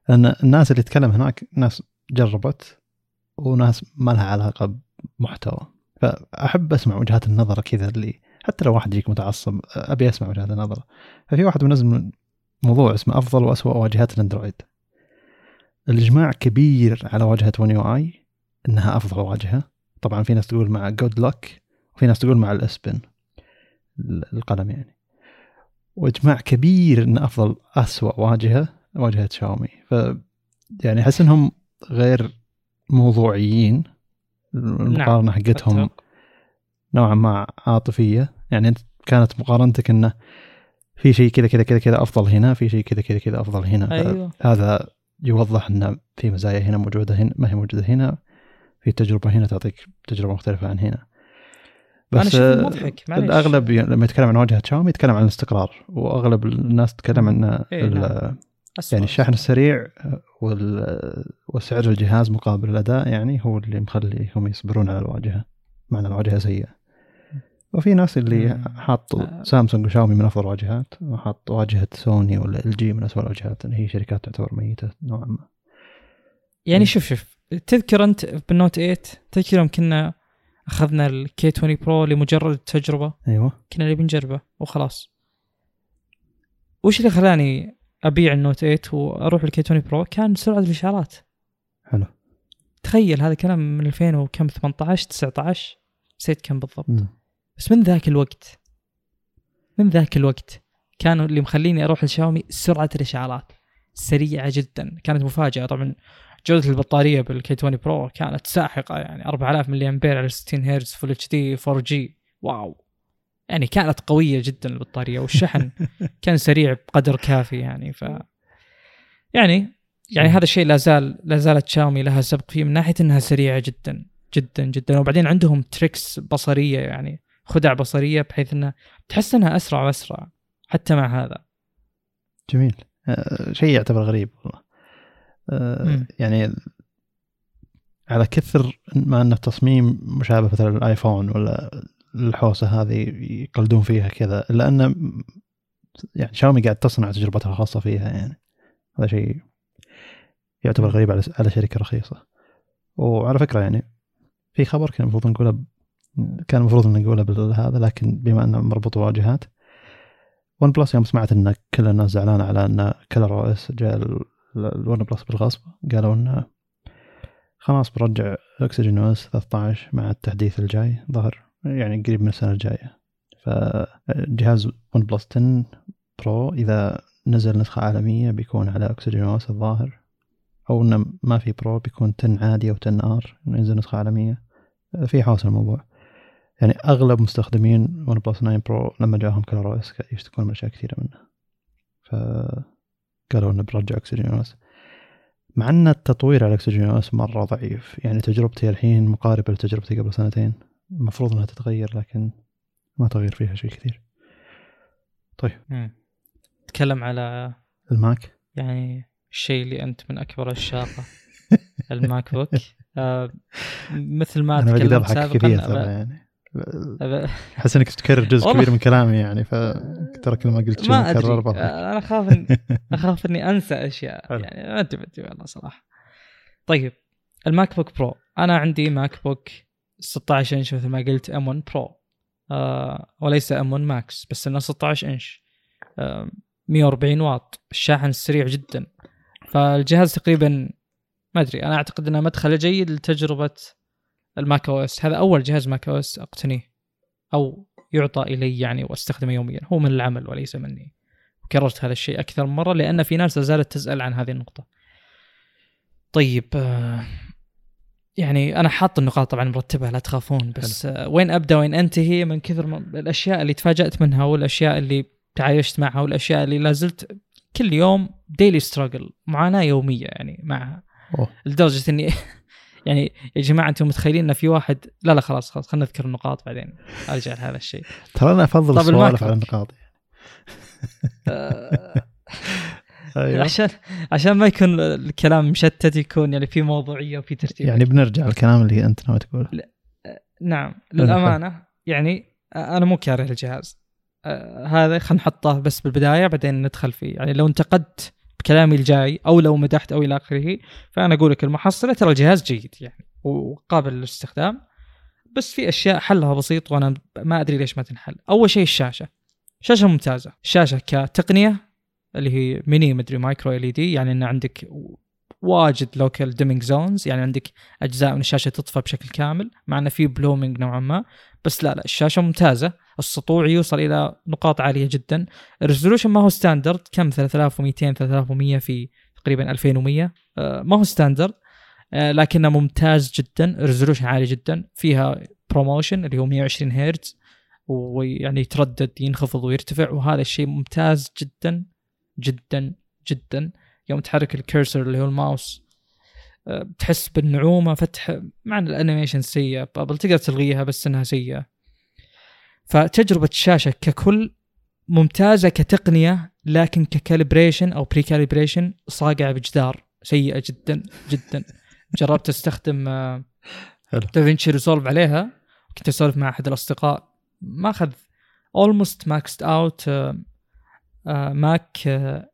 Speaker 2: لأن الناس اللي تتكلم هناك ناس جربت وناس ما لها علاقة بمحتوى. فأحب أسمع وجهات النظر كذا اللي حتى لو واحد يجيك متعصب أبي أسمع وجهات النظر. ففي واحد منزل موضوع اسمه أفضل واسوء واجهات الأندرويد. الإجماع كبير على واجهة ون يو آي إنها أفضل واجهة. طبعا في ناس تقول مع جود لك وفي ناس تقول مع الإسبن القلم يعني. وإجماع كبير إن أفضل اسوء واجهة واجهة شاومي ف يعني أحس إنهم غير موضوعيين المقارنة نعم. حقتهم نوعا ما عاطفية يعني أنت كانت مقارنتك إنه في شيء كذا كذا كذا كذا أفضل هنا في شيء كذا كذا كذا أفضل هنا أيوه. هذا يوضح ان في مزايا هنا موجودة هنا ما هي موجودة هنا في تجربة هنا تعطيك تجربة مختلفة عن هنا
Speaker 1: بس أنا مضحك
Speaker 2: معلش الأغلب لما يتكلم عن واجهة شاومي يتكلم عن الاستقرار وأغلب الناس تتكلم عن إيه نعم. يعني الشحن السريع وسعر الجهاز مقابل الأداء يعني هو اللي مخليهم يصبرون على الواجهة مع ان الواجهة سيئة. وفي ناس اللي حاطوا آه. سامسونج وشاومي من أفضل الواجهات وحط واجهة سوني ولا إل جي من اسوء الواجهات اللي هي شركات تعتبر ميتة نوعا ما.
Speaker 1: يعني شوف شوف تذكر أنت بالنوت 8 تذكر يوم كنا أخذنا الكي 20 برو لمجرد التجربه
Speaker 2: أيوه.
Speaker 1: كنا نبي نجربه وخلاص. وش اللي خلاني ابيع النوت 8 وأروح ال K20 Pro كان سرعة الاشعارات
Speaker 2: حلو.
Speaker 1: تخيل هذا كلام من 2000 وكم 18 19 نسيت كم بالضبط. م. بس من ذاك الوقت من ذاك الوقت كانوا اللي مخليني أروح لشاومي سرعة الاشعارات سريعة جدا. كانت مفاجأة. طبعا جودة البطارية بال K20 Pro كانت ساحقة يعني. 4000 ملي امبير على 60 هرتز Full HD 4G. Wow. يعني كانت قوية جدا البطارية والشحن كان سريع بقدر كافي يعني ف يعني يعني هذا الشيء لا زال لا زالت شاومي لها سبق فيه من ناحية إنها سريعة جدا جدا جدا. وبعدين عندهم tricks بصرية يعني خدع بصرية بحيث إنها تحس إنها أسرع وأسرع حتى مع هذا.
Speaker 2: جميل. آه شيء يعتبر غريب والله. آه يعني على كثر ما انه تصميم مشابه مثلا الايفون ولا الحوسة هذه يقلدون فيها كذا الا ان يعني شاومي قاعد تصنع تجربتها الخاصة فيها يعني. هذا شيء يعتبر غريب على على شركة رخيصة. وعلى فكرة يعني في خبر كان المفروض نقوله كان المفروض ان نقوله بهذا لكن بما أنه مربوط بواجهات ون بلس يوم سمعت إن كل الناس زعلانة على إن ColorOS جاء الون بلس بالغصب قالوا إنه خلاص برجع OxygenOS 13 مع التحديث الجاي ظهر يعني قريب من السنة الجاية. فجهاز ون بلس 10 Pro إذا نزل نسخة عالمية بيكون على OxygenOS الظاهر. أو إنه ما في Pro بيكون 10 عادي أو 10R ينزل نسخة عالمية. في حوسه الموضوع. يعني أغلب مستخدمين ون بلس 9 Pro لما جاهم ColorOS يشتكون من أشياء كثيرة منه. فقالوا إنه برجع OxygenOS مع إن التطوير على OxygenOS مرة ضعيف. يعني تجربتي الحين مقاربة لتجربتي قبل سنتين. المفروض إنها تتغير لكن ما تغير فيها شيء كثير. طيب.
Speaker 1: تكلم على
Speaker 2: الماك؟
Speaker 1: يعني الشيء اللي أنت من أكبر عشاقه ال MacBook آه مثل ما
Speaker 2: أضحك كثير ترى يعني. أحس إنك تكرر جزء كبير من كلامي يعني فترى كل ما قلت شيء
Speaker 1: ما أدري. أنا أخاف إن... أخاف إني أنسى أشياء. يعني ما أدري والله صراحة. طيب. ال MacBook Pro. أنا عندي MacBook 16 إنش مثل ما قلت M1 Pro آه وليس M1 Max بس إنه 16 إنش. آه 140 واط. الشاحن سريع جدا. فالجهاز تقريبا ما أدري أنا أعتقد إنه مدخل جيد لتجربة ال macOS. هذا أول جهاز macOS أقتنيه. أو يعطى إلي يعني وأستخدمه يوميا. هو من العمل وليس مني. كررت هذا الشيء أكثر من مرة لأن في ناس زالت تسأل عن هذه النقطة. طيب آه، يعني أنا حاط النقاط طبعا مرتبة لا تخافون بس آه، وين أبدأ وين أنتهي من كثر الأشياء اللي تفاجأت منها والأشياء اللي تعايشت معها والأشياء اللي لازلت كل يوم ديلي ستراجل معاناة يومية يعني معها أوه. لدرجة إني يعني يا جماعة أنتم متخيلين إن في واحد لا لا خلاص خلاص خلينا نذكر النقاط بعدين أرجع لهذا الشيء.
Speaker 2: ترى أنا أفضل السوالف على النقاط.
Speaker 1: آه، أيوه. عشان عشان ما يكون الكلام مشتت يكون يعني في موضوعية وفي ترتيب.
Speaker 2: يعني بنرجع للكلام اللي أنت ناوي تقوله.
Speaker 1: نعم. للأمانة يعني أنا مو كاره الجهاز. هذا خلينا نحطه بس بالبداية بعدين ندخل فيه. يعني لو انتقدت بكلامي الجاي أو لو مدحت أو إلى آخره فأنا أقول لك المحصلة ترى الجهاز جيد يعني وقابل للاستخدام. بس في أشياء حلها بسيط وأنا ما أدري ليش ما تنحل. أول شيء الشاشة. شاشة ممتازة. الشاشة كتقنية اللي هي ميني مدري micro LED يعني إن عندك واجد local dimming zones يعني عندك أجزاء من الشاشة تطفى بشكل كامل مع إنه في blooming نوعا ما. بس لا لا الشاشة ممتازة السطوع يوصل إلى نقاط عالية جدا. ال resolution ما هو standard كم؟ 3200 3100 في تقريبا 2100 آه، ما هو standard آه، لكنه ممتاز جدا resolution عالي جدا. فيها ProMotion اللي هو 120 هرتز ويعني يتردد ينخفض ويرتفع وهذا الشيء ممتاز جدا. جدا جدا. يوم تحرك ال cursor اللي هو الماوس آه، تحس بالنعومة فتح مع ال animation سيئة. bubble تقدر تلغيها بس إنها سيئة. فتجربة الشاشة ككل ممتازة كتقنية لكن ك calibration أو pre-calibration صاقعة بجدار. سيئة جدا جدا. جربت أستخدم DaVinci Resolve عليها. كنت أسولف مع أحد الأصدقاء. ما اخذ almost maxed out Mac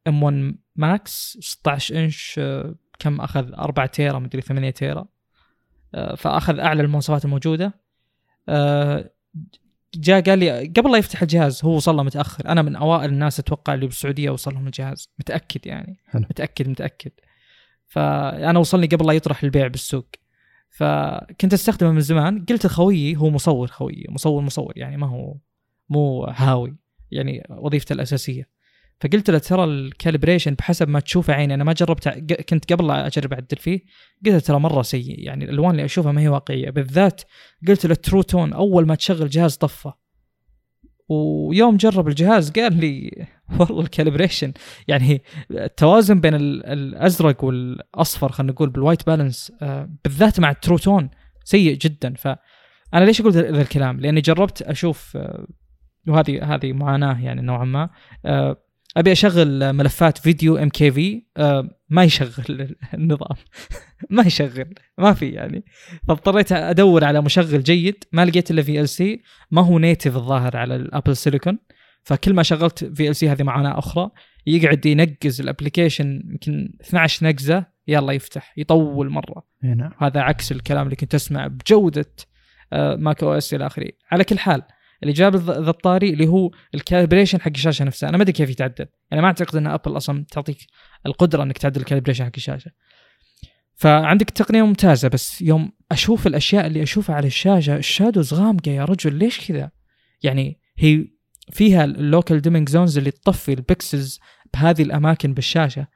Speaker 1: M1 Max 16 إنش آه، كم أخذ؟ 4 tera مدري 8 tera. آه، فأخذ أعلى المواصفات الموجودة. آه، جاء قال لي قبل لا يفتح الجهاز هو وصل له متأخر. أنا من أوائل الناس أتوقع اللي بالسعودية وصل لهم الجهاز. متأكد يعني. حلو. متأكد متأكد. فأنا وصلني قبل لا يطرح البيع بالسوق. فكنت أستخدمه من زمان. قلت لخويي هو مصور خويي مصور مصور. يعني ما هو مو هاوي. يعني وظيفته الأساسية. فقلت له ترى ال calibration بحسب ما تشوفه عيني أنا ما جربت كنت قبل لا أجرب اعدل فيه قلت له ترى مرة سيء يعني الألوان اللي أشوفها ما هي واقعية. بالذات قلت له True Tone أول ما تشغل جهاز طفى. ويوم جرب الجهاز قال لي والله ال calibration يعني التوازن بين الأزرق والأصفر خلينا نقول بال white balance آه، بالذات مع ال True Tone سيء جدا. فأنا ليش أقول ذا الكلام؟ لأني جربت أشوف آه، وهذه هذه معاناة يعني نوعا ما آه، أبي أشغل ملفات فيديو MKV ما يشغل النظام. ما يشغل ما في يعني. فاضطريت أدور على مشغل جيد ما لقيت إلا VLC ما هو native الظاهر على ال Apple Silicon. فكل ما شغلت في ال سي هذه معاناة أخرى يقعد ينقز ال application يمكن 12 نقزة يلا يفتح يطول مرة.
Speaker 2: نعم.
Speaker 1: هذا عكس الكلام اللي كنت أسمع بجودة macOS إلى آخره. على كل حال اللي جاب ذا الطاري اللي هو ال calibration حق الشاشة نفسها. أنا ما أدري كيف يتعدل. يعني ما أعتقد إن أبل أصلا تعطيك القدرة إنك تعدل ال calibration حق الشاشة. فعندك تقنية ممتازة بس يوم أشوف الأشياء اللي أشوفها على الشاشة ال shadows غامقة يا رجل ليش كذا؟ يعني هي فيها ال local dimming zones اللي تطفي ال pixels بهذه الأماكن بالشاشة.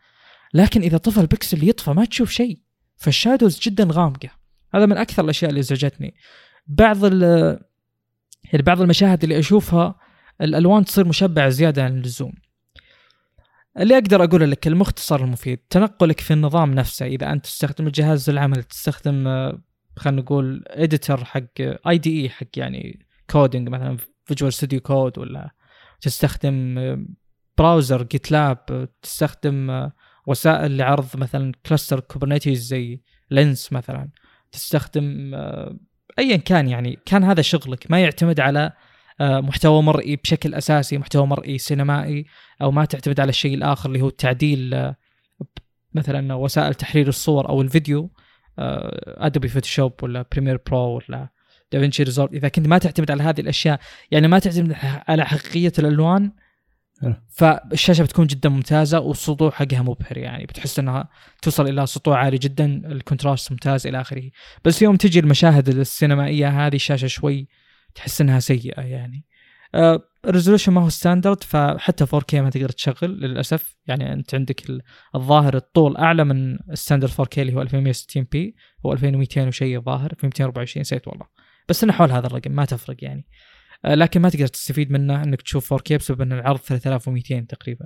Speaker 1: لكن إذا طفى البكسل يطفى ما تشوف شيء. فال shadows جدا غامقة. هذا من أكثر الأشياء اللي ازعجتني بعض يعني بعض المشاهد اللي أشوفها الألوان تصير مشبعة زيادة عن اللزوم. اللي أقدر أقوله لك المختصر المفيد تنقلك في النظام نفسه. إذا أنت تستخدم الجهاز العمل تستخدم آه، خلينا نقول editor حق IDE حق يعني coding مثلا Visual Studio Code ولا تستخدم browser GitLab تستخدم آه، وسائل لعرض مثلا cluster Kubernetes زي Lens مثلا. تستخدم آه، ايا كان يعني كان هذا شغلك ما يعتمد على آه، محتوى مرئي بشكل أساسي محتوى مرئي سينمائي أو ما تعتمد على الشيء الآخر اللي هو التعديل آه، مثلا وسائل تحرير الصور أو الفيديو Adobe Photoshop ولا Premiere Pro ولا DaVinci Resolve إذا كنت ما تعتمد على هذه الأشياء يعني ما تعتمد على حقيقيه الألوان فالشاشة بتكون جدا ممتازة والسطوع حقها مبهر يعني. بتحس إنها توصل إلى سطوع عالي جدا ال contrast ممتاز إلى آخره. بس يوم تجي المشاهد السينمائية هذه الشاشة شوي تحس إنها سيئة يعني. ال resolution ما هو standard فحتى 4K ما تقدر تشغل للأسف. يعني أنت عندك الظاهر الطول أعلى من ال standard 4K اللي هو 2160 p هو 2200 وشيء الظاهر 2224 نسيت والله. بس انه حول هذا الرقم ما تفرق يعني. لكن ما تقدر تستفيد منه إنك تشوف 4K بسبب إن العرض 3200 تقريبا.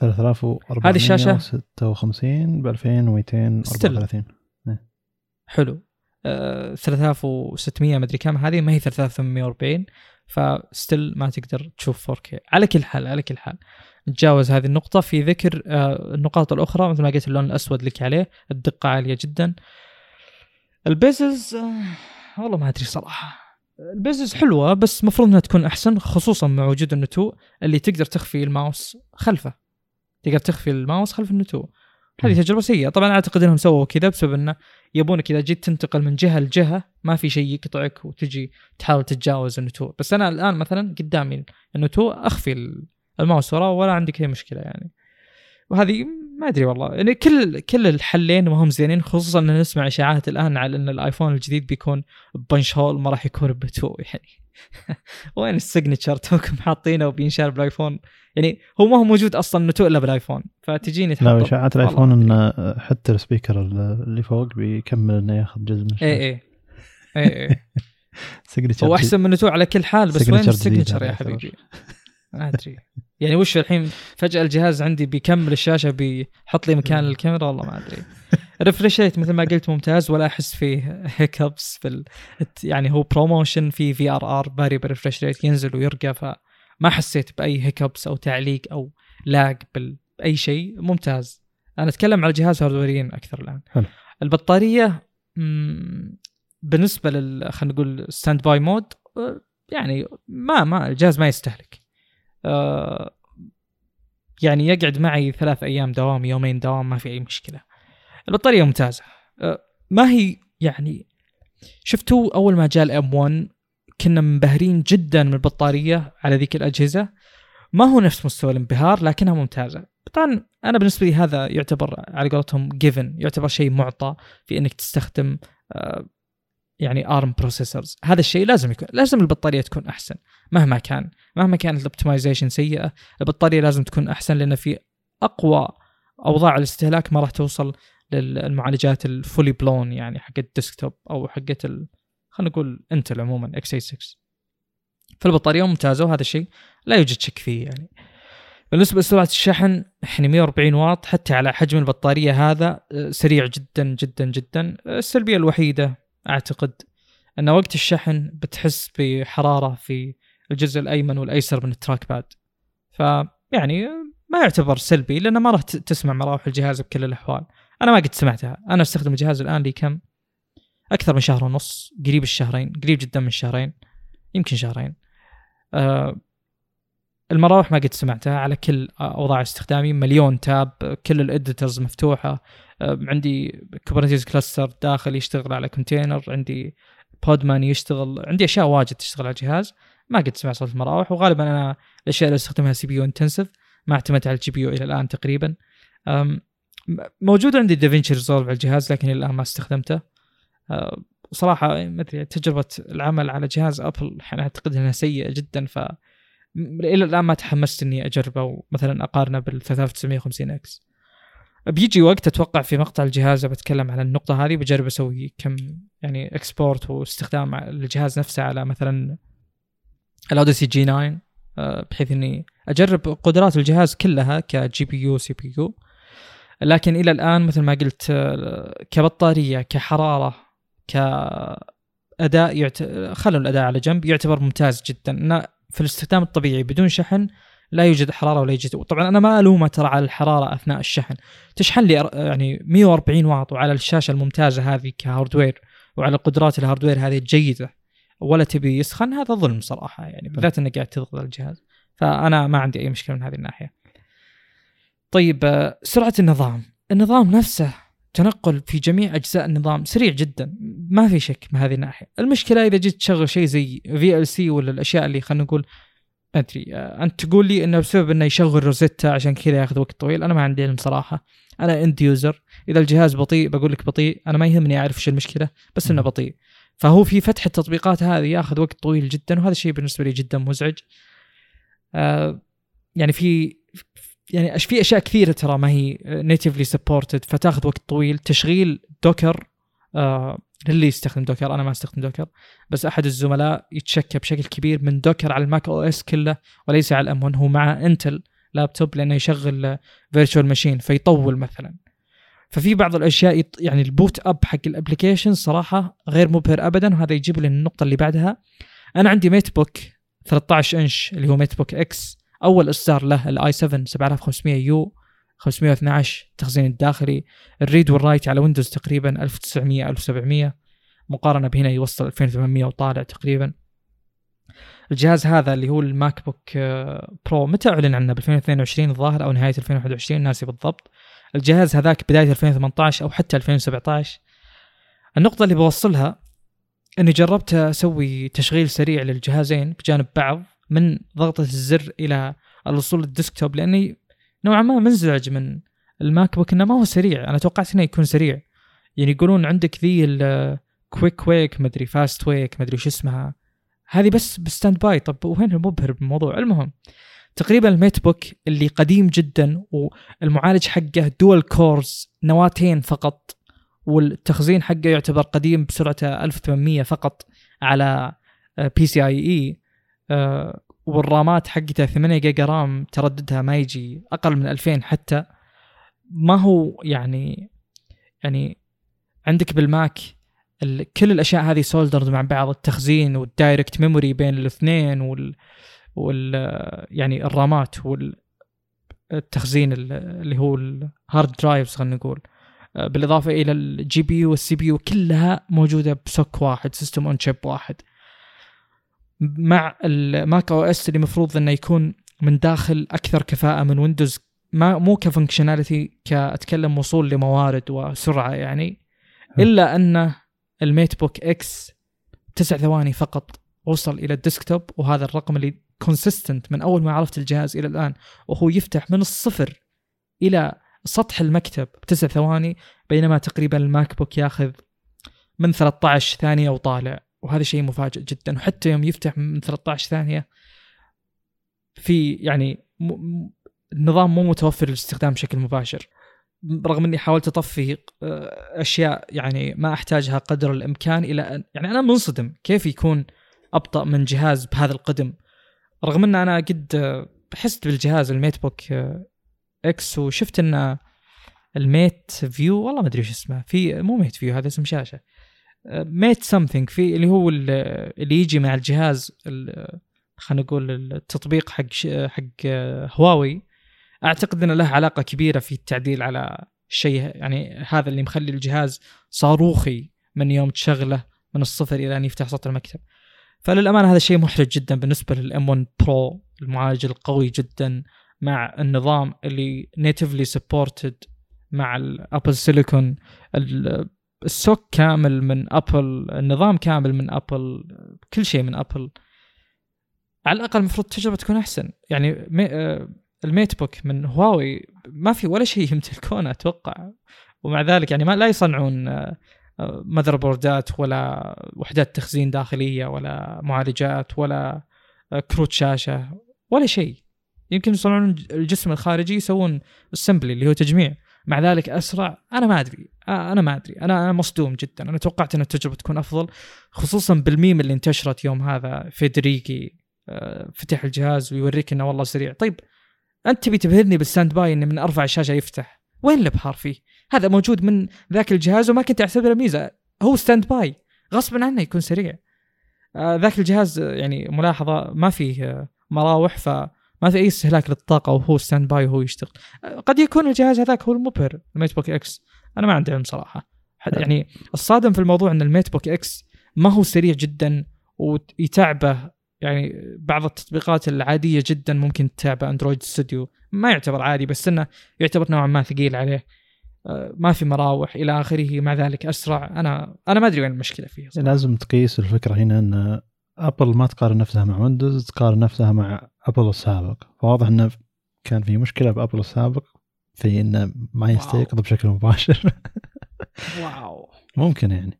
Speaker 2: 3456 هذه الشاشة؟ 56 ب 2234
Speaker 1: إيه. حلو. آه 3600 مدري كم هذه ما هي 3840 ف still ما تقدر تشوف 4K على كل حال على كل حال نتجاوز هذه النقطة. في ذكر آه النقاط الأخرى مثل ما قلت اللون الأسود لك عليه الدقة عالية جدا. ال bezels آه والله ما أدري صراحة. ال bezels حلوة بس المفروض إنها تكون أحسن خصوصا مع وجود النتو اللي تقدر تخفي الماوس خلفه. تقدر تخفي الماوس خلف النتو. هذه تجربة سيئة. طبعا أعتقد إنهم سووا كذا بسبب إنه يبونك اذا جيت تنتقل من جهة لجهة ما في شيء يقطعك وتجي تحاول تتجاوز النتو. بس أنا الآن مثلا قدامي النتو أخفي الماوس وراه ولا عندك اي مشكلة يعني. وهذه ما أدري والله. يعني كل كل الحلين ما هم زينين خصوصا إن نسمع إشاعات الآن على إن الآيفون الجديد بيكون punch hole ما راح يكون بتو يعني. وين ال signature توكم حاطينه وبينشال بالآيفون. يعني هو ما هو موجود أصلا نتو الا بالايفون فتجيني
Speaker 2: لا إشاعات الآيفون إنه حتى ال speaker اللي فوق بيكمل إنه ياخذ جزء من
Speaker 1: الشاشه اي اي اي اي هو أحسن من نتو على كل حال بس وين ال signature يا حبيبي؟ ما أدري. يعني وش الحين فجأة الجهاز عندي بيكمل الشاشة بيحط لي مكان الكاميرا والله ما أدري. refresh rate مثل ما قلت ممتاز ولا أحس فيه hiccups في ال... يعني هو ProMotion في VRR variable refresh rate ينزل ويرقى فما حسيت بأي hiccups أو تعليق أو lag باي شيء. ممتاز. أنا أتكلم على الجهاز هاردويريا أكثر الآن. حلو. البطارية بالنسبة لل خلينا نقول standby mode يعني ما ما الجهاز ما يستهلك. يعني يقعد معي ثلاث أيام دوام يومين دوام ما في أي مشكلة. البطارية ممتازة. آه، ما هي يعني شفتوا أول ما جاء ال M1 كنا منبهرين جدا من البطارية على ذيك الأجهزة. ما هو نفس مستوى الانبهار لكنها ممتازة. طبعا أنا بالنسبة لي هذا يعتبر على قولتهم given يعتبر شيء معطى في إنك تستخدم آه، يعني ARM processors هذا الشيء لازم يكون لازم البطارية تكون أحسن مهما كان. مهما كانت ال optimization سيئة البطارية لازم تكون أحسن لأن في أقوى أوضاع الاستهلاك ما راح توصل للمعالجات ال fully blown يعني حق ال desktop أو حقت ال... خلينا نقول Intel عموما x86 فالبطارية ممتازة وهذا الشيء لا يوجد شك فيه يعني. بالنسبة لسرعة الشحن إحنا 140 واط حتى على حجم البطارية هذا آه، سريع جدا جدا جدا. السلبية الوحيدة أعتقد أن وقت الشحن بتحس بحرارة في الجزء الأيمن والأيسر من ال trackpad. فيعني ما يعتبر سلبي لأنه ما راح تسمع مراوح الجهاز بكل الأحوال. أنا ما قد سمعتها. أنا أستخدم الجهاز الآن لي كم أكثر من شهر ونص قريب الشهرين قريب جدا من الشهرين يمكن شهرين. أه المراوح ما قد سمعتها على كل أوضاع استخدامي. مليون tab كل ال editors مفتوحة. عندي Kubernetes cluster داخل يشتغل على container عندي Podman يشتغل عندي أشياء واجد تشتغل على الجهاز. ما قد سمعت صوت المراوح وغالبا أنا الأشياء اللي استخدمها CPU intensive ما اعتمدت على ال GPU إلى الآن تقريبا. موجود عندي DaVinci Resolve على الجهاز لكن إلى الآن ما استخدمته. أه، صراحة ما أدري تجربة العمل على جهاز Apple أنا أعتقد إنها سيئة جدا ف إلى الآن ما تحمست إني أجربه مثلا أقارنه بال 3950 X بيجي وقت أتوقع في مقطع الجهاز بتكلم عن النقطة هذه بجرب أسوي كم يعني export واستخدام الجهاز نفسه على مثلا ال Odyssey G9 بحيث إني أجرب قدرات الجهاز كلها ك GPU CPU لكن إلى الآن مثل ما قلت آه، كبطارية كحرارة كأداء يعت... خلوا الأداء على جنب يعتبر ممتاز جدا. في الاستخدام الطبيعي بدون شحن لا يوجد حرارة ولا يوجد طبعا أنا ما ألومه ترى على الحرارة أثناء الشحن. تشحن لي يعني 140 واط وعلى الشاشة الممتازة هذه ك hardware وعلى قدرات ال hardware هذه الجيدة. ولا تبي يسخن هذا ظلم صراحة يعني بالذات إنك قاعد تضغط الجهاز. فأنا ما عندي أي مشكلة من هذه الناحية. طيب آه، سرعة النظام. النظام نفسه تنقل في جميع أجزاء النظام سريع جدا ما في شك من هذه الناحية. المشكلة إذا جيت تشغل شيء زي VLC ولا الأشياء اللي خلينا نقول أدري. آه، أنت تقول لي إنه بسبب إنه يشغل Rosetta عشان كذا ياخذ وقت طويل. أنا ما عندي علم صراحة. أنا end user. إذا الجهاز بطيء بقول لك بطيء. أنا ما يهمني أعرف إيش المشكلة بس إنه بطيء. فهو في فتح التطبيقات هذه ياخذ وقت طويل جدا وهذا الشيء بالنسبة لي جدا مزعج. آه يعني في يعني في أشياء كثيرة ترى ما هي natively supported فتاخذ وقت طويل. تشغيل Docker آه للي يستخدم Docker. أنا ما أستخدم Docker بس أحد الزملاء يتشكى بشكل كبير من Docker على ال macOS كله وليس على ال M1 هو مع Intel لابتوب لأنه يشغل virtual machine فيطول مثلا. ففي بعض الأشياء يعني ال boot up حق ال application صراحة غير مبهر ابدا وهذا يجيب لي النقطة اللي بعدها. أنا عندي MateBook 13 إنش اللي هو MateBook X أول إصدار له ال i7 7500U. 512 التخزين الداخلي ال read وال write على Windows تقريبا 1900 1700 مقارنة بهنا يوصل 2800 وطالع تقريبا. الجهاز هذا اللي هو ال MacBook Pro متى أعلن عنه؟ ب 2022 الظاهر أو نهاية 2021 ناسي بالضبط. الجهاز هذاك بداية 2018 أو حتى 2017 النقطة اللي بوصلها إني جربت أسوي تشغيل سريع للجهازين بجانب بعض من ضغطة الزر إلى الوصول لل desktop لأني نوعا ما منزعج من ال MacBook إنه ما هو سريع. أنا توقعت إنه يكون سريع. يعني يقولون عندك ذي ال quick wake مدري fast wake مدري شو اسمها. هذه بس ب standby. طب وين المبهر بالموضوع؟ المهم تقريبا ال MateBook اللي قديم جدا والمعالج حقه dual cores نواتين فقط والتخزين حقه يعتبر قديم بسرعته 1800 فقط على PCIe وال RAMات حقته 8 جيجا RAM ترددها ما يجي أقل من 2000 حتى. ما هو يعني يعني عندك بال Mac كل الأشياء هذه soldered مع بعض التخزين وال direct memory بين الاثنين وال وال يعني ال RAMات والتخزين اللي هو ال hard drives خلينا نقول. بالإضافة إلى ال GPU وال CPU كلها موجودة ب SoC واحد system on chip واحد. مع ال macOS اللي المفروض إنه يكون من داخل أكثر كفاءة من Windows ما مو ك functionality كأتكلم وصول لموارد وسرعة يعني. إلا أن ال MateBook X تسع ثواني فقط وصل إلى ال desktop وهذا الرقم اللي consistent من أول ما عرفت الجهاز إلى الآن وهو يفتح من الصفر إلى سطح المكتب بتسع ثواني بينما تقريبا ال MacBook ياخذ من 13 ثانية وطالع. وهذا شيء مفاجئ جدا. وحتى يوم يفتح من 13 ثانية في يعني م... النظام مو متوفر للاستخدام بشكل مباشر. رغم إني حاولت أطفي آه، أشياء يعني ما أحتاجها قدر الإمكان إلى أن يعني أنا منصدم كيف يكون أبطأ من جهاز بهذا القدم. رغم إن أنا قد آه، حست بالجهاز ال MateBook آه، X وشفت إن ال MateView والله ما أدري إيش اسمه في مو MateView هذا اسم شاشة. Mate something في اللي هو اللي يجي مع الجهاز خلينا نقول التطبيق حق حق هواوي. أعتقد إنه له علاقة كبيرة في التعديل على الشيء يعني هذا اللي مخلي الجهاز صاروخي من يوم تشغله من الصفر إلى أن يفتح سطح المكتب. فللأمانة هذا شيء محرج جدا بالنسبة لل M1 Pro المعالج القوي جدا مع النظام اللي natively supported مع ال Apple Silicon ال SoC كامل من Apple النظام كامل من Apple كل شيء من Apple على الأقل المفروض التجربه تكون أحسن. يعني آه، ال MateBook من هواوي ما في ولا شيء يمتلكونه أتوقع. ومع ذلك يعني ما لا يصنعون ماذر آه، بوردات ولا وحدات تخزين داخلية ولا معالجات ولا آه، كروت شاشة ولا شيء. يمكن يصنعون الجسم الخارجي يسوون السمبلي اللي هو تجميع. مع ذلك أسرع. أنا ما أدري. أنا ما أدري. أنا مصدوم جدا. أنا توقعت إن التجربة تكون أفضل خصوصا بالميم اللي انتشرت يوم هذا فيدريكي فتح الجهاز ويوريك إنه والله سريع. طيب أنت تبي تبهرني بال standby إنه من ارفع الشاشه يفتح؟ وين الإبهار فيه؟ هذا موجود من ذاك الجهاز وما كنت أعتبره ميزة. هو standby. غصبا عنه يكون سريع. ذاك الجهاز يعني ملاحظة ما فيه مراوح فما في أي استهلاك للطاقة وهو standby وهو يشتغل. قد يكون الجهاز هذاك هو المبهر ال MateBook X أنا ما عندي علم صراحة. يعني الصادم في الموضوع إن ال MateBook X ما هو سريع جدا ويتعبه. يعني بعض التطبيقات العادية جدا ممكن تتابع Android Studio ما يعتبر عادي بس إنه يعتبر نوعا ما ثقيل عليه. آه، ما في مراوح إلى آخره مع ذلك أسرع. أنا أنا ما أدري وين المشكلة فيه.
Speaker 2: صراحة. لازم تقيس الفكرة هنا إن Apple ما تقارن نفسها مع Windows تقارن نفسها مع Apple السابق. فواضح إنه كان في مشكلة ب Apple السابق في إنه ما يستيقظ بشكل مباشر.
Speaker 1: واو.
Speaker 2: ممكن يعني.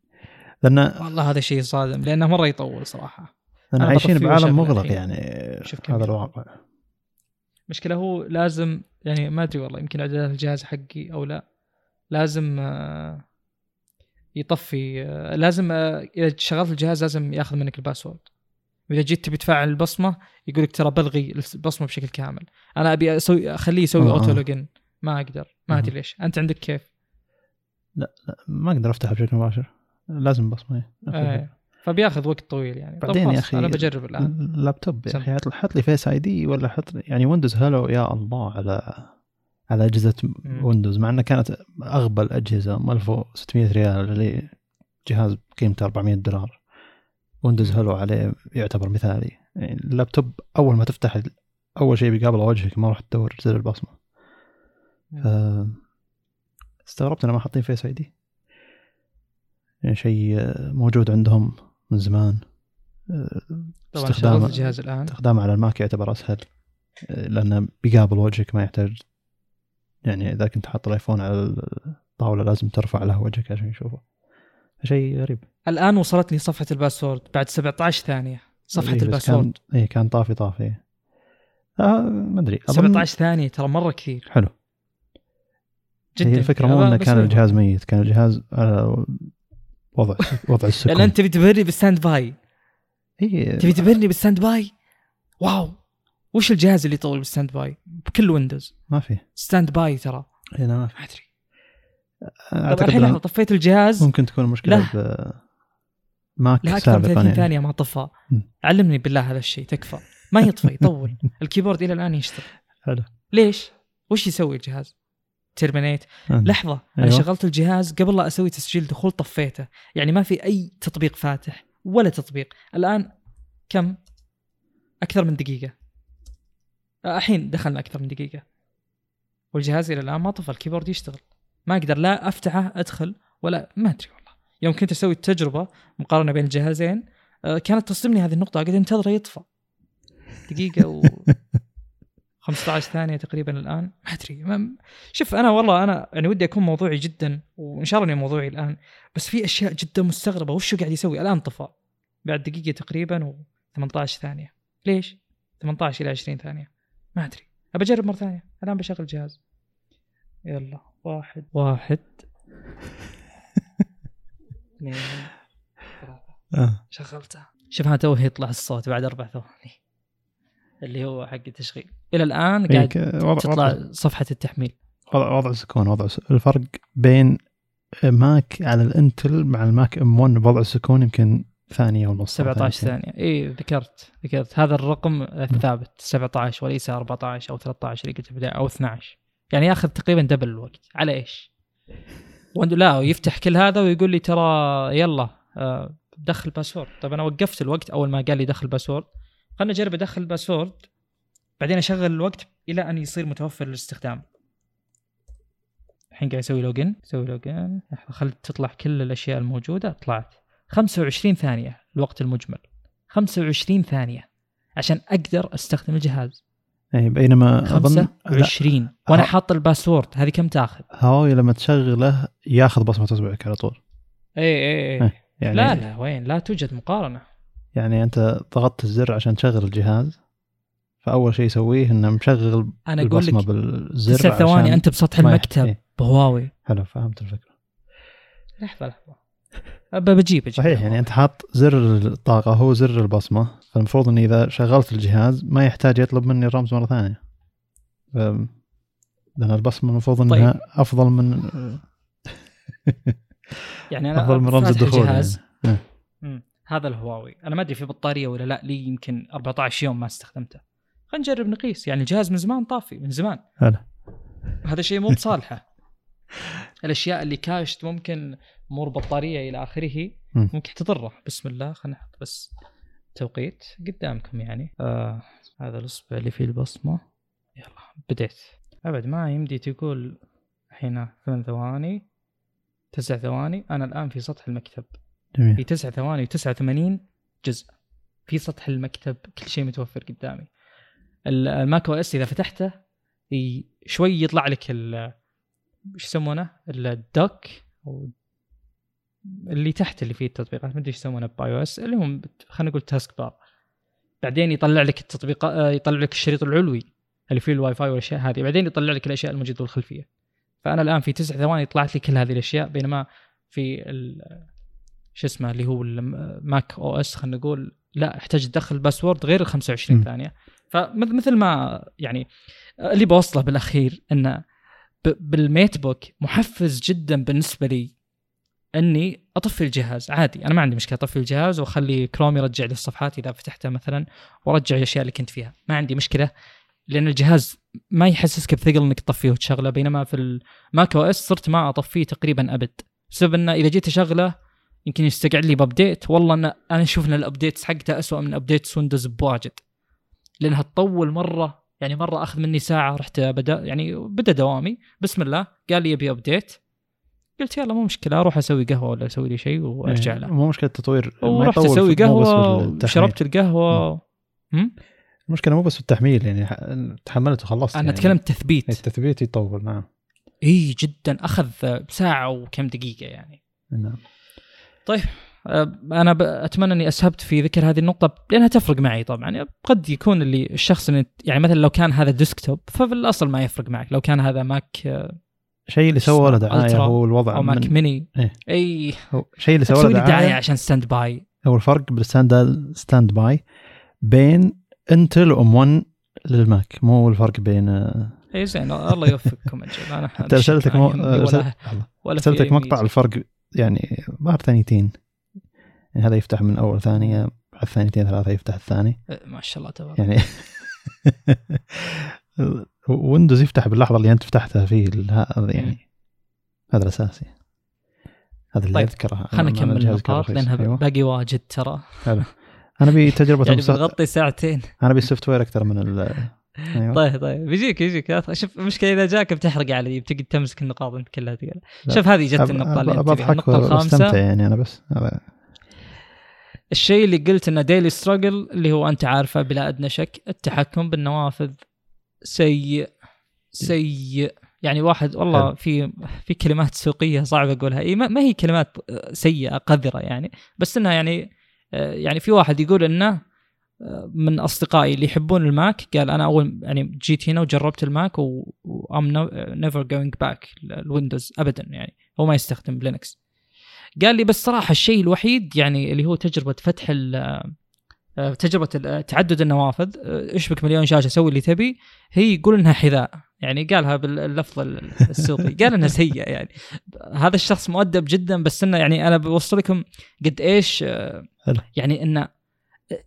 Speaker 2: لأن
Speaker 1: والله هذا شيء صادم لأنه مرة يطول صراحة.
Speaker 2: أنا عايشين بعالم مغلق يعني شوف هذا الواقع.
Speaker 1: المشكلة هو لازم يعني ما أدري والله يمكن إعدادات الجهاز حقي أو لا. لازم آه، يطفي آه، لازم آه، إذا شغلت الجهاز لازم ياخذ منك ال password. وإذا جيت تبي تفعل البصمة يقول لك ترى بنلغي البصمة بشكل كامل. أنا أبي أسوي أخليه يسوي auto login ما أقدر. ما أدري ليش. أنت عندك كيف؟
Speaker 2: لا, لا ما أقدر أفتحه بشكل مباشر. لازم بصمة
Speaker 1: إيه. فبياخذ وقت طويل يعني.
Speaker 2: بعدين يا أخي
Speaker 1: أنا بجرب الآن.
Speaker 2: اللابتوب يا أخي حط لي Face ID ولا حط يعني Windows Hello يا الله على على أجهزة Windows مع إنها كانت أغبى الأجهزة 1600 ريال اللي جهاز قيمته 400 دولار. Windows Hello عليه يعتبر مثالي يعني اللابتوب أول ما تفتح أول شيء بيقابل وجهك ما راح تدور زر البصمة. ف استغربت أنا ما حاطين Face ID يعني شيء موجود عندهم من زمان.
Speaker 1: طبعا استخدام الجهاز الآن.
Speaker 2: استخدامه على ال Mac يعتبر أسهل لأنه بيقابل وجهك ما يحتاج يعني إذا كنت حاط ال iPhone على الطاوله لازم ترفع له وجهك عشان يشوفه. شيء غريب.
Speaker 1: الآن وصلتني صفحة ال password بعد 17 ثانية. صفحة إيه الباسورد
Speaker 2: كان اي كان طافي طافي. آه ما أدري.
Speaker 1: 17 ثانية ترى مرة كثير.
Speaker 2: حلو. جدا. هي الفكرة مو إنه كان الجهاز ميت كان الجهاز وضع وضع السكون.
Speaker 1: لأن انت تبي تبهرني بال standby. اي تبي تبهرني بال standby؟ واو. وش الجهاز اللي يطول بال standby؟ بكل Windows.
Speaker 2: ما في.
Speaker 1: standby ترى.
Speaker 2: هنا ما
Speaker 1: في. أدري. طيب الحين أنا طفيت الجهاز.
Speaker 2: ممكن تكون مشكله ب Mac
Speaker 1: لا أكثر من 30 يعني. ثانية ما طفى علمني بالله هذا الشيء تكفى. ما يطفي يطول. ال keyboard إلى الآن يشتغل.
Speaker 2: حلو.
Speaker 1: ليش؟ وش يسوي الجهاز؟ terminate. لحظة أيوه. أنا شغلت الجهاز قبل لا أسوي تسجيل دخول طفيته. يعني ما في أي تطبيق فاتح ولا تطبيق. الآن كم؟ أكثر من دقيقة. الحين دخلنا أكثر من دقيقة. والجهاز إلى الآن ما طفى ال keyboard يشتغل. ما أقدر لا أفتحه أدخل ولا ما أدري والله. يوم كنت أسوي التجربة مقارنة بين الجهازين آه، كانت تصدمني هذه النقطة. قاعد انتظره يطفى. دقيقة و 15 ثانية تقريبا الآن. ما أدري. ما شوف أنا والله أنا يعني ودي أكون موضوعي جدا وإن شاء الله إني موضوعي الآن. بس في أشياء جدا مستغربة. وش قاعد يسوي؟ الآن طفى. بعد دقيقة تقريبا و18 ثانية. ليش؟ 18 إلى 20 ثانية. ما أدري. أبى أجرب مرة ثانية. الآن بشغل الجهاز يلا واحد. واحد. اثنين ثلاثة.
Speaker 2: آه.
Speaker 1: شغلته. شوف أنا توه يطلع الصوت بعد أربع ثواني. اللي هو حق التشغيل. إلى الآن
Speaker 2: إيه،
Speaker 1: قاعد تطلع صفحة التحميل.
Speaker 2: وضع, وضع السكون وضع الس- الفرق بين Mac على ال Intel مع ال Mac M1 بوضع السكون يمكن ثانية ونص أو
Speaker 1: 17
Speaker 2: ثانيتين.
Speaker 1: ثانية. اي ذكرت ذكرت. هذا الرقم الثابت 17 وليس 14 أو 13 اللي قلت في البدايه أو 12 يعني ياخذ تقريبا double الوقت. على إيش؟ لا يفتح كل هذا ويقول لي ترى يلا آه، دخل password طيب أنا وقفت الوقت أول ما قال لي دخل password خلنا نجرب ادخل ال password بعدين أشغل الوقت إلى أن يصير متوفر للاستخدام. الحين قاعد أسوي login أسوي login خلت تطلع كل الأشياء الموجودة. طلعت. 25 ثانية الوقت المجمل. 25 ثانية. عشان أقدر أستخدم الجهاز.
Speaker 2: اي بينما اظن لا،
Speaker 1: 25
Speaker 2: وأنا
Speaker 1: حاط ال password. هذه كم تاخذ؟
Speaker 2: هواوي لما تشغله ياخذ بصمه اصبعك على طول.
Speaker 1: اي اي اي
Speaker 2: إيه، يعني
Speaker 1: لا لا وين؟ لا توجد مقارنة.
Speaker 2: يعني أنت ضغطت الزر عشان تشغل الجهاز فأول شيء يسويه إنه مشغل
Speaker 1: أنا أقول
Speaker 2: البصمه
Speaker 1: لك
Speaker 2: بالزر
Speaker 1: تسع ثواني
Speaker 2: عشان
Speaker 1: أنت بسطح المكتب
Speaker 2: إيه،
Speaker 1: بهواوي.
Speaker 2: حلو فهمت
Speaker 1: الفكرة. لحظة لحظة. بجيب.
Speaker 2: صحيح يعني أنت حاط زر الطاقة هو زر البصمة. فالمفروض إني إذا شغلت الجهاز ما يحتاج يطلب مني الرمز مرة ثانية. لأن البصمة المفروض إنها
Speaker 1: طيب.
Speaker 2: أفضل من
Speaker 1: يعني أنا
Speaker 2: أفضل من رمز الدخول
Speaker 1: الجهاز
Speaker 2: يعني.
Speaker 1: مم. هذا الهواوي. أنا ما أدري في بطارية ولا لا لي يمكن 14 يوم ما استخدمته. خلينا نجرب نقيس. يعني الجهاز من زمان طافي من زمان.
Speaker 2: هلا.
Speaker 1: هذا شيء مو بصالحه. الأشياء اللي كاشت ممكن امور بطارية إلى آخره
Speaker 2: مم.
Speaker 1: ممكن تضره. بسم الله خلينا نحط بس توقيت قدامكم يعني. آه هذا الأصبع اللي فيه البصمة. يلا بديت. أبد ما يمدي تقول الحين ثمان ثواني تسع ثواني. أنا الآن في سطح المكتب. في
Speaker 2: جميل
Speaker 1: تسع ثواني و89 جزء. في سطح المكتب كل شيء متوفر قدامي. ال- ال macOS إذا فتحته شوي يطلع لك ال إيش يسمونه؟ ال Dock أو اللي تحت اللي فيه التطبيقات ما أدري إيش يسمونه ب iOS اللي هم خلينا نقول taskbar بعدين يطلع لك التطبيقات آه، يطلع لك الشريط العلوي اللي فيه الواي فاي والأشياء هذه بعدين يطلع لك الأشياء الموجودة بالخلفية. فأنا الآن في تسع ثواني طلعت لي كل هذه الأشياء بينما في ال- شو اسمه اللي هو ال macOS خلينا نقول لا أحتاج تدخل ال password غير ال 25
Speaker 2: م.
Speaker 1: ثانية. فمثل ما يعني اللي بوصله بالأخير إنه بال MateBook محفز جدا بالنسبة لي اني اطفي الجهاز. عادي أنا ما عندي مشكلة اطفي الجهاز واخلي كروم يرجع لي الصفحات اذا فتحتها مثلا وارجع الاشياء اللي كنت فيها. ما عندي مشكلة لأن الجهاز ما يحسسك بثقل إنك تطفيه وتشغله بينما في ال macOS صرت ما أطفيه تقريبا أبد. بسبب إنه إذا جيت أشغله يمكن يستقعد لي ب update والله أنا, أنا أشوف إن ال updates حقته اسوء من updates Windows بواجد. لانها تطول مرة يعني مرة أخذ مني ساعة رحت بدا يعني بدأ دوامي. بسم الله قال لي يبي ابديت قلت يلا مو مشكلة أروح أسوي قهوة ولا أسوي لي شيء وأرجع
Speaker 2: إيه،
Speaker 1: له.
Speaker 2: مو مشكلة التطوير
Speaker 1: ورحت أسوي
Speaker 2: قهوة.
Speaker 1: وشربت القهوة. هم؟
Speaker 2: المشكلة مو بس في التحميل يعني تحملت وخلصت
Speaker 1: أنا
Speaker 2: يعني.
Speaker 1: أتكلم تثبيت.
Speaker 2: التثبيت يطول نعم.
Speaker 1: اي جدا. أخذ ساعة وكم دقيقة يعني.
Speaker 2: نعم.
Speaker 1: أه، أنا أتمنى أني أسهبت في ذكر هذه النقطة لأنها تفرق معي طبعا. قد يكون اللي الشخص اللي يعني مثلا لو كان هذا ديسكتوب ففي الأصل ما يفرق معك. لو كان هذا ماك
Speaker 2: شيء اللي سوى له دعايه هو الوضع
Speaker 1: أو ماك
Speaker 2: من
Speaker 1: ميني
Speaker 2: إيه. إي. شيء اللي سوى له
Speaker 1: دعاية دعايه عشان ستاند باي
Speaker 2: هو الفرق بالستاند ستاند باي بين انتل وأم 1 للماك. مو الفرق بين
Speaker 1: إي إيه، زين الله يوفقكم أجل أنا
Speaker 2: حتى ارسلت لك مو...
Speaker 1: ولا
Speaker 2: أرسلت- لحظة.
Speaker 1: ولا في
Speaker 2: ارسلت لك
Speaker 1: أي
Speaker 2: مقطع. الفرق يعني ظهر ثانيتين. يعني هذا يفتح من أول ثانية بعد ثانيتين ثلاثة يفتح الثاني.
Speaker 1: ما شاء الله تبارك.
Speaker 2: يعني Windows يفتح باللحظة اللي أنت فتحتها فيه هذا يعني هذا الأساسي. هذا اللي
Speaker 1: طيب،
Speaker 2: أذكره.
Speaker 1: خلينا
Speaker 2: أنا
Speaker 1: نكمل النقاط. لأنها
Speaker 2: أيوة.
Speaker 1: باقي واجد ترى.
Speaker 2: أنا أبي تجربة
Speaker 1: يعني بنغطي ساعتين.
Speaker 2: أنا أبي ال software أكثر من ال أيوه.
Speaker 1: طيب طيب. بيجيك بيجيك. شوف المشكلة إذا جاك بتحرق علي بتقعد تمسك النقاط أنت كلها تقول
Speaker 2: لا.
Speaker 1: شوف هذه جت النقطة اللي
Speaker 2: النقطة
Speaker 1: الخامسة.
Speaker 2: يعني أنا بس. هذا.
Speaker 1: الشيء اللي قلت إنه daily struggle اللي هو أنت عارفه بلا أدنى شك التحكم بالنوافذ. سيء سيء. يعني واحد والله في في كلمات سوقية صعب أقولها. اي ما هي كلمات سيئة قذرة يعني. بس إنها يعني يعني في واحد يقول إنه من أصدقائي اللي يحبون ال Mac قال أنا أول يعني جيت هنا وجربت ال Mac و I'm never going back ل Windows ابدا يعني. هو ما يستخدم Linux قال لي بس صراحة الشيء الوحيد يعني اللي هو تجربة فتح آه، تجربة تعدد النوافذ آه، اشبك مليون شاشة سوي اللي تبي. هي يقول إنها حذاء يعني قالها باللفظ السوقي قال إنها سيئة يعني. هذا الشخص مؤدب جدا بس إنه يعني أنا بوصل لكم قد إيش آه، يعني انه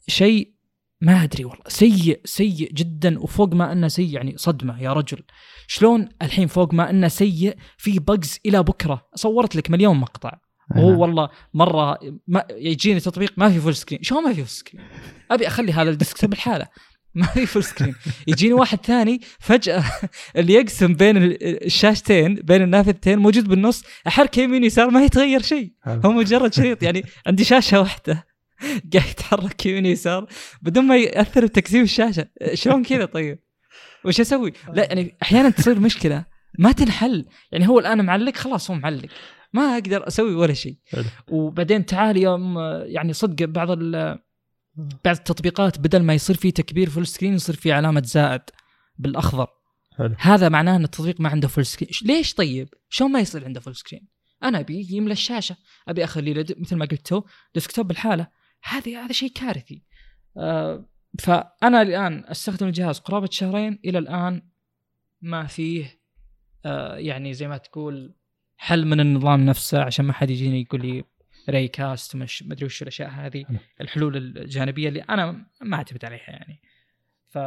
Speaker 1: شيء ما أدري والله سيء سيء جدا وفوق ما إنه سيء يعني صدمة يا رجل. شلون الحين فوق ما إنه سيء في بجز إلى بكرة. صورت لك مليون مقطع. وهو والله مرة ما يجيني تطبيق ما في full screen شو ما في full screen أبي أخلي هذا ال desktop لحاله ما في full screen يجيني واحد ثاني فجأة اللي يقسم بين الشاشتين بين النافذتين موجود بالنص احركه يمين يسار ما يتغير شيء. هو مجرد شريط يعني عندي شاشة واحدة. قاعد يتحرك يمين يسار. بدون ما يأثر بتكثيف الشاشة. شلون كذا طيب؟ وش أسوي؟ لا يعني أحيانا تصير مشكلة. ما تنحل. يعني هو الآن معلق خلاص هو معلق. ما أقدر أسوي ولا شيء. وبعدين تعال يوم يعني صدق بعض بعض التطبيقات بدل ما يصير فيه تكبير full screen يصير فيه علامة زائد بالأخضر. حلو. هذا معناه إن التطبيق ما عنده full screen ليش طيب؟ شلون ما يصير عنده full screen أنا أبي يملى الشاشة. أبي أخلي مثل ما قلت تو desktop لحاله. هذه هذا شيء كارثي. آه فأنا الآن أستخدم الجهاز قرابة شهرين إلى الآن ما فيه آه يعني زي ما تقول حل من النظام نفسه عشان ما حد يجيني يقول لي ري كاست ما أدري وش الأشياء هذه الحلول الجانبية اللي أنا ما أعتمد عليها يعني. ف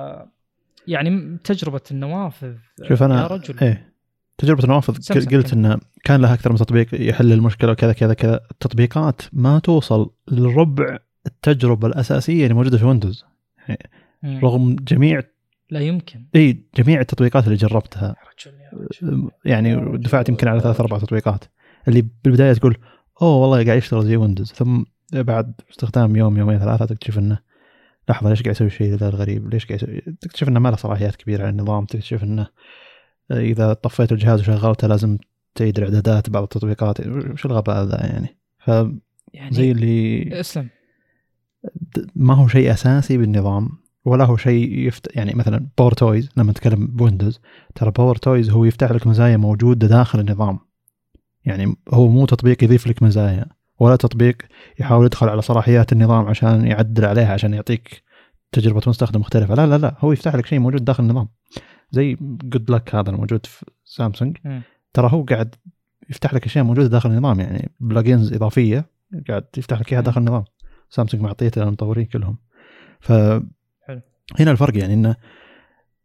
Speaker 1: يعني تجربة النوافذ
Speaker 2: شوف أنا يا رجل. إيه. تجربة النوافذ قلت إنه كان لها أكثر من تطبيق يحل المشكلة وكذا كذا كذا. التطبيقات ما توصل لربع التجربة الأساسية اللي موجودة في ويندوز يعني رغم جميع
Speaker 1: لا يمكن.
Speaker 2: إي جميع التطبيقات اللي جربتها. يعني دفعت يمكن على ثلاث أربع تطبيقات. اللي بالبداية تقول أوه والله قاعد يشتغل زي Windows ثم بعد استخدام يوم يومين ثلاثة تكتشف إنه لحظة ليش قاعد يسوي شيء ذا الغريب؟ ليش قاعد يسوي تكتشف إنه ما له صلاحيات كبيرة على النظام. تكتشف إنه إذا طفيت الجهاز وشغلته لازم تعيد الاعدادات بعض التطبيقات. وش الغباء ذا يعني؟ ف يعني زي اللي
Speaker 1: اسلم.
Speaker 2: ما هو شيء أساسي بالنظام. ولا هو شيء يفت... يعني مثلا PowerToys لما نتكلم ب Windows ترى PowerToys هو يفتح لك مزايا موجودة داخل النظام. يعني هو مو تطبيق يضيف لك مزايا ولا تطبيق يحاول يدخل على صلاحيات النظام عشان يعدل عليها عشان يعطيك تجربة مستخدم مختلفة. لا لا لا هو يفتح لك شيء موجود داخل النظام. زي Good Lock هذا الموجود في سامسونج ترى هو قاعد يفتح لك أشياء موجودة داخل النظام يعني بلجنز إضافية قاعد يفتح لك إياها داخل النظام. سامسونج معطيته للمطورين كلهم. ف هنا الفرق يعني انه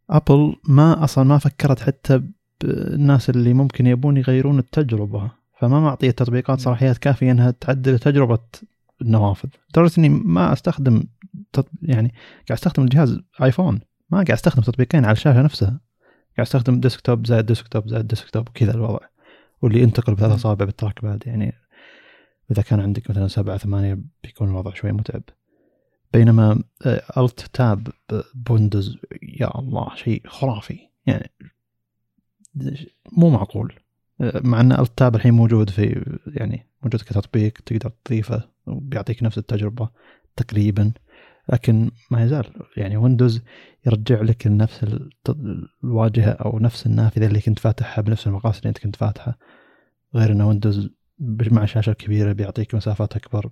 Speaker 2: ابل ما أصلا ما فكرت حتى بالناس اللي ممكن يبون يغيرون التجربة فما معطية التطبيقات صلاحيات كافية إنها تعدل تجربة النوافذ. لدرجة إني ما أستخدم يعني قاعد أستخدم الجهاز آيفون ما قاعد أستخدم تطبيقين على الشاشة نفسها. قاعد أستخدم desktop زائد desktop زائد desktop وكذا الوضع. واللي ينتقل بثلاث أصابع بال trackpad يعني إذا كان عندك مثلا سبعة ثمانية بيكون الوضع شوي متعب. بينما Alt Tab ب Windows يا الله شيء خرافي. يعني مو معقول. آه، مع إن Alt Tab الحين موجود في يعني موجود كتطبيق تقدر تضيفه وبيعطيك نفس التجربة تقريبا لكن ما يزال. يعني Windows يرجع لك نفس الواجهة أو نفس النافذة اللي كنت فاتحها بنفس المقاس اللي أنت كنت فاتحة. غير إن Windows مع الشاشه الكبيره بيعطيك مسافات أكبر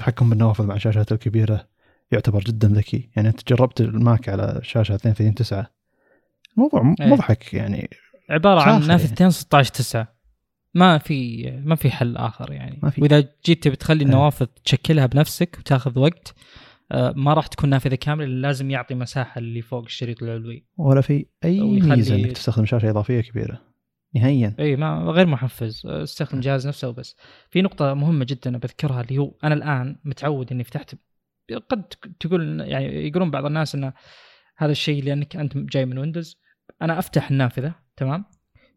Speaker 2: التحكم بالنوافذ مع الشاشات الكبيره يعتبر جدا ذكي يعني أنت جربت ال Mac على شاشة 32 9 الموضوع إيه. مضحك يعني
Speaker 1: عبارة عن نافذتين يعني. 16 9 ما في ما في حل آخر يعني ما في. وإذا جيت بتخلي إيه. النوافذ تشكلها بنفسك وتاخذ وقت آه، ما راح تكون نافذة كاملة لازم يعطي مساحة اللي فوق الشريط العلوي
Speaker 2: ولا في أي ميزة إنك تستخدم شاشة إضافية كبيرة نهائيا.
Speaker 1: إي ما غير محفز. استخدم الجهاز نفسه وبس. في نقطة مهمة جدا بذكرها اللي هو أنا الآن متعود إني فتحت قد تقول يعني يقولون بعض الناس إن هذا الشيء لأنك أنت جاي من Windows أنا أفتح النافذة تمام؟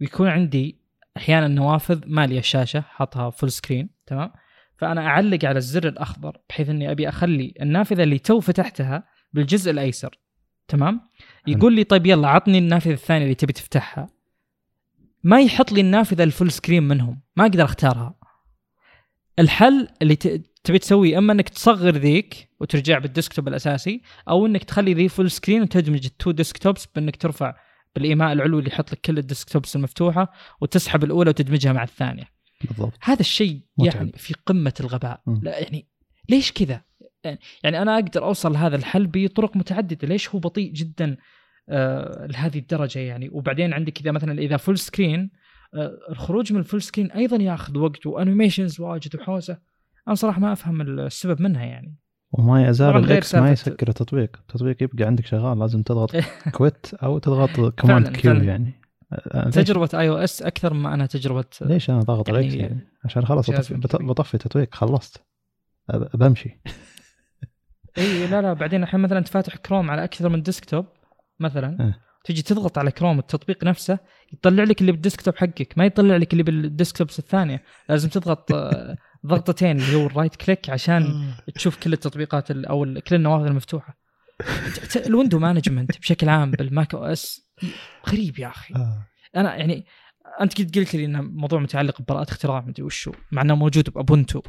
Speaker 1: ويكون عندي أحيانا نوافذ مالية الشاشة حاطها full screen تمام؟ فأنا أعلق على الزر الأخضر بحيث إني أبي أخلي النافذة اللي تو فتحتها بالجزء الأيسر تمام؟ يقول لي طيب يلا عطني النافذة الثانية اللي تبي تفتحها. ما يحط لي النافذة ال full screen منهم. ما أقدر أختارها. الحل اللي تبي تسويه أما إنك تصغر ذيك وترجع بال desktop الأساسي أو إنك تخلي ذي full screen وتدمج ال two desktops بإنك ترفع بالإيماء العلوي اللي يحط لك كل ال desktops المفتوحة وتسحب الأولى وتدمجها مع الثانية.
Speaker 2: بالضبط.
Speaker 1: هذا الشيء يعني في قمة الغباء. لا يعني ليش كذا؟ يعني أنا أقدر أوصل لهذا الحل بطرق متعددة. ليش هو بطيء جدا؟ آه لهذه الدرجة يعني. وبعدين عندك إذا مثلا إذا full screen آه الخروج من ال full screen أيضا ياخذ وقت و animations واجد وحوسة. أنا صراحة ما أفهم السبب منها يعني.
Speaker 2: وما يزال ال X ما يسكر التطبيق. التطبيق يبقى عندك شغال لازم تضغط quit أو تضغط Command Q يعني.
Speaker 1: تجربة iOS أكثر مما أنا تجربة
Speaker 2: ليش أنا ضاغط يعني ال X يعني؟ عشان خلاص بطفي التطبيق خلصت. بمشي.
Speaker 1: إي لا لا بعدين الحين مثلا انت فاتح كروم على أكثر من desktop مثلا أه. تجي تضغط على كروم التطبيق نفسه يطلع لك اللي بال desktop حقك. ما يطلع لك اللي بال desktops الثانية. لازم تضغط آه، ضغطتين اللي هو ال right click عشان تشوف كل التطبيقات أو كل النوافذ المفتوحة. ال window management بشكل عام بال Mac OS غريب يا أخي. آه. أنا يعني أنت كنت قلت لي إنه موضوع متعلق ببراءة اختراع مدري وشو. مع إنه موجود ب Ubuntu.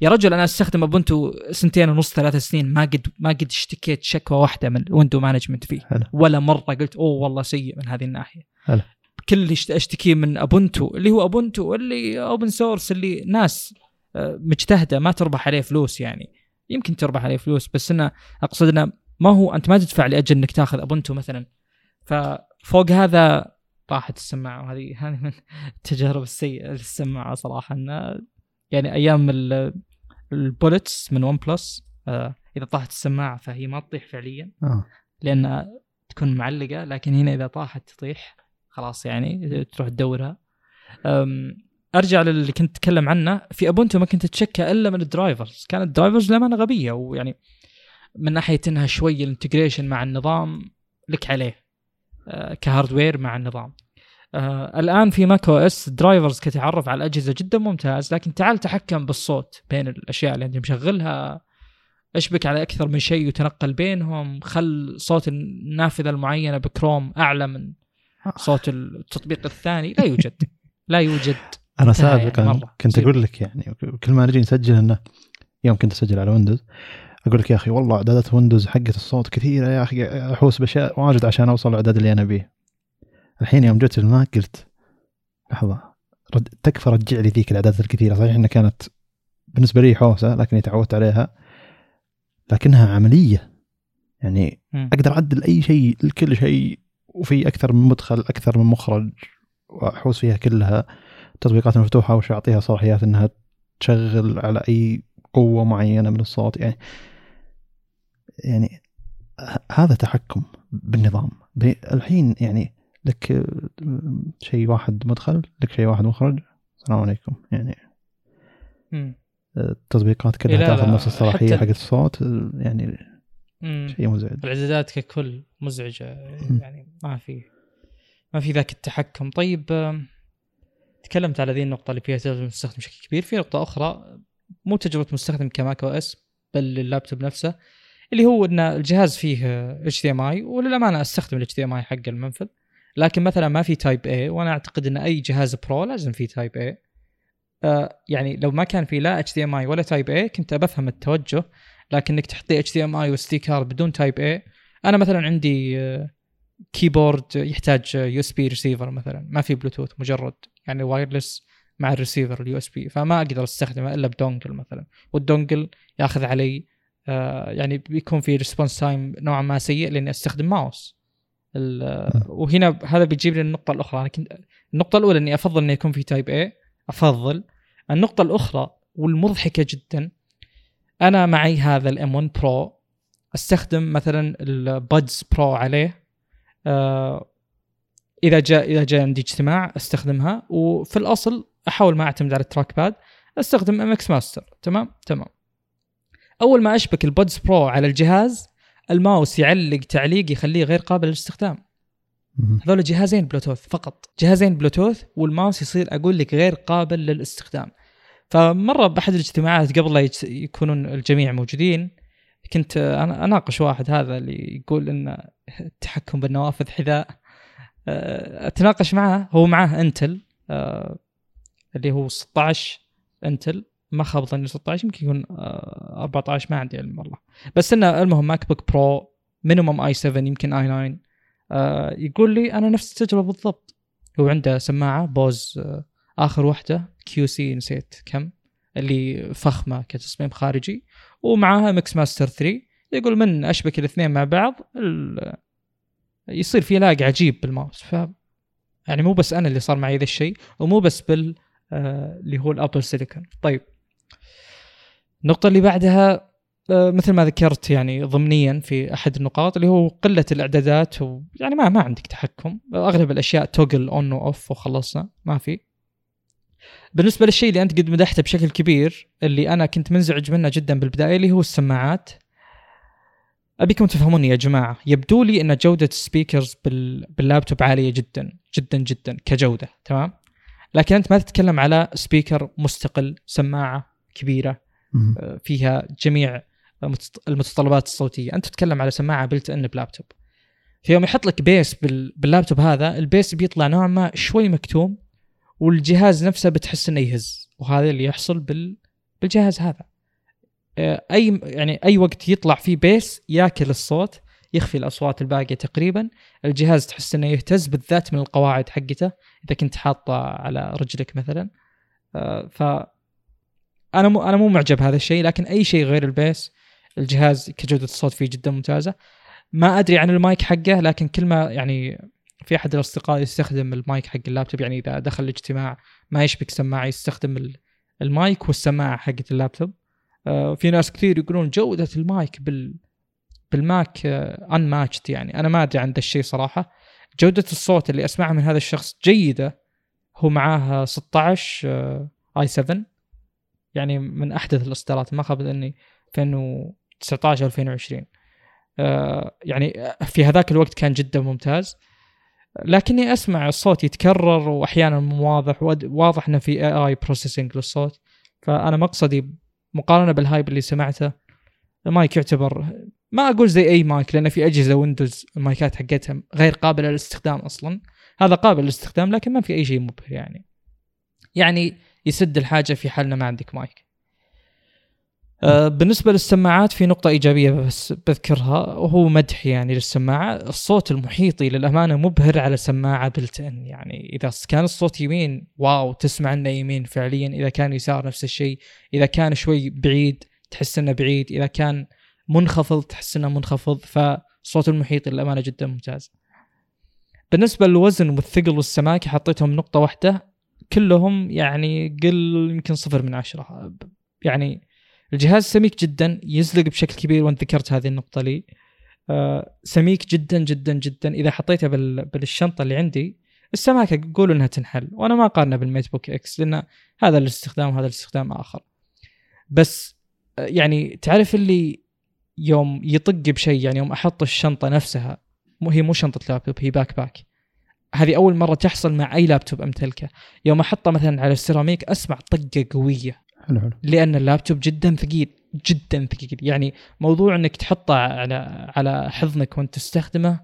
Speaker 1: يا رجل أنا أستخدم Ubuntu سنتين ونص ثلاث سنين ما قد ما قد اشتكيت شكوى واحدة من ال window management فيه. هلا. ولا مرة قلت أوه والله سيء من هذه الناحية. هلا. كل اللي أشتكيه من Ubuntu اللي هو Ubuntu اللي open source اللي ناس آه، مجتهدة ما تربح عليه فلوس يعني. يمكن تربح عليه فلوس بس إنه أقصد إنه ما هو أنت ما تدفع لأجل إنك تاخذ Ubuntu مثلا. فوق هذا طاحت السماعة وهذه هذه من التجارب السيئة للسماعة صراحة. انه يعني أيام ال Bullets من OnePlus آه إذا طاحت السماعة فهي ما تطيح فعليا
Speaker 2: آه.
Speaker 1: لأن تكون معلقة لكن هنا إذا طاحت تطيح خلاص يعني تروح تدورها. أرجع للي كنت أتكلم عنه. في Ubuntu ما كنت تشكى إلا من ال drivers. كانت ال drivers للأمانة غبية ويعني من ناحية إنها شوي ال integration مع النظام لك عليه. ك hardware مع النظام. آه الآن في Mac OS drivers كتعرف على الأجهزة جدا ممتاز لكن تعال تحكم بالصوت بين الأشياء اللي أنت مشغلها. اشبك على أكثر من شيء وتنقل بينهم؟ خل صوت النافذة المعينة بكروم أعلى من صوت التطبيق الثاني. لا يوجد. لا يوجد.
Speaker 2: أنا سابقا يعني كنت أقول لك يعني كل ما نجي نسجل إنه يوم كنت أسجل على Windows أقول لك يا أخي والله إعدادات Windows حقت الصوت كثيرة يا أخي أحوس بأشياء واجد عشان أوصل الاعداد اللي أنا أبيه الحين يوم جيت ال Mac قلت لحظة رد تكفى رجع لي ذيك الإعدادات الكثيرة. صحيح إنها كانت بالنسبة لي حوسة لكني تعودت عليها. لكنها عملية. يعني م. أقدر أعدل أي شيء لكل شيء وفي أكثر من مدخل أكثر من مخرج وأحوس فيها كلها. التطبيقات المفتوحه وش أعطيها صلاحيات إنها تشغل على أي قوة معينة من الصوت. يعني هذا تحكم بالنظام. الحين يعني لك شيء واحد مدخل لك شيء واحد مخرج. السلام عليكم. يعني التطبيقات كلها تاخذ نفس الصلاحية حقت الصوت يعني شيء مزعج.
Speaker 1: الإعدادات ككل مزعجة يعني ما في ما في ذاك التحكم. طيب تكلمت على ذي النقطة اللي فيها تجربة المستخدم بشكل كبير، في نقطة أخرى مو تجربة مستخدم ك Mac OS بل اللابتوب نفسه. اللي هو إن الجهاز فيه HDMI وللأمانة أستخدم ال HDMI حق المنفذ. لكن مثلا ما في Type-A وأنا أعتقد إن أي جهاز Pro لازم فيه Type-A آه يعني لو ما كان في لا اتش دي إم آي ولا تايب اي كنت بفهم التوجه. لكن انك تحط لي HDMI و SD card بدون Type-A أنا مثلا عندي آه keyboard يحتاج USB receiver مثلا. ما في بلوتوث مجرد يعني wireless مع ال receiver ال USB فما أقدر أستخدمه إلا ب dongle مثلا. وال dongle ياخذ علي آه يعني بيكون في response time نوعا ما سيء لإني أستخدم ماوس وهنا هذا بيجيب لي النقطة الأخرى. أنا كنت النقطة الأولى إني أفضل انه يكون في Type-A أفضل. النقطة الأخرى والمضحكة جدا أنا معي هذا ال M1 Pro أستخدم مثلا ال Buds Pro عليه. آه إذا جاء إذا جاء عندي اجتماع أستخدمها. وفي الأصل أحاول ما أعتمد على ال trackpad أستخدم MX Master تمام؟ تمام. أول ما أشبك ال Buds Pro على الجهاز الماوس يعلق تعليق يخليه غير قابل للاستخدام. هذول جهازين بلوتوث فقط. جهازين Bluetooth وال mouse يصير أقول لك غير قابل للاستخدام. فمرة بأحد الاجتماعات قبل لا يكونون الجميع موجودين كنت أنا أناقش واحد هذا اللي يقول إن التحكم بالنوافذ حذاء. آه، أتناقش معه هو معاه Intel اللي هو 16 Intel ما خاب ظني 16 يمكن يكون 14 ما عندي علم والله. بس إنه المهم MacBook Pro minimum i7 يمكن i9 يقول لي أنا نفس التجربة بالضبط. هو عنده سماعة Bose آخر واحدة QC نسيت كم اللي فخمة كتصميم خارجي ومعاه MX Master 3 يقول من أشبك الاثنين مع بعض يصير في lag عجيب بالماوس. ف يعني مو بس أنا اللي صار معي ذا الشيء ومو بس بال آه اللي هو ال Apple Silicon طيب. النقطة اللي بعدها آه مثل ما ذكرت يعني ضمنيا في أحد النقاط اللي هو قلة الإعدادات ويعني ما ما عندك تحكم. أغلب الأشياء toggle on و off وخلصنا ما في. بالنسبة للشيء اللي أنت قد مدحته بشكل كبير اللي أنا كنت منزعج منه جدا بالبداية اللي هو السماعات. أبيكم تفهموني يا جماعة يبدو لي إن جودة ال speakers بال... باللابتوب عالية جدا جدا جدا كجودة تمام؟ لكن أنت ما تتكلم على speaker مستقل سماعة كبيرة. فيها جميع المتطلبات الصوتية. أنت تتكلم على سماعة built-in ب laptop في يوم يحط لك bass بال... باللابتوب هذا ال bass بيطلع نوعا ما شوي مكتوم والجهاز نفسه بتحس إنه يهز. وهذا اللي يحصل بال... بالجهاز هذا. آه، أي يعني أي وقت يطلع فيه bass ياكل الصوت يخفي الأصوات الباقية تقريبا. الجهاز تحس إنه يهتز بالذات من القواعد حقته. إذا كنت حاطه على رجلك مثلا. آه، ف أنا مو أنا مو معجب هذا الشيء لكن أي شيء غير ال bass الجهاز كجودة الصوت فيه جدا ممتازة. ما أدري عن المايك حقه لكن كل ما يعني في أحد الأصدقاء يستخدم المايك حق اللابتوب يعني إذا دخل الاجتماع ما يشبك سماعه يستخدم المايك والسماعة حقت اللابتوب. آه، في ناس كثير يقولون جودة المايك بال بال Mac un آه، matched يعني. أنا ما أدري عن ذا الشيء صراحة. جودة الصوت اللي اسمعها من هذا الشخص جيدة. هو معاه 16 i7 يعني من أحدث الإصدارات ما خاب إني 2019 2020 آه، يعني في هذاك الوقت كان جدا ممتاز. لكني أسمع الصوت يتكرر واحيانا مو واضح واضح إنه في AI processing للصوت. فأنا مقصدي مقارنة بال hype اللي سمعته المايك يعتبر ما أقول زي أي مايك لأن في أجهزة Windows المايكات حقتها غير قابلة للاستخدام أصلا. هذا قابل للاستخدام لكن ما في أي شيء مبهر يعني. يعني يسد الحاجة في حالنا ما عندك مايك. آه، بالنسبة للسماعات في نقطة إيجابية بس بذكرها وهو مدح يعني للسماعة. الصوت المحيطي للأمانة مبهر على سماعة built-in. يعني إذا كان الصوت يمين واو تسمع إنه يمين فعليا. إذا كان يسار نفس الشيء. إذا كان شوي بعيد تحس إنه بعيد. إذا كان منخفض تحس إنه منخفض. فالصوت المحيطي للأمانة جدا ممتاز. بالنسبة للوزن والثقل والسماكه حطيتهم نقطة واحدة. كلهم يعني قل يمكن صفر من عشرة. يعني الجهاز سميك جدا يزلق بشكل كبير وانت ذكرت هذه النقطة لي. آه سميك جدا جدا جدا. إذا حطيته بالشنطة اللي عندي السماكة قولوا إنها تنحل. وأنا ما اقارنه بال MateBook X لأن هذا الاستخدام وهذا الاستخدام آخر. بس آه يعني تعرف اللي يوم يطق بشيء يعني يوم أحط الشنطة نفسها مو هي مو شنطة لابتوب هي backpack. هذه أول مرة تحصل مع أي لابتوب امتلكه يوم أحطه مثلا على السيراميك أسمع طقة قوية.
Speaker 2: حلو حلو.
Speaker 1: لأن اللابتوب جدا ثقيل جدا ثقيل. يعني موضوع إنك تحطه على على حضنك وأنت تستخدمه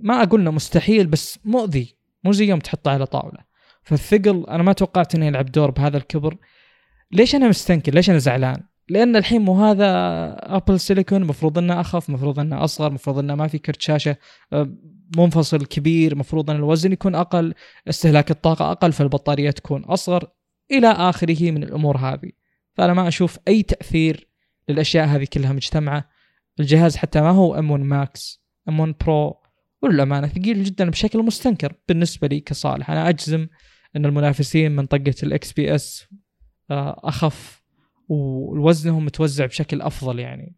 Speaker 1: ما أقول إنه مستحيل بس مؤذي. مو زي يوم تحطه على طاولة. فالثقل أنا ما توقعت إنه يلعب دور بهذا الكبر. ليش أنا مستنكر؟ ليش أنا زعلان؟ لأن الحين مو هذا ابل سيليكون المفروض إنه أخف المفروض إنه أصغر المفروض إنه ما في كرت شاشة. منفصل كبير المفروض أن الوزن يكون أقل استهلاك الطاقة أقل فالبطارية تكون أصغر إلى آخره من الأمور هذه. فأنا ما أشوف أي تأثير للأشياء هذه كلها مجتمعة. الجهاز حتى ما هو M1 Max M1 Pro وللأمانة ثقيل جدا بشكل مستنكر بالنسبة لي كصالح. أنا أجزم أن المنافسين من طقه ال XPS أخف ووزنهم متوزع بشكل أفضل يعني.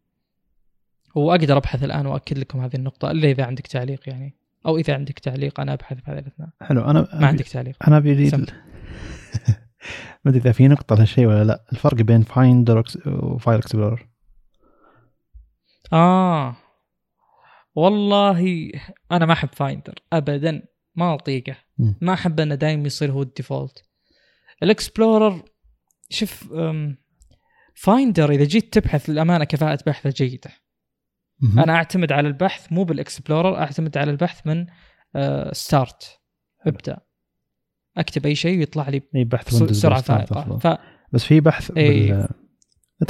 Speaker 1: وأقدر أبحث الآن واكد لكم هذه النقطة إلا إذا عندك تعليق يعني. أو إذا عندك تعليق أنا أبحث في هذه الأثناء.
Speaker 2: حلو أنا
Speaker 1: ما عندك تعليق.
Speaker 2: أنا أبي ما أدري إذا في نقطة لهالشيء ولا لا. الفرق بين Finder و File
Speaker 1: Explorer آه. والله أنا ما أحب Finder ابدا. ما أطيقه. ما أحب إنه دائما يصير هو ال default. ال Explorer شوف Finder إذا جيت تبحث للأمانة كفاءة بحثه
Speaker 2: جيدة.
Speaker 1: أنا أعتمد على البحث مو بال Explorer أعتمد على البحث من آه start ابدأ. أكتب أي شيء ويطلع لي
Speaker 2: أي بحث بسرعة
Speaker 1: فائقه. فبحث
Speaker 2: بس في بحث
Speaker 1: إيه.
Speaker 2: بال...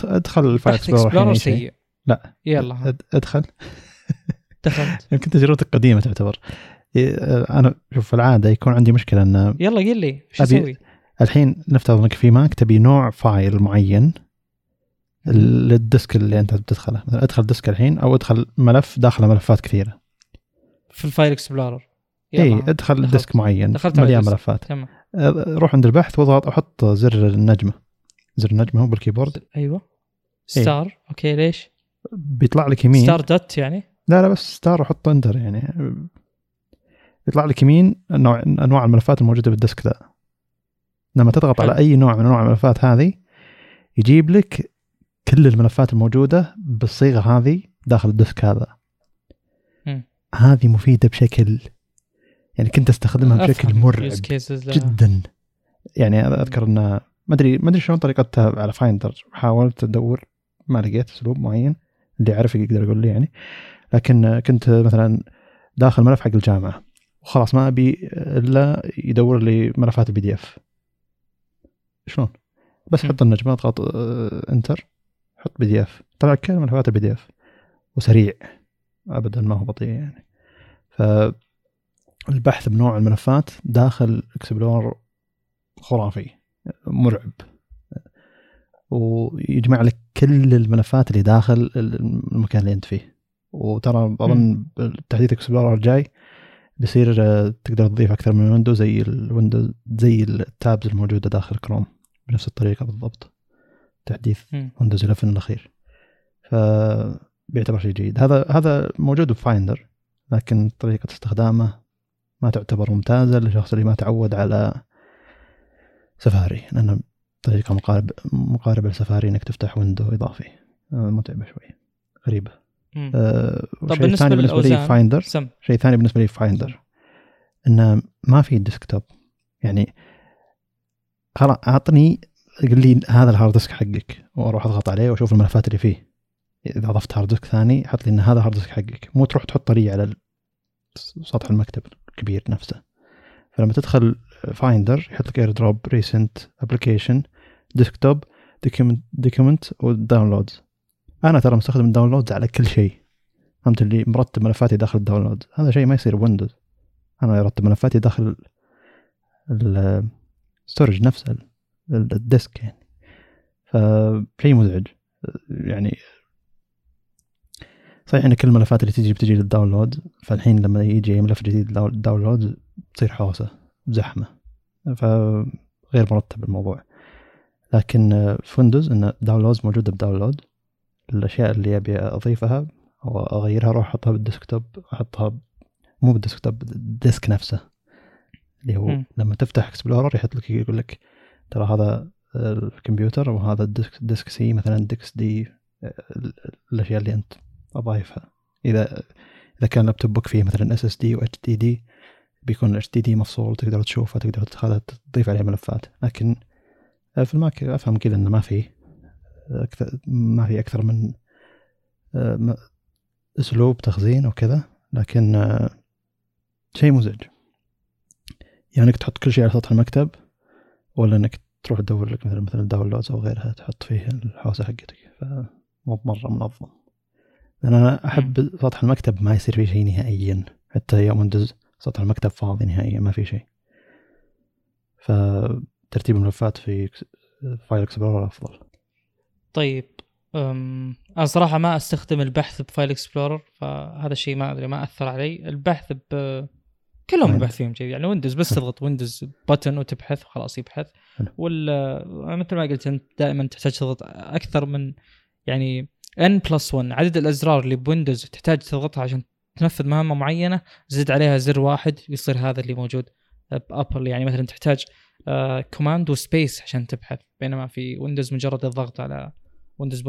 Speaker 2: ادخل- ال File Explorer.
Speaker 1: سيء.
Speaker 2: لا.
Speaker 1: يلا.
Speaker 2: أدخل.
Speaker 1: دخلت.
Speaker 2: يمكن تجربتك قديمة تعتبر. إيه، آه، أنا شوف في العادة يكون عندي مشكلة إن
Speaker 1: يلا قل لي شو أسوي؟
Speaker 2: الحين نفترض إنك في Mac تبي نوع file معين. لل disk اللي انت بتدخله. مثلا ادخل disk الحين أو ادخل ملف داخله ملفات كثيرة.
Speaker 1: في ال File
Speaker 2: Explorer
Speaker 1: اي
Speaker 2: ادخل. disk معين
Speaker 1: دخلت
Speaker 2: مليان. ملفات.
Speaker 1: تمام.
Speaker 2: أه، روح عند البحث واضغط أحط زر النجمة. زر النجمة هو بالكيبورد.
Speaker 1: أيوه. star. Okay ليش؟
Speaker 2: بيطلع لك يمين.
Speaker 1: star dot يعني؟
Speaker 2: لا لا بس star وحط enter يعني. يطلع لك يمين انواع أنواع الملفات الموجودة بال disk ذا لما تضغط
Speaker 1: حلو.
Speaker 2: على أي نوع من أنواع الملفات هذه يجيب لك كل الملفات الموجودة بالصيغة هذه داخل ال disk
Speaker 1: هذا.
Speaker 2: هذه مفيدة بشكل يعني كنت أستخدمها بشكل مرعب. جدا يعني أذكر إن ما أدري ما أدري شلون طريقتها على Finder حاولت أدور ما لقيت أسلوب معين اللي يعرف يقدر يقول لي يعني لكن كنت مثلا داخل ملف حق الجامعة وخلاص ما أبي إلا يدور لي ملفات ال PDF شلون؟ بس. حط النجمه اضغط آه، enter حط PDF طلع كل ملفات ال PDF وسريع. ابدا ما هو بطيء يعني. فالبحث بنوع الملفات داخل Explorer خرافي. مرعب. ويجمع لك كل الملفات اللي داخل المكان اللي أنت فيه. وترى أظن تحديث Explorer الجاي بيصير آه، تقدر تضيف أكثر من window زي ال windows زي ال tabs الموجودة داخل كروم بنفس الطريقة بالضبط. تحديث. Windows 11 الأخير فبيعتبر شيء جيد هذا هذا موجود ب Finder لكن طريقة استخدامه ما تعتبر ممتازة للشخص اللي ما تعود على سفاري لأن طريقة مقارب مقاربة لسفاري إنك تفتح window إضافي آه، متعبه شوي غريبه
Speaker 1: مم.
Speaker 2: آه،
Speaker 1: طب بالنسبة
Speaker 2: ثاني بالنسبة لي؟ Finder
Speaker 1: سم
Speaker 2: شيء ثاني بالنسبة لي Finder إنه ما في desktop يعني خلاص أعطني قل لي هذا ال hard disk حقك. وأروح أضغط عليه وأشوف الملفات اللي فيه. إذا أضفت hard disk ثاني حط لي إن هذا ال hard disk حقك. مو تروح تحطه لي على سطح المكتب الكبير نفسه. فلما تدخل Finder يحط لك AirDrop recent application desktop document و downloads أنا ترى مستخدم ال downloads على كل شيء. فهمت اللي مرتب ملفاتي داخل ال download هذا شيء ما يصير ب Windows أنا ارتب ملفاتي داخل ال storage نفسه. ال disk يعني. فشيء مزعج. يعني صحيح إن كل الملفات اللي تجي بتجي لل download فالحين لما يجي اي ملف جديد down- download تصير حوسة زحمة. فغير مرتب الموضوع. لكن في Windows إن downloads موجودة ب download. الأشياء اللي أبي أضيفها أو أغيرها أروح أحطها بال desktop أحطها مو بال desktop ال disk نفسه. اللي هو
Speaker 1: مم.
Speaker 2: لما تفتح explorer يحط لك يقول لك ترى هذا الكمبيوتر وهذا ال disk disk C مثلا disk D ال- الأشياء اللي أنت أضايفها. إذا إذا كان لابتوب بوك فيه مثلا اس اس دي و اتش دي دي بيكون ال HDD مفصول تقدر تشوفه تقدر تضيف عليه ملفات. لكن في ال Mac أفهم كذا إنه ما فيه أكثر ما في أكثر من أسلوب تخزين وكذا لكن شيء مزعج. يعني إنك تحط كل شيء على سطح المكتب ولا إنك تروح تدور لك مثلا مثلا downloads أو غيرها تحط فيه الحوسة حقتك. فمو بمره منظم. لأن أنا أحب سطح المكتب ما يصير فيه شيء نهائيا. حتى يوم Windows سطح المكتب فاضي نهائيا ما في شيء. فترتيب الملفات في file explorer أفضل.
Speaker 1: طيب أم، أنا صراحة ما أستخدم البحث ب file explorer فهذا الشيء ما أدري ما أثر علي. البحث ب كلهم؟ البحث فيهم كذي يعني Windows بس. تضغط Windows button وتبحث وخلاص يبحث. وال مثل ما قلت أنت دائما تحتاج تضغط أكثر من يعني n plus 1 عدد الأزرار اللي ب Windows تحتاج تضغطها عشان تنفذ مهمة معينة زد عليها زر واحد يصير هذا اللي موجود ب Apple يعني مثلا تحتاج command و space عشان تبحث بينما في Windows مجرد الضغط على Windows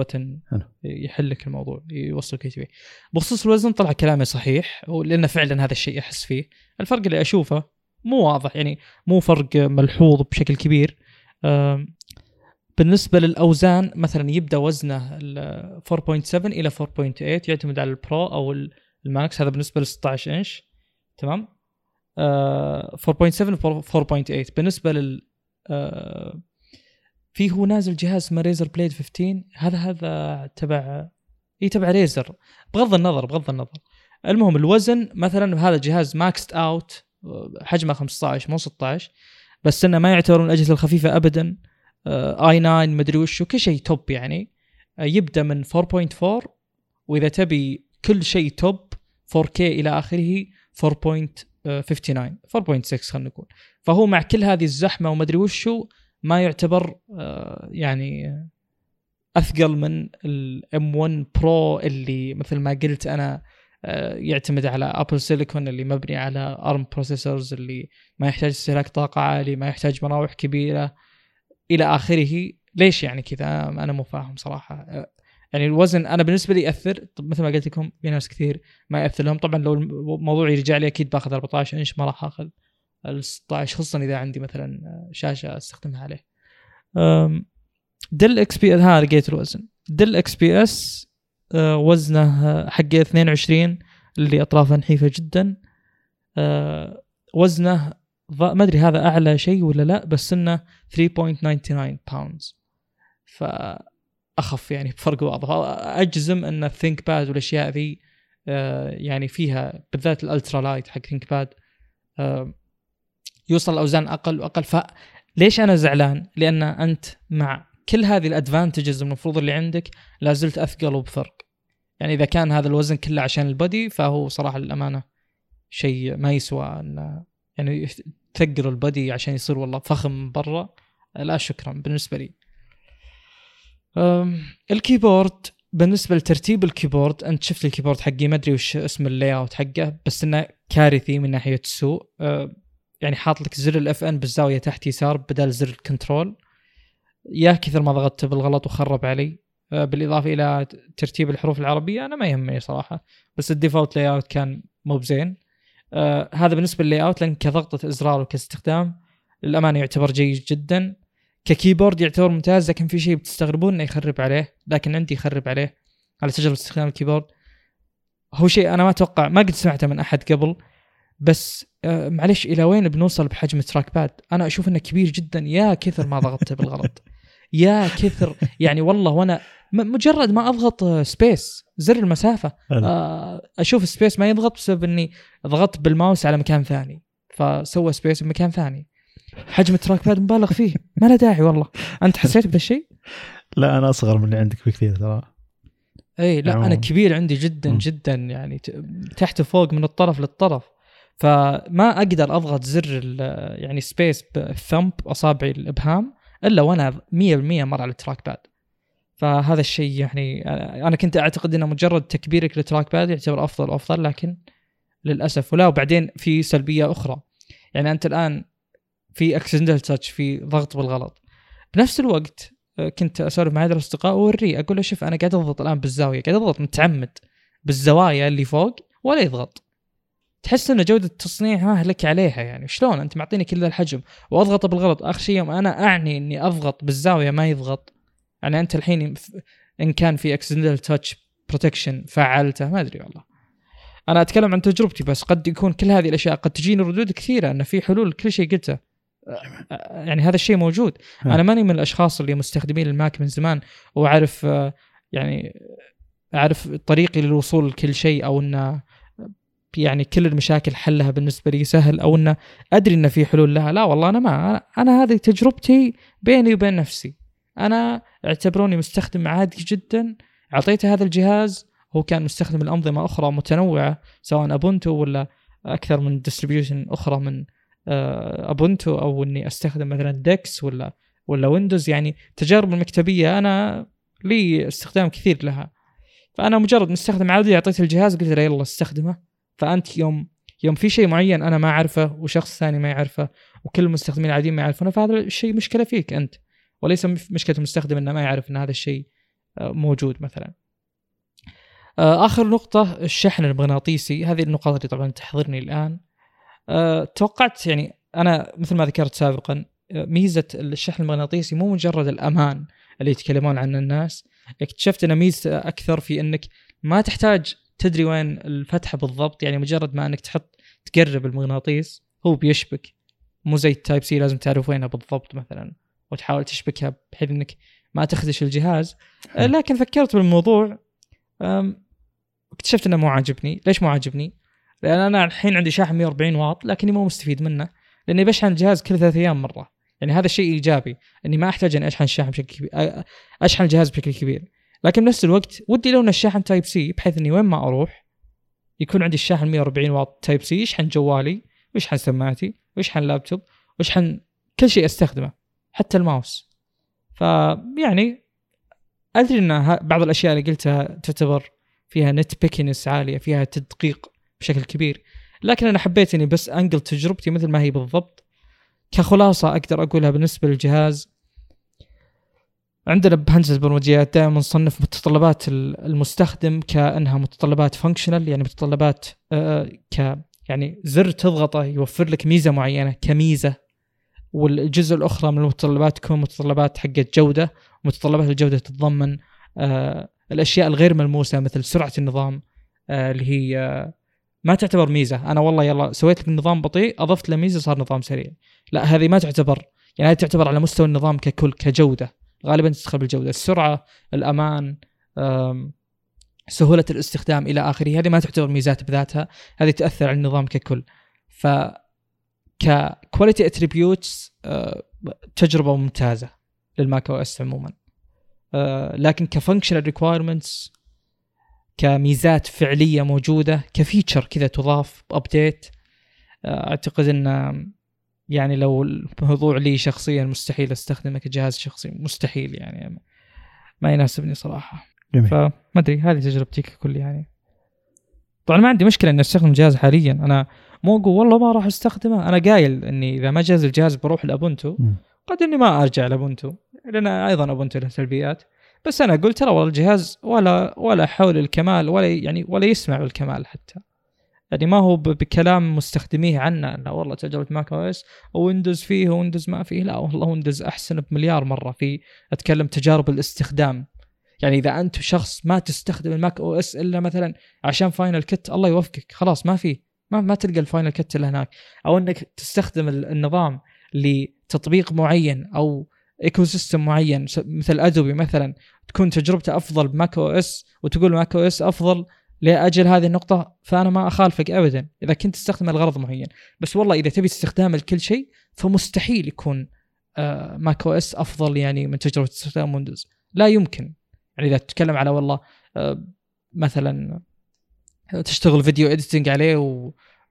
Speaker 2: حلو.
Speaker 1: يحل لك الموضوع يوصلك اي بخصوص الوزن طلع كلامي صحيح لأن فعلا هذا الشيء أحس فيه. الفرق اللي أشوفه مو واضح يعني مو فرق ملحوظ بشكل كبير. بالنسبة للأوزان مثلا يبدأ وزنه 4.7 إلى 4.8 يعتمد على ال Pro أو ال Max هذا بالنسبة ل 16 إنش. تمام؟ آه 4.7 4.8 بالنسبة لل آه في هو نازل جهاز اسمه Razer Blade 15 هذا هذا تبع اي تبع Razer بغض النظر بغض النظر. المهم الوزن مثلا هذا جهاز maxed out حجمه 15 مو 16 بس إنه ما يعتبر من الأجهزة الخفيفة ابدا. i 9 مدري وش كل شيء top يعني. آه، يبدأ من 4.4 وإذا تبي كل شيء top 4K إلى آخره 4.59 4.6 خلينا نقول. فهو مع كل هذه الزحمة ومدري وشو ما يعتبر آه، يعني أثقل من ال M 1 Pro اللي مثل ما قلت أنا آه، يعتمد على Apple silicon اللي مبني على ARM processors اللي ما يحتاج استهلاك طاقة عالي ما يحتاج مراوح كبيرة إلى آخره. ليش يعني كذا؟ أنا مو فاهم صراحة. آه، يعني الوزن أنا بالنسبة لي يأثر. طب مثل ما قلت لكم في ناس كثير ما يأثر لهم. طبعا لو الموضوع يرجع لي أكيد باخذ 14 إنش ما راح آخذ. ال 16 خصوصا إذا عندي مثلا شاشة أستخدمها عليه. Dell XP ها لقيت الوزن. Dell XPS وزنه حق 22 اللي أطرافه نحيفة جدا. وزنه ما أدري هذا أعلى شيء ولا لا بس إنه 3.99 pounds فأخف يعني بفرق واضح. أجزم إن ال ThinkPad والأشياء ذي يعني فيها بالذات ال ultra light حق ThinkPad يوصل الاوزان أقل وأقل. فليش أنا زعلان؟ لأن أنت مع كل هذه ال advantages المفروض اللي عندك لا زلت أثقل وبفرق. يعني إذا كان هذا الوزن كله عشان ال body فهو صراحة للأمانة شيء ما يسوى إن يعني تثقل ال body عشان يصير والله فخم من برا. لا شكرا بالنسبة لي. ال keyboard بالنسبة لترتيب ال keyboard أنت شفت ال keyboard حقي ما أدري وش اسم ال layout حقه بس إنه كارثي من ناحية السوق. يعني حاط لك زر ال Fn بالزاوية تحت يسار بدل زر ال control يا كثر ما ضغطت بالغلط وخرب علي. آه، بالإضافة إلى ترتيب الحروف العربية أنا ما يهمني صراحة. بس ال default layout كان مو بزين. آه هذا بالنسبة لل layout لأن كضغطة إزرار وكاستخدام للامانه يعتبر جيد جدا. ك keyboard يعتبر ممتاز لكن في شيء بتستغربون إنه يخرب عليه. لكن عندي يخرب عليه على تجربه استخدام ال keyboard. هو شيء أنا ما أتوقع ما قد سمعته من أحد قبل. بس آه معلش إلى وين بنوصل بحجم ال trackpad أنا أشوف إنه كبير جدا يا كثر ما ضغطته بالغلط. يا كثر يعني والله وأنا مجرد ما أضغط space زر المسافة آه، أشوف space ما يضغط بسبب إني ضغطت بالماوس على مكان ثاني. فسوى space بمكان ثاني. حجم ال trackpad مبالغ فيه. ما له داعي والله. أنت حسيت بهذا الشيء؟
Speaker 2: لا أنا أصغر من اللي عندك بكثير ترى.
Speaker 1: اي لا أنا كبير عندي جدا. جدا يعني تحت وفوق من الطرف للطرف. فما أقدر أضغط زر يعني space بال thumb أصابعي الإبهام إلا وأنا 100% مر على ال trackpad فهذا الشيء يعني أنا كنت أعتقد إنه مجرد تكبيرك لل trackpad يعتبر أفضل وأفضل لكن للأسف. ولا وبعدين في سلبية أخرى. يعني أنت الآن في accidental touch في ضغط بالغلط. بنفس الوقت كنت أسولف مع احد الأصدقاء وأوريه أقول له شوف أنا قاعد أضغط الآن بالزاوية قاعد أضغط متعمد بالزوايا اللي فوق ولا يضغط. تحس ان جودة التصنيع ها لك عليها يعني. شلون؟ أنت معطيني كل الحجم. واضغطه بالغلط. آخر شيء يوم أنا أعني إني أضغط بالزاوية ما يضغط. يعني أنت الحين إن كان في accidental touch protection فعلته ما أدري والله. أنا أتكلم عن تجربتي بس قد يكون كل هذه الأشياء قد تجيني ردود كثيرة إن في حلول كل شيء قلته. يعني هذا الشيء موجود. أنا ماني من الأشخاص اللي مستخدمين ال Mac من زمان وأعرف يعني أعرف طريقي للوصول لكل شيء أو إنه يعني كل المشاكل حلها بالنسبة لي سهل أو إنه أدري إنه في حلول لها. لا والله أنا ما أنا هذه تجربتي بيني وبين نفسي. أنا اعتبروني مستخدم عادي جدا أعطيته هذا الجهاز هو كان مستخدم لأنظمة أخرى متنوعة سواء Ubuntu ولا أكثر من distribution أخرى من Ubuntu آه، أو إني أستخدم مثلا DeX ولا ولا ويندوز. يعني تجارب المكتبية أنا لي استخدام كثير لها. فأنا مجرد مستخدم عادي اعطيته الجهاز قلت له يلا استخدمه. فأنت يوم يوم في شيء معين أنا ما أعرفه وشخص ثاني ما يعرفه وكل المستخدمين العاديين ما يعرفونه فهذا الشيء مشكلة فيك أنت. وليس مشكلة المستخدم إنه ما يعرف إن هذا الشيء آه، موجود مثلا. آه، آخر نقطة الشحن المغناطيسي هذه النقاط اللي طبعا تحضرني الآن. أه توقعت يعني أنا مثل ما ذكرت سابقا ميزة الشحن المغناطيسي مو مجرد الأمان اللي يتكلمون عنه الناس. اكتشفت إن ميزته أكثر في إنك ما تحتاج تدري وين الفتحة بالضبط؟ يعني مجرد ما إنك تحط تقرب المغناطيس هو بيشبك. مو زي ال Type-C لازم تعرف وينها بالضبط مثلا وتحاول تشبكها بحيث إنك ما تخدش الجهاز. لكن فكرت بالموضوع اكتشفت إنه مو عاجبني. ليش مو عاجبني؟ لأن أنا الحين عندي شاحن 140 واط لكني مو مستفيد منه. لأني بشحن الجهاز كل ثلاث أيام مرة. يعني هذا الشيء إيجابي إني ما أحتاج إني أشحن الشاحن بشكل كبير أشحن الجهاز بشكل كبير. لكن بنفس الوقت ودي لو إن الشاحن Type-C بحيث إني وين ما أروح يكون عندي الشاحن 140 واط Type-C يشحن جوالي؟ ويشحن سماعتي؟ ويشحن لابتوب ويشحن كل شيء أستخدمه حتى الماوس. فيعني أدري إن بعض الأشياء اللي قلتها تعتبر فيها nitpickiness عالية فيها تدقيق بشكل كبير. لكن أنا حبيت إني بس أنقل تجربتي مثل ما هي بالضبط. كخلاصة أقدر أقولها بالنسبة للجهاز عندنا بهندسة البرمجيات دائما نصنف متطلبات المستخدم كأنها متطلبات functional يعني متطلبات آه، ك يعني زر تضغطه يوفر لك ميزة معينة كميزة. والجزء الأخرى من المتطلبات تكون متطلبات حقت جوده متطلبات الجودة تتضمن آه، الأشياء الغير ملموسة مثل سرعة النظام آه، اللي هي ما تعتبر ميزة. أنا والله يلا سويت لك النظام بطيء أضفت له ميزة صار نظام سريع. لا هذه ما تعتبر يعني هذه تعتبر على مستوى النظام ككل كجودة. غالبا تدخل بالجوده السرعة الأمان سهولة الاستخدام إلى آخره هذه ما تعتبر ميزات بذاتها هذه تأثر على النظام ككل. ف ك quality attributes آه، تجربة ممتازة لل macOS عموما. آه، لكن ك functional requirements كميزات فعلية موجودة ك feature كذا تضاف ب update آه، أعتقد إن يعني لو الموضوع لي شخصيا مستحيل أستخدمه كجهاز شخصي مستحيل يعني. ما يناسبني صراحة. جميل. فما أدري هذه تجربتي ككل يعني. طبعا ما عندي مشكلة إني أستخدم الجهاز حاليا. أنا مو أقول والله ما راح أستخدمه. أنا قايل إني إذا ما جاز الجهاز بروح ل Ubuntu. قد إني ما أرجع ل Ubuntu لأن أيضا Ubuntu له سلبيات. بس أنا قلت ترى والله الجهاز ولا ولا حول الكمال ولا يعني ولا يسمع بالكمال حتى. يعني ما هو بكلام مستخدميه عنا لا والله تجربه macOS Windows فيه Windows ما فيه لا والله Windows أحسن بمليار مرة في أتكلم تجارب الاستخدام. يعني إذا أنت شخص ما تستخدم ال macOS إلا مثلا عشان Final Cut الله يوفقك خلاص ما في ما ما تلقى ال Final Cut إلا هناك. أو إنك تستخدم النظام لتطبيق معين أو ecosystem معين مثل Adobe مثلا تكون تجربته أفضل ب macOS وتقول macOS أفضل لأجل هذه النقطة فأنا ما أخالفك ابدا. إذا كنت تستخدم الغرض معين بس والله إذا تبي استخدام لكل شيء فمستحيل يكون macOS أفضل يعني من تجربة استخدام Windows. لا يمكن. يعني إذا تتكلم على والله آه، مثلا تشتغل video editing عليه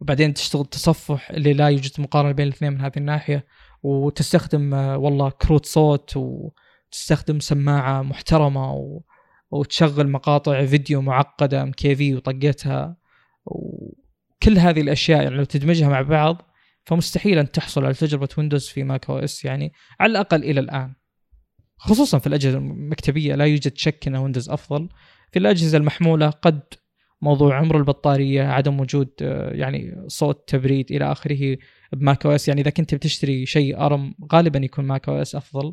Speaker 1: وبعدين تشتغل تصفح اللي لا يوجد مقارنة بين الاثنين من هذه الناحية وتستخدم آه، والله كروت صوت وتستخدم سماعة محترمة و وتشغل مقاطع فيديو معقدة MKV وطقتها وكل هذه الأشياء يعني لو تدمجها مع بعض فمستحيل أن تحصل على تجربة Windows في macOS يعني على الأقل إلى الآن. خصوصا في الأجهزة المكتبية لا يوجد شك إن Windows أفضل. في الأجهزة المحمولة قد موضوع عمر البطارية عدم وجود يعني صوت تبريد إلى آخره ب macOS يعني إذا كنت بتشتري شيء ARM غالبا يكون macOS أفضل.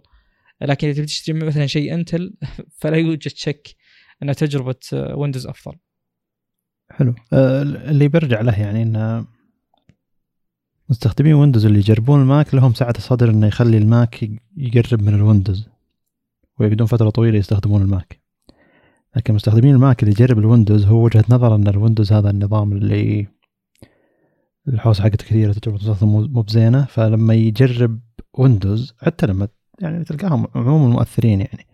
Speaker 1: لكن إذا بتشتري مثلا شيء Intel فلا يوجد شك إن تجربة Windows أفضل.
Speaker 2: حلو. آه، اللي برجع له يعني إن مستخدمين Windows اللي يجربون ال Mac لهم سعة صدر إنه يخلي ال Mac يقرب من ال Windows ويقعدون فترة طويلة يستخدمون ال Mac. لكن مستخدمين ال Mac اللي يجرب ال Windows هو وجهة نظر إن ال Windows هذا النظام اللي الحوسة حقته كثيرة تجربة مو بزينة. فلما يجرب Windows حتى لما يعني تلقاهم عموم المؤثرين يعني.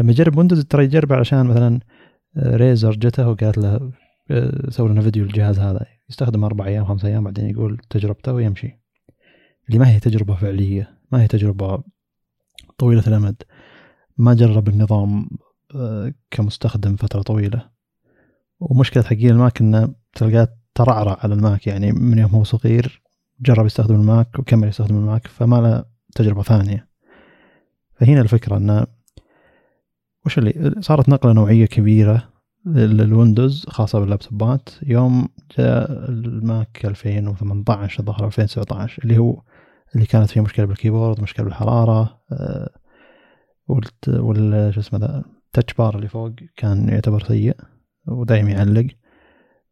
Speaker 2: لما يجرب Windows ترى يجرب علشان مثلا Razer جته وقالت له آه، سوي لنا فيديو للجهاز هذا. يستخدم أربع أيام خمس أيام بعدين يقول تجربته ويمشي. اللي ما هي تجربة فعلية ما هي تجربة طويلة الأمد. ما جرب النظام آه، كمستخدم فترة طويلة. ومشكلة حقين ال Mac إنه تلقاه ترعرع على ال Mac يعني. من يوم هو صغير جرب يستخدم ال Mac وكمل يستخدم ال Mac فما له تجربة ثانية. فهنا الفكرة أن وش اللي صارت نقلة نوعية كبيرة لل Windows خاصة باللابتوبات. يوم جاء ال Mac 2018 الظاهر 2019 اللي هو اللي كانت فيها مشكلة بال keyboard مشكلة بالحرارة آه، وال شو اسمه ذا ال Touch Bar اللي فوق كان يعتبر سيء ودايم يعلق.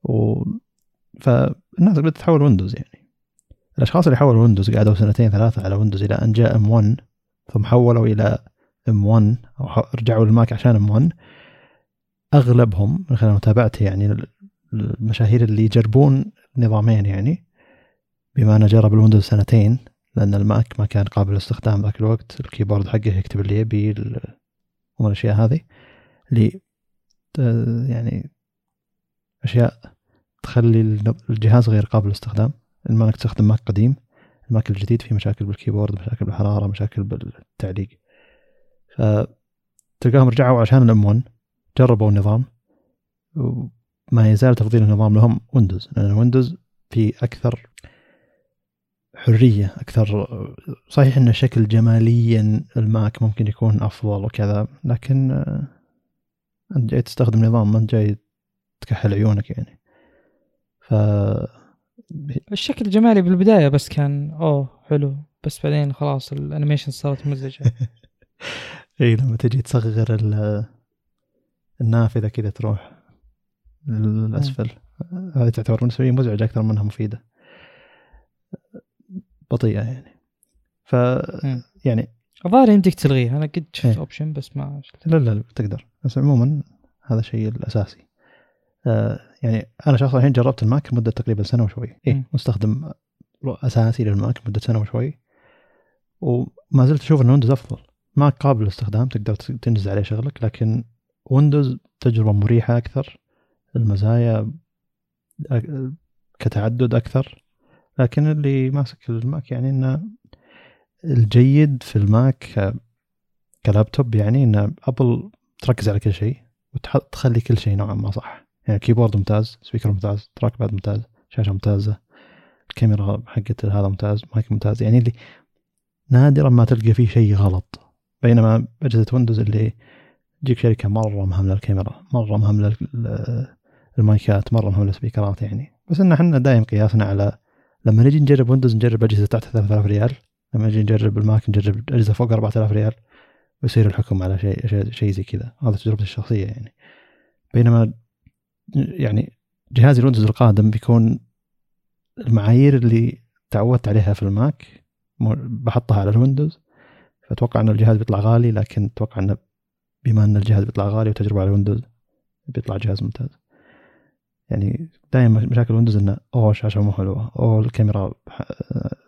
Speaker 2: و فالناس بدات تحول Windows يعني. الأشخاص اللي حولوا Windows قعدوا سنتين ثلاثة على Windows إلى أن جاء M 1 ثم حولوا إلى M 1 أو رجعوا لل Mac عشان M 1 أغلبهم من خلال متابعتي يعني المشاهير اللي يجربون نظامين يعني بما أنه جرب ال Windows سنتين لأن ال Mac ما كان قابل للاستخدام ذاك الوقت ال keyboard حقه يكتب اللي يبي ومن الاشياء هذه اللي يعني أشياء تخلي الجهاز غير قابل للاستخدام. لما انك تستخدم Mac قديم. ال Mac الجديد فيه مشاكل بال keyboard مشاكل بالحرارة مشاكل بالتعليق. فتلقاهم رجعوا عشان ال M 1 جربوا النظام وما يزال تفضيل النظام لهم Windows لأن Windows في أكثر حرية أكثر صحيح انه شكل جماليا ال Mac ممكن يكون أفضل وكذا لكن أنت جاي تستخدم نظام ما أنت جاي تكحل عيونك يعني. ف
Speaker 1: الشكل الجمالي بالبداية بس كان أوه حلو. بس بعدين خلاص الأنيميشن صارت مزعجة.
Speaker 2: اي لما تجي تصغر النافذة كذا تروح للأسفل. هذه تعتبر بالنسبة لي مزعجة أكثر منها مفيدة. بطيئة يعني. ف يعني
Speaker 1: الظاهر يمديك تلغيها. أنا قد شفت option بس ما
Speaker 2: لا لا تقدر. بس عموما هذا الشيء الأساسي. يعني أنا شخصيا الحين جربت ال Mac لمدة تقريبا سنة وشوي. اي مستخدم أساسي لل Mac لمدة سنة وشوي. وما زلت أشوف إن Windows أفضل. Mac قابل للاستخدام تقدر تنجز عليه شغلك لكن Windows تجربة مريحة أكثر المزايا كتعدد أكثر. لكن اللي ماسك ال Mac يعني إنه الجيد في ال Mac ك laptop يعني إن Apple تركز على كل شيء وتخلي كل شيء نوعا ما صح. يعني keyboard ممتاز speaker ممتاز trackpad ممتاز شاشة ممتازة الكاميرا حقت هذا ممتاز مايك ممتاز. يعني اللي نادرا ما تلقى فيه شيء غلط. بينما أجهزة Windows اللي تجيك شركة مرة مهملة الكاميرا مرة مهملة المايكات مرة مهملة السبيكرات يعني. بس إن إحنا دايم قياسنا على لما نجي نجرب Windows نجرب أجهزة تحت 3000 ريال لما نجي نجرب ال Mac نجرب أجهزة فوق 4000 ريال ويصير الحكم على شيء شيء, شيء زي كذا. هذا تجربتي الشخصية يعني. بينما يعني جهاز ال Windows القادم بيكون المعايير اللي تعودت عليها في ال Mac بحطها على ال Windows. فأتوقع إن الجهاز بيطلع غالي لكن أتوقع انه بما إن الجهاز بيطلع غالي وتجربة على ال Windows بيطلع جهاز ممتاز. يعني دائما مشاكل Windows إنه اوه الشاشه مو حلوة اوه الكاميرا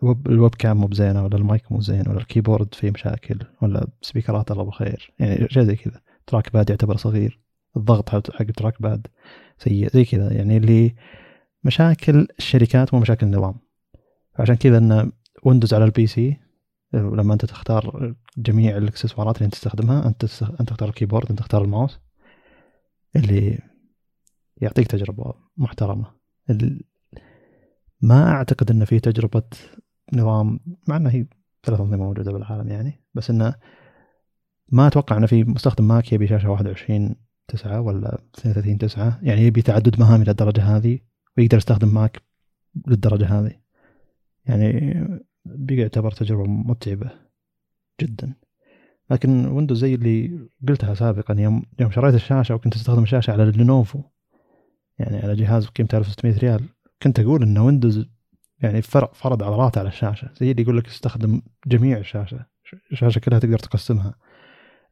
Speaker 2: ال webcam مو بزينة ولا المايك مو زين ولا ال keyboard فيه مشاكل ولا سبيكرات الله بالخير يعني شيء زي كذا. trackpad يعتبر صغير. الضغط حق ال trackpad سيء زي كذا. يعني اللي مشاكل الشركات مو مشاكل النظام. عشان كذا إن Windows على ال PC لما أنت تختار جميع الإكسسوارات اللي أنت تستخدمها أنت أنت تختار ال keyboard أنت تختار الماوس اللي يعطيك تجربة محترمة. ما أعتقد إن في تجربة نظام مع إنه هي ثلاث أنظمة موجودة بالعالم يعني بس إنه ما أتوقع إنه في مستخدم Mac يبي شاشة 21 9 ولا 32 9 يعني يبي تعدد مهام إلى الدرجه هذه ويقدر يستخدم Mac للدرجة هذه. يعني بيعتبر تجربة متعبة جدا. لكن Windows زي اللي قلتها سابقا يوم يوم شريت الشاشة وكنت أستخدم الشاشة على Lenovo يعني على جهاز قيمته 1600 ريال. كنت أقول إن Windows يعني فرض عضلات على الشاشة. زي اللي يقول لك استخدم جميع الشاشة الشاشة كلها تقدر تقسمها.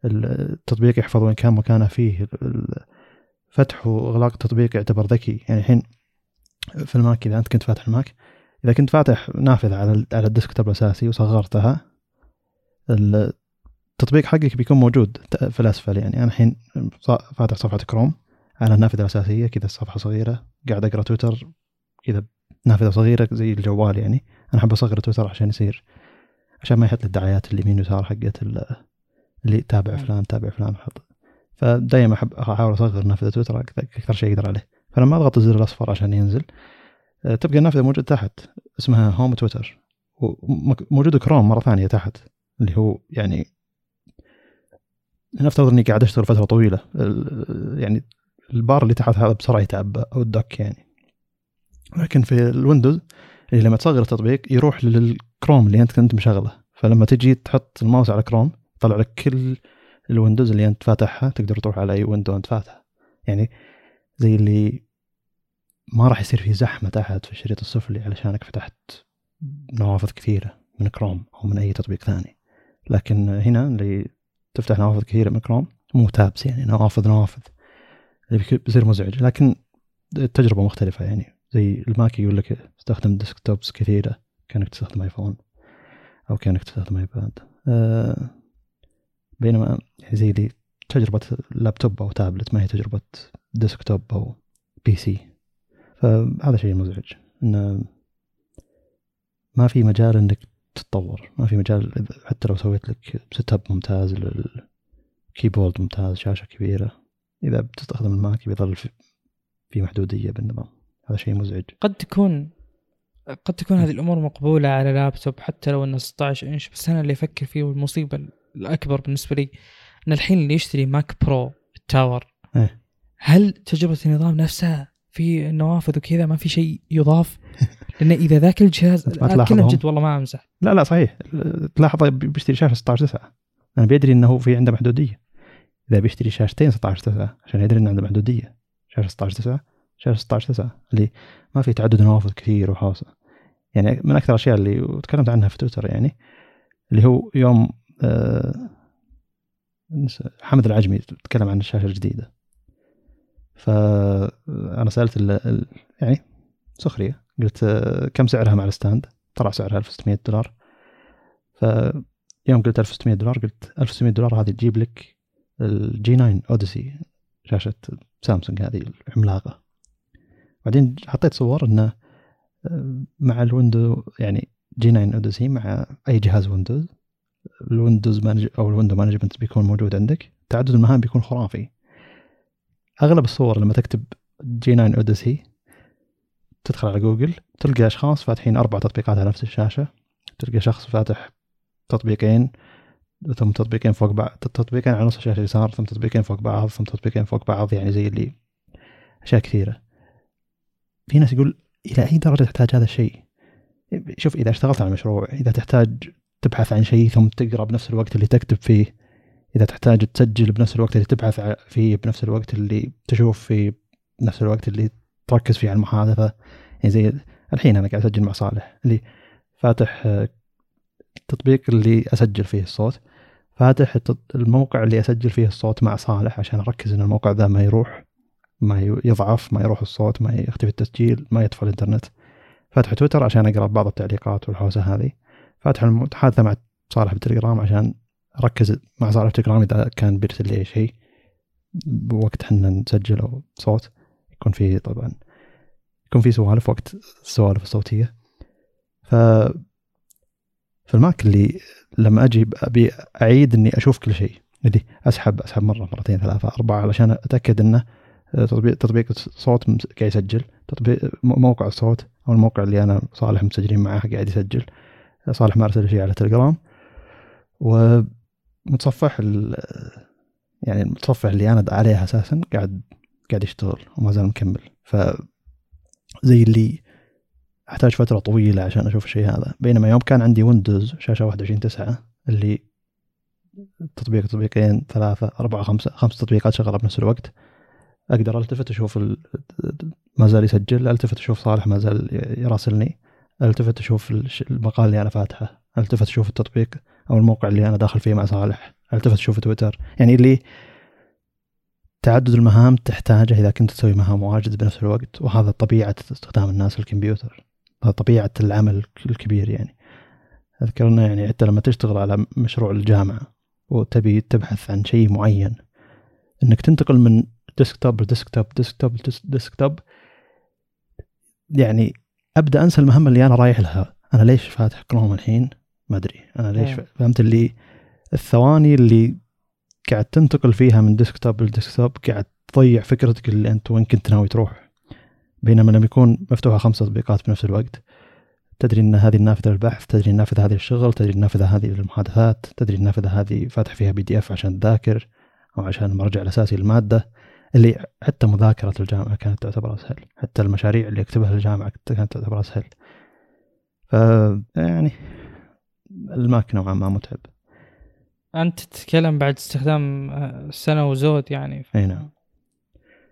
Speaker 2: التطبيق يحفظ وين كان مكانه فيه فتح وإغلاق التطبيق يعتبر ذكي. يعني الحين في ال Mac إذا أنت كنت فاتح ال Mac إذا كنت فاتح نافذة على على ال desktop الأساسي وصغرتها التطبيق حقك بيكون موجود في الأسفل. يعني أنا الحين فاتح صفحة كروم على النافذة الأساسية كذا الصفحة صغيرة قاعد أقرأ تويتر كذا نافذة صغيرة زي الجوال يعني. أنا أحب أصغر تويتر عشان يصير عشان ما يحط لي الدعايات اليمين يسار حقت اللي تابع فلان تابع فلان حط فدائما أحب أحاول أصغر نافذة تويتر أكثر شيء أقدر عليه. فلما أضغط الزر الأصفر عشان ينزل. آه، تبقى النافذة موجودة تحت اسمها home Twitter وموجود كروم مرة ثانية تحت اللي هو يعني نفترض إني قاعد أشتغل فترة طويلة يعني البار اللي تحت هذا بسرعة يتعبى أو ال dock يعني. لكن في ال Windows اللي لما تصغر التطبيق يروح كروم اللي أنت كنت مشغله. فلما تجي تحط الماوس على كروم يطلع لك كل ال windows اللي انت فاتحها تقدر تروح على أي window انت فاتحه. يعني زي اللي ما راح يصير في زحمة تحت في الشريط السفلي علشانك فتحت نوافذ كثيرة من كروم أو من أي تطبيق ثاني. لكن هنا اللي تفتح نوافذ كثيرة من كروم مو tabs يعني نوافذ نوافذ. اللي بيصير مزعج. لكن التجربة مختلفة يعني. زي ال Mac يقول لك استخدم desktops كثيرة كأنك تستخدم iPhone أو كأنك تستخدم iPad أه بينما زي اللي تجربة لابتوب أو تابلت ما هي تجربة desktop أو PC. فهذا شيء مزعج إنه ما في مجال إنك تتطور ما في مجال حتى لو سويت لك setup ممتاز لل keyboard ممتاز شاشة كبيرة إذا بتستخدم ال Mac بيظل في محدودية بالنظام. هذا شيء مزعج.
Speaker 1: قد تكون قد تكون هذه الأمور مقبولة على لابتوب حتى لو إنه 16 إنش بس أنا اللي أفكر فيه والمصيبة الأكبر بالنسبة لي إن الحين اللي يشتري Mac Pro ال tower
Speaker 2: إيه؟
Speaker 1: هل تجربة النظام نفسها في النوافذ وكذا ما في شيء يضاف؟ لأن إذا ذاك الجهاز كله جد والله ما أمزح.
Speaker 2: لا لا صحيح. تلاحظ بيشتري شاشة 16 9 أنا بيدري إنه في عنده محدودية. إذا بيشتري شاشتين 16 9 عشان يدري إنه عنده محدودية. شاشة 16 9 شاشة 16 9 اللي ما في تعدد نوافذ كثير وحاصه يعني من أكثر الأشياء اللي تكلمت عنها في تويتر يعني اللي هو يوم حمد العجمي تكلم عن الشاشة الجديدة. فأنا سألت ال يعني سخرية. قلت آه، كم سعرها مع الستاند؟ طلع سعرها 1600 دولار. فيوم قلت 1600 دولار قلت 1600 دولار هذه تجيب لك ال G 9 Odyssey شاشة سامسونج هذه العملاقة. بعدين حطيت صور إنه آه، مع ال window يعني G 9 Odyssey مع أي جهاز Windows. ال windows manage أو ال window management بيكون موجود عندك تعدد المهام بيكون خرافي. أغلب الصور لما تكتب G 9 Odyssey تدخل على جوجل تلقى أشخاص فاتحين أربع تطبيقات على نفس الشاشة. تلقى شخص فاتح تطبيقين ثم تطبيقين فوق بعض تطبيقين على نص الشاشة اليسار ثم تطبيقين فوق بعض ثم تطبيقين فوق بعض يعني زي اللي أشياء كثيرة. في ناس يقول إلى أي درجة تحتاج هذا الشيء؟ شوف إذا اشتغلت على مشروع إذا تحتاج تبحث عن شيء ثم تقرأ بنفس الوقت اللي تكتب فيه. إذا تحتاج تسجل بنفس الوقت اللي تبحث فيه بنفس الوقت اللي تشوف فيه بنفس الوقت اللي تركز فيه على المحادثة. يعني زي الحين أنا قاعد أسجل مع صالح اللي فاتح التطبيق اللي أسجل فيه الصوت. فاتح الموقع اللي أسجل فيه الصوت مع صالح عشان أركز إن الموقع ذا ما يروح ما يضعف ما يروح الصوت ما يختفي التسجيل ما يطفى الإنترنت. فاتح تويتر عشان أقرأ بعض التعليقات والحوسة هذه. فاتح المتحادثه مع صالح بالتليجرام عشان أركز مع صالح بالتليجرام إذا كان بيرسل لي شيء. بوقت حنا نسجل أو صوت. يكون في طبعا يكون في سوالف وقت السوالف الصوتية. ف في الماك اللي لما أجي أبي أعيد إني أشوف كل شيء. اللي أسحب أسحب مرة مرتين ثلاثة أربعة علشان أتأكد إنه تطبيق تطبيق الصوت قاعد يسجل. تطبيق موقع الصوت أو الموقع اللي أنا صالح مسجلين معاه قاعد يسجل. صالح ما أرسل شيء على تليجرام. ومتصفح يعني المتصفح اللي أنا عليه أساسا قاعد قاعد يشتغل وما زال مكمل. ف زي اللي أحتاج فترة طويلة عشان أشوف الشيء هذا. بينما يوم كان عندي ويندوز شاشة 21 9 اللي تطبيق تطبيقين ثلاثة أربعة خمسة خمس تطبيقات شغالة بنفس الوقت أقدر ألتفت أشوف ما زال يسجل ألتفت أشوف صالح ما زال يراسلني. التفت أشوف المقال اللي أنا فاتحه؟ التفت أشوف التطبيق أو الموقع اللي أنا داخل فيه مع صالح؟ التفت أشوف تويتر؟ يعني اللي تعدد المهام تحتاجه إذا كنت تسوي مهام واجد بنفس الوقت وهذا طبيعة استخدام الناس الكمبيوتر هذا طبيعة العمل الكبير يعني. اذكر انه يعني حتى لما تشتغل على مشروع الجامعة وتبي تبحث عن شيء معين إنك تنتقل من desktop ل desktop desktop ل desktop يعني أبدأ أنسى المهمة اللي أنا رايح لها. أنا ليش فاتح كروم الحين؟ ما أدري. أنا ليش ف... فهمت اللي الثواني اللي قاعد تنتقل فيها من desktop ل desktop قاعد تضيع فكرتك اللي أنت وين كنت ناوي تروح. بينما لما يكون مفتوحة خمس تطبيقات بنفس الوقت. تدري إن هذه النافذة للبحث تدري النافذه هذه للشغل تدري النافذه هذه للمحادثات تدري النافذه هذه فاتح فيها PDF عشان تذاكر أو عشان المرجع الأساسي للمادة. اللي حتى مذاكرة الجامعة كانت تعتبر أسهل. حتى المشاريع اللي أكتبها للجامعة كانت تعتبر أسهل. ف يعني ال Mac نوعا ما متعب.
Speaker 1: أنت تتكلم بعد استخدام آه، سنة وزود يعني.
Speaker 2: إي نعم.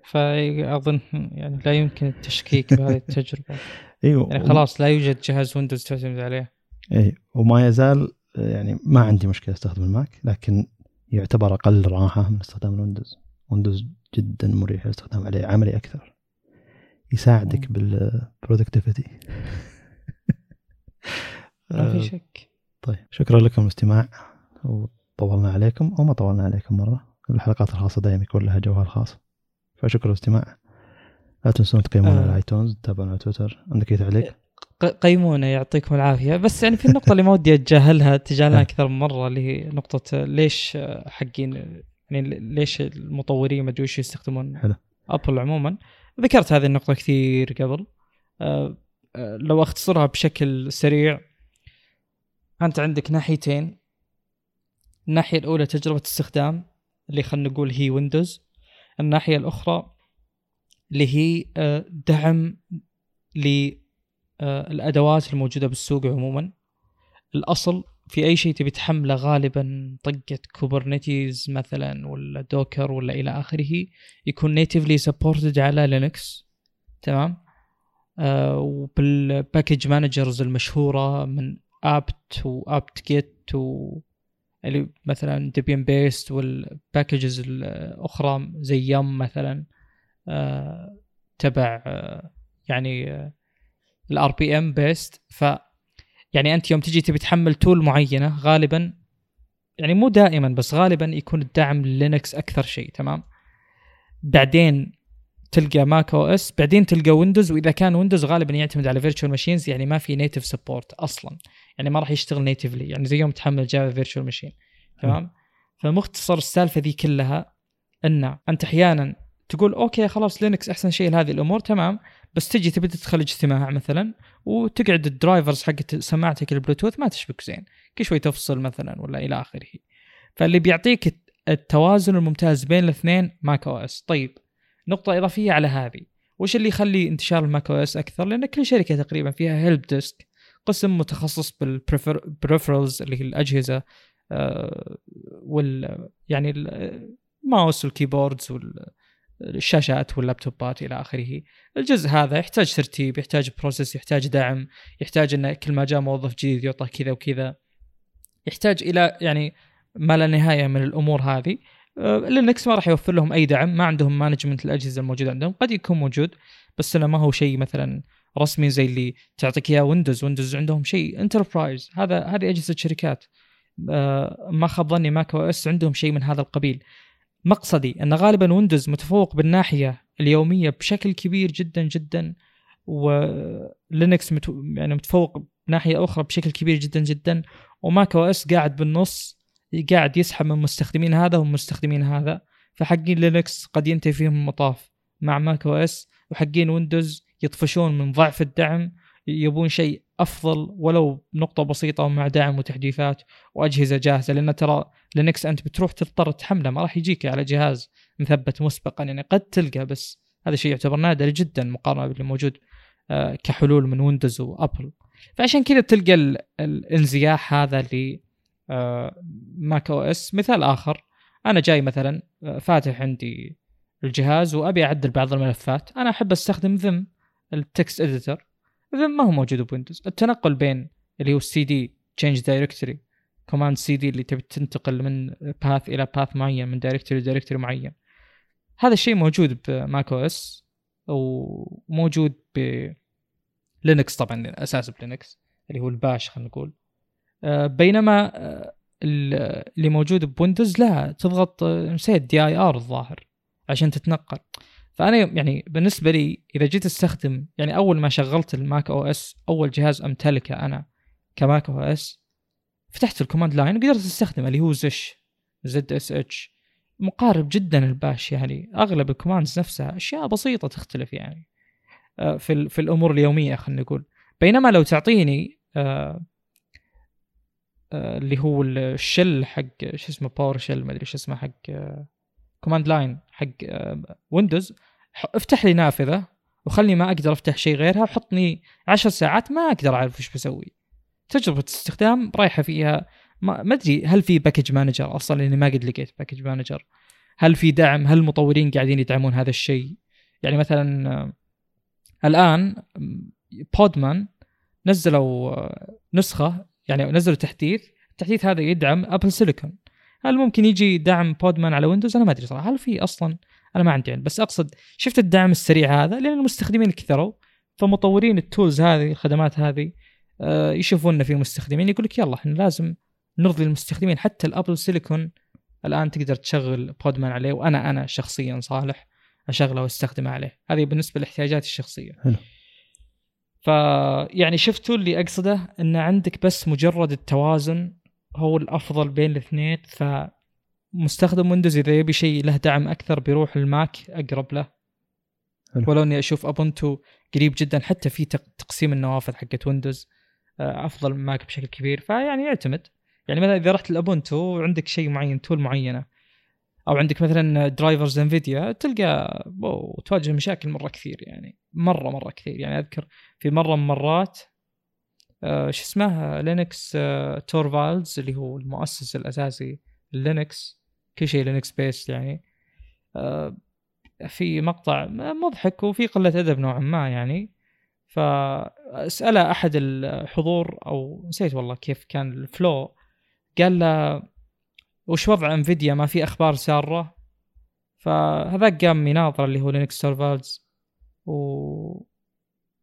Speaker 1: فأظن يعني لا يمكن التشكيك بهذه التجربة.
Speaker 2: أيوه
Speaker 1: يعني خلاص لا يوجد جهاز Windows تعتمد عليه.
Speaker 2: إي وما يزال يعني ما عندي مشكلة أستخدم ال Mac لكن يعتبر أقل راحة من استخدام ال Windows. Windows جدا مريح للاستخدام عليه عملي أكثر. يساعدك بال productivity
Speaker 1: ما في شك.
Speaker 2: طيب شكرا لكم الاستماع وطولنا عليكم أو ما طولنا عليكم مرة. الحلقات الخاصة دائما يكون لها جوها خاص فشكرا للاستماع لا تنسون تقيمونا على iTunes تتابعونا على تويتر عندك أي تعليق؟
Speaker 1: قيمونا يعطيكم العافية. بس يعني في النقطة اللي ما ودي أتجاهلها تجاهلنا أكثر من مرة اللي هي نقطة ليش حقين يعني ليش المطورين ما ادري يستخدمون
Speaker 2: حلو.
Speaker 1: Apple عموما؟ ذكرت هذه النقطة كثير قبل. أه أه لو أختصرها بشكل سريع أنت عندك ناحيتين. الناحية الأولى تجربة استخدام اللي خلينا نقول هي Windows الناحية الأخرى اللي هي أه دعم للادوات الموجودة بالسوق عموما. الأصل في أي شيء تبي تحمله غالبا طقة Kubernetes مثلا ولا Docker ولا إلى آخره يكون natively supported على Linux تمام؟ آه وبال package managers المشهورة من apt و apt-get و اللي مثلا Debian based وال packages الأخرى زي yum مثلا آه تبع آه يعني ال RPM based يعني أنت يوم تجي تبي تحمل tool معينة غالبا يعني مو دائما بس غالبا يكون الدعم ل Linux أكثر شيء تمام؟ بعدين تلقى macOS بعدين تلقى Windows وإذا كان Windows غالبا يعتمد على virtual machines يعني ما في native support أصلا. يعني ما راح يشتغل natively يعني زي يوم تحمل Java virtual machine تمام؟ فمختصر السالفة ذي كلها إن أنت أحيانا تقول okay خلاص Linux أحسن شيء لهذه الأمور تمام؟ بس تجي تبي تدخل اجتماع مثلا وتقعد ال drivers حقت سماعتك البلوتوث ما تشبك زين. كل شوي تفصل مثلا ولا إلى آخره. فاللي بيعطيك التوازن الممتاز بين الاثنين macOS طيب نقطة إضافية على هذه. وش اللي يخلي انتشار ال macOS أكثر؟ لأن كل شركة تقريبا فيها help desk قسم متخصص بال peripherals اللي هي الأجهزة آه وال يعني ال mouse وال keyboards وال الشاشات واللابتوبات إلى آخره. الجزء هذا يحتاج ترتيب يحتاج process يحتاج دعم يحتاج إن كل ما جاء موظف جديد يعطى كذا وكذا. يحتاج إلى يعني ما لا نهاية من الأمور هذه. Linux ما راح يوفر لهم أي دعم ما عندهم management الأجهزة الموجودة عندهم قد يكون موجود بس إنه ما هو شيء مثلا رسمي زي اللي تعطيك إياه Windows Windows عندهم شيء enterprise هذا هذه أجهزة شركات. ما خاب ظني ماك أو اس عندهم شيء من هذا القبيل. مقصدي أن غالبا ويندوز متفوق بالناحية اليومية بشكل كبير جدا جدا ولينكس متو يعني متفوق بناحية أخرى بشكل كبير جدا جدا وماك أو إس قاعد بالنص قاعد يسحب من مستخدمين هذا ومستخدمين هذا فحقين لينكس قد ينتهي فيهم المطاف. مع ماك أو إس وحقين ويندوز يطفشون من ضعف الدعم يبون شيء أفضل ولو نقطة بسيطة ومع دعم وتحديثات وأجهزة جاهزة لأن ترى لينكس أنت بتروح تضطر تحمله ما راح يجيك على جهاز مثبت مسبقا يعني قد تلقى بس هذا شيء يعتبر نادر جدا مقارنة باللي موجود آه، كحلول من ويندوز وأبل. فعشان كذا تلقى الانزياح هذا ل ماك أو إس. مثال آخر أنا جاي مثلا آه، فاتح عندي الجهاز وأبي أعدل بعض الملفات. أنا أحب أستخدم Vim ال text editor اذا ما هو موجود بويندوز. التنقل بين اللي هو ال CD change directory command CD اللي تبي تنتقل من path إلى path معين من directory ل directory معين. هذا الشيء موجود بماك أو اس وموجود ب لينكس طبعا أساس بلينكس اللي هو ال Bash خلينا نقول. آه، بينما آه، اللي موجود بويندوز لا تضغط نسيت DIR الظاهر عشان تتنقل. فأنا يعني بالنسبة لي إذا جيت أستخدم يعني أول ما شغلت الماك أو إس أول جهاز أمتلكه أنا كماك أو إس فتحت ال command line وقدرت أستخدمه اللي هو زش زد إس إتش. مقارب جدا ال Bash يعني أغلب ال commands نفسها أشياء بسيطة تختلف يعني آه، في في الأمور اليومية خلينا نقول. بينما لو تعطيني آه، آه، اللي هو ال shell حق شو اسمه PowerShell ما أدري شو اسمه حق command line حق ويندوز افتح لي نافذة وخلني ما أقدر أفتح شيء غيرها وحطني عشر ساعات ما أقدر أعرف إيش بسوي. تجربة استخدام رايحة فيها ما أدري هل في package manager أصلا لأني ما قد لقيت package manager هل في دعم؟ هل المطورين قاعدين يدعمون هذا الشيء؟ يعني مثلا آه، الآن Podman نزلوا آه، نسخة يعني نزلوا تحديث. التحديث هذا يدعم Apple Silicon هل ممكن يجي دعم Podman على ويندوز أنا ما أدري صراحة. هل في أصلا أنا ما عندي علم بس أقصد شفت الدعم السريع هذا؟ لأن المستخدمين كثروا فمطورين ال tools هذه الخدمات هذه آه، يشوفون في مستخدمين يقول لك يلا إحنا لازم نرضي المستخدمين. حتى ال Apple Silicon الآن تقدر تشغل Podman عليه وأنا أنا شخصيا صالح أشغله وأستخدمه عليه. هذه بالنسبة لإحتياجاتي الشخصية. حلو. فيعني شفتوا اللي أقصده؟ إن عندك بس مجرد التوازن هو الأفضل بين الاثنين فمستخدم ويندوز إذا يبي شيء له دعم أكثر بيروح للماك أقرب له. حلو. ولو إني أشوف Ubuntu قريب جدا حتى في تقسيم النوافذ حقت ويندوز آه، أفضل من ماك بشكل كبير. فيعني يعتمد. يعني مثلا إذا رحت ل Ubuntu وعندك شيء معين tool معينة أو عندك مثلا drivers Nvidia تلقى تواجه مشاكل مرة كثير يعني. مرة مرة كثير. يعني أذكر في مرة من مرات آه شو اسمه؟ لينوس آه تورفالدز اللي هو المؤسس الأساسي لينكس كل شيء لينكس based يعني. آه في مقطع مضحك وفي قلة أدب نوعا ما يعني. فسأله أحد الحضور أو نسيت والله كيف كان ال flow قال له وش وضع Nvidia ما في أخبار سارة. فهذاك قام يناظر اللي هو لينوس تورفالدز و...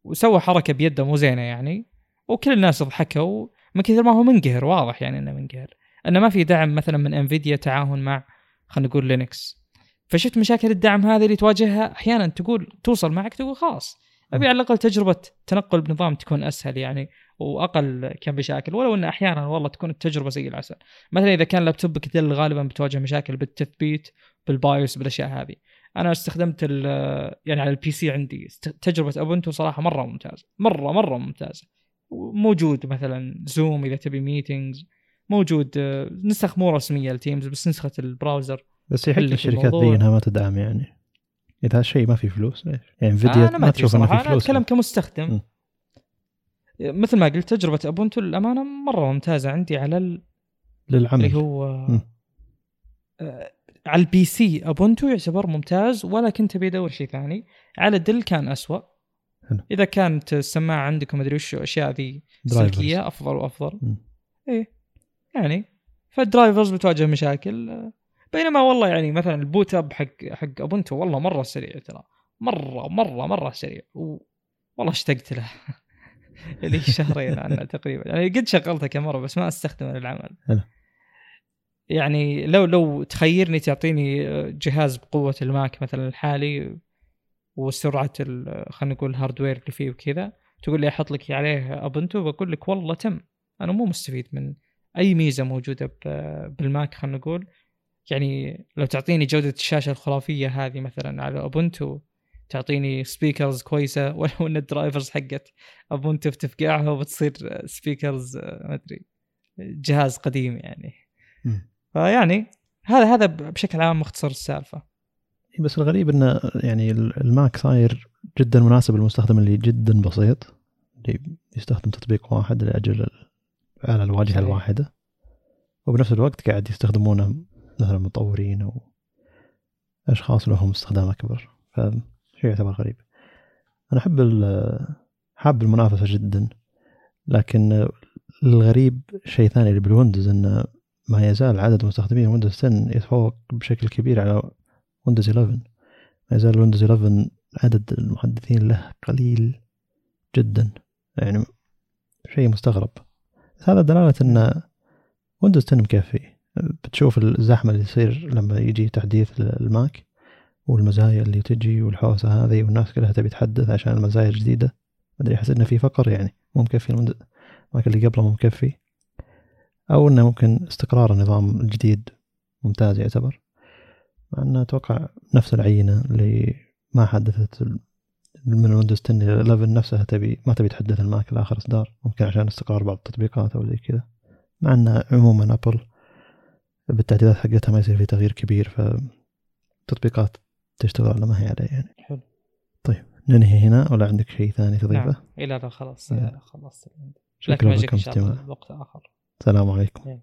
Speaker 1: وسوى حركة بيده مو زينة يعني. وكل الناس ضحكوا من كثر ما هو منقهر واضح يعني إنه منقهر. إنه ما في دعم مثلا من Nvidia تعاون مع خلينا نقول لينكس. فشفت مشاكل الدعم هذه اللي تواجهها أحيانا تقول توصل معك تقول خلاص. أبي على الأقل تجربة تنقل بنظام تكون أسهل يعني وأقل كم مشاكل ولو إن أحيانا والله تكون التجربة زي العسل. مثلا إذا كان لابتوبك ديل غالبا بتواجه مشاكل بالتثبيت بال BIOS بالأشياء هذه. أنا استخدمت يعني على ال PC عندي تجربة Ubuntu صراحة مرة ممتازة مرة مرة ممتازة. موجود مثلا زوم إذا تبي meetings موجود نسخ مو رسمية ل Teams بس نسخة ال browser.
Speaker 2: بس يحل الشركات ذي انها ما تدعم يعني. إذا هالشيء ما في فلوس ليش؟ يعني فيديو
Speaker 1: ما, ما تشوف انه في فلوس أنا أتكلم كمستخدم. م. مثل ما قلت تجربة أبونتو الامانه مرة ممتازة عندي على ال...
Speaker 2: للعمل.
Speaker 1: اللي هو آه على البي سي. أبونتو يعتبر ممتاز ولا كنت أبي أدور شيء ثاني. على دل كان اسوء حلو. إذا كانت السماعة عندكم أدري وش الأشياء ذي سلكية أفضل وأفضل. إيه. يعني. فالدرايفرز بتواجه مشاكل. بينما والله يعني مثلا البوت أب حق حق أبونتو والله مرة سريع ترى. مرة مرة مرة سريع. و... والله اشتقت له. لي شهرين عنه تقريبا. يعني قد شغلته كم مره بس ما أستخدمه للعمل. يعني لو لو تخيرني تعطيني جهاز بقوة الماك مثلا الحالي وسرعة خلينا نقول ال hardware اللي فيه وكذا تقول لي أحط لك عليه Ubuntu بقول لك والله تم. أنا مو مستفيد من أي ميزة موجودة بالماك خلينا نقول؟ يعني لو تعطيني جودة الشاشة الخرافية هذه مثلا على Ubuntu تعطيني speakers كويسة ولو ان ال drivers حقت Ubuntu بتفقعها وبتصير speakers ما أدري جهاز قديم يعني. فيعني هذا هذا بشكل عام مختصر السالفة.
Speaker 2: بس الغريب انه يعني الماك صاير جدا مناسب للمستخدم اللي جدا بسيط اللي يستخدم تطبيق واحد لأجل على الواجهة صحيح. الواحدة. وبنفس الوقت قاعد يستخدمونه مثلا مطورين أو أشخاص لهم استخدام أكبر. فشيء يعتبر غريب. أنا أحب حاب المنافسة جدا. لكن الغريب شيء ثاني اللي بالويندوز إنه ما يزال عدد مستخدمين ويندوز 10 يتفوق بشكل كبير على ويندوز 11 ما يزال ويندوز 11 عدد المحدثين له قليل جدا. يعني شيء مستغرب. هذا دلالة إن ويندوز 10 مكفي بتشوف الزحمة اللي تصير لما يجي تحديث الماك والمزايا اللي تجي والحوسة هذه والناس كلها تبي تحدث عشان المزايا الجديدة ما أدري أحس إنه في فقر يعني. مو مكفي الماك اللي قبله مو مكفي. أو إنه ممكن استقرار النظام الجديد ممتاز يعتبر. مع إنه أتوقع نفس العينة اللي ما حدثت من ويندوز 10 إلى 11 نفسها تبي ما تبي تحدث الماك لاخر إصدار. ممكن عشان استقرار بعض التطبيقات أو زي كذا. مع إن عموما أبل بالتعديلات حقتها ما يصير في تغيير كبير فتطبيقات تشتغل على ما هي عليه يعني.
Speaker 1: حلو.
Speaker 2: طيب ننهي هنا. ولا عندك شيء ثاني تضيفه؟ نعم.
Speaker 1: لا لا خلاص لا. خلاص. شكرا لكم الله وقت آخر.
Speaker 2: السلام عليكم.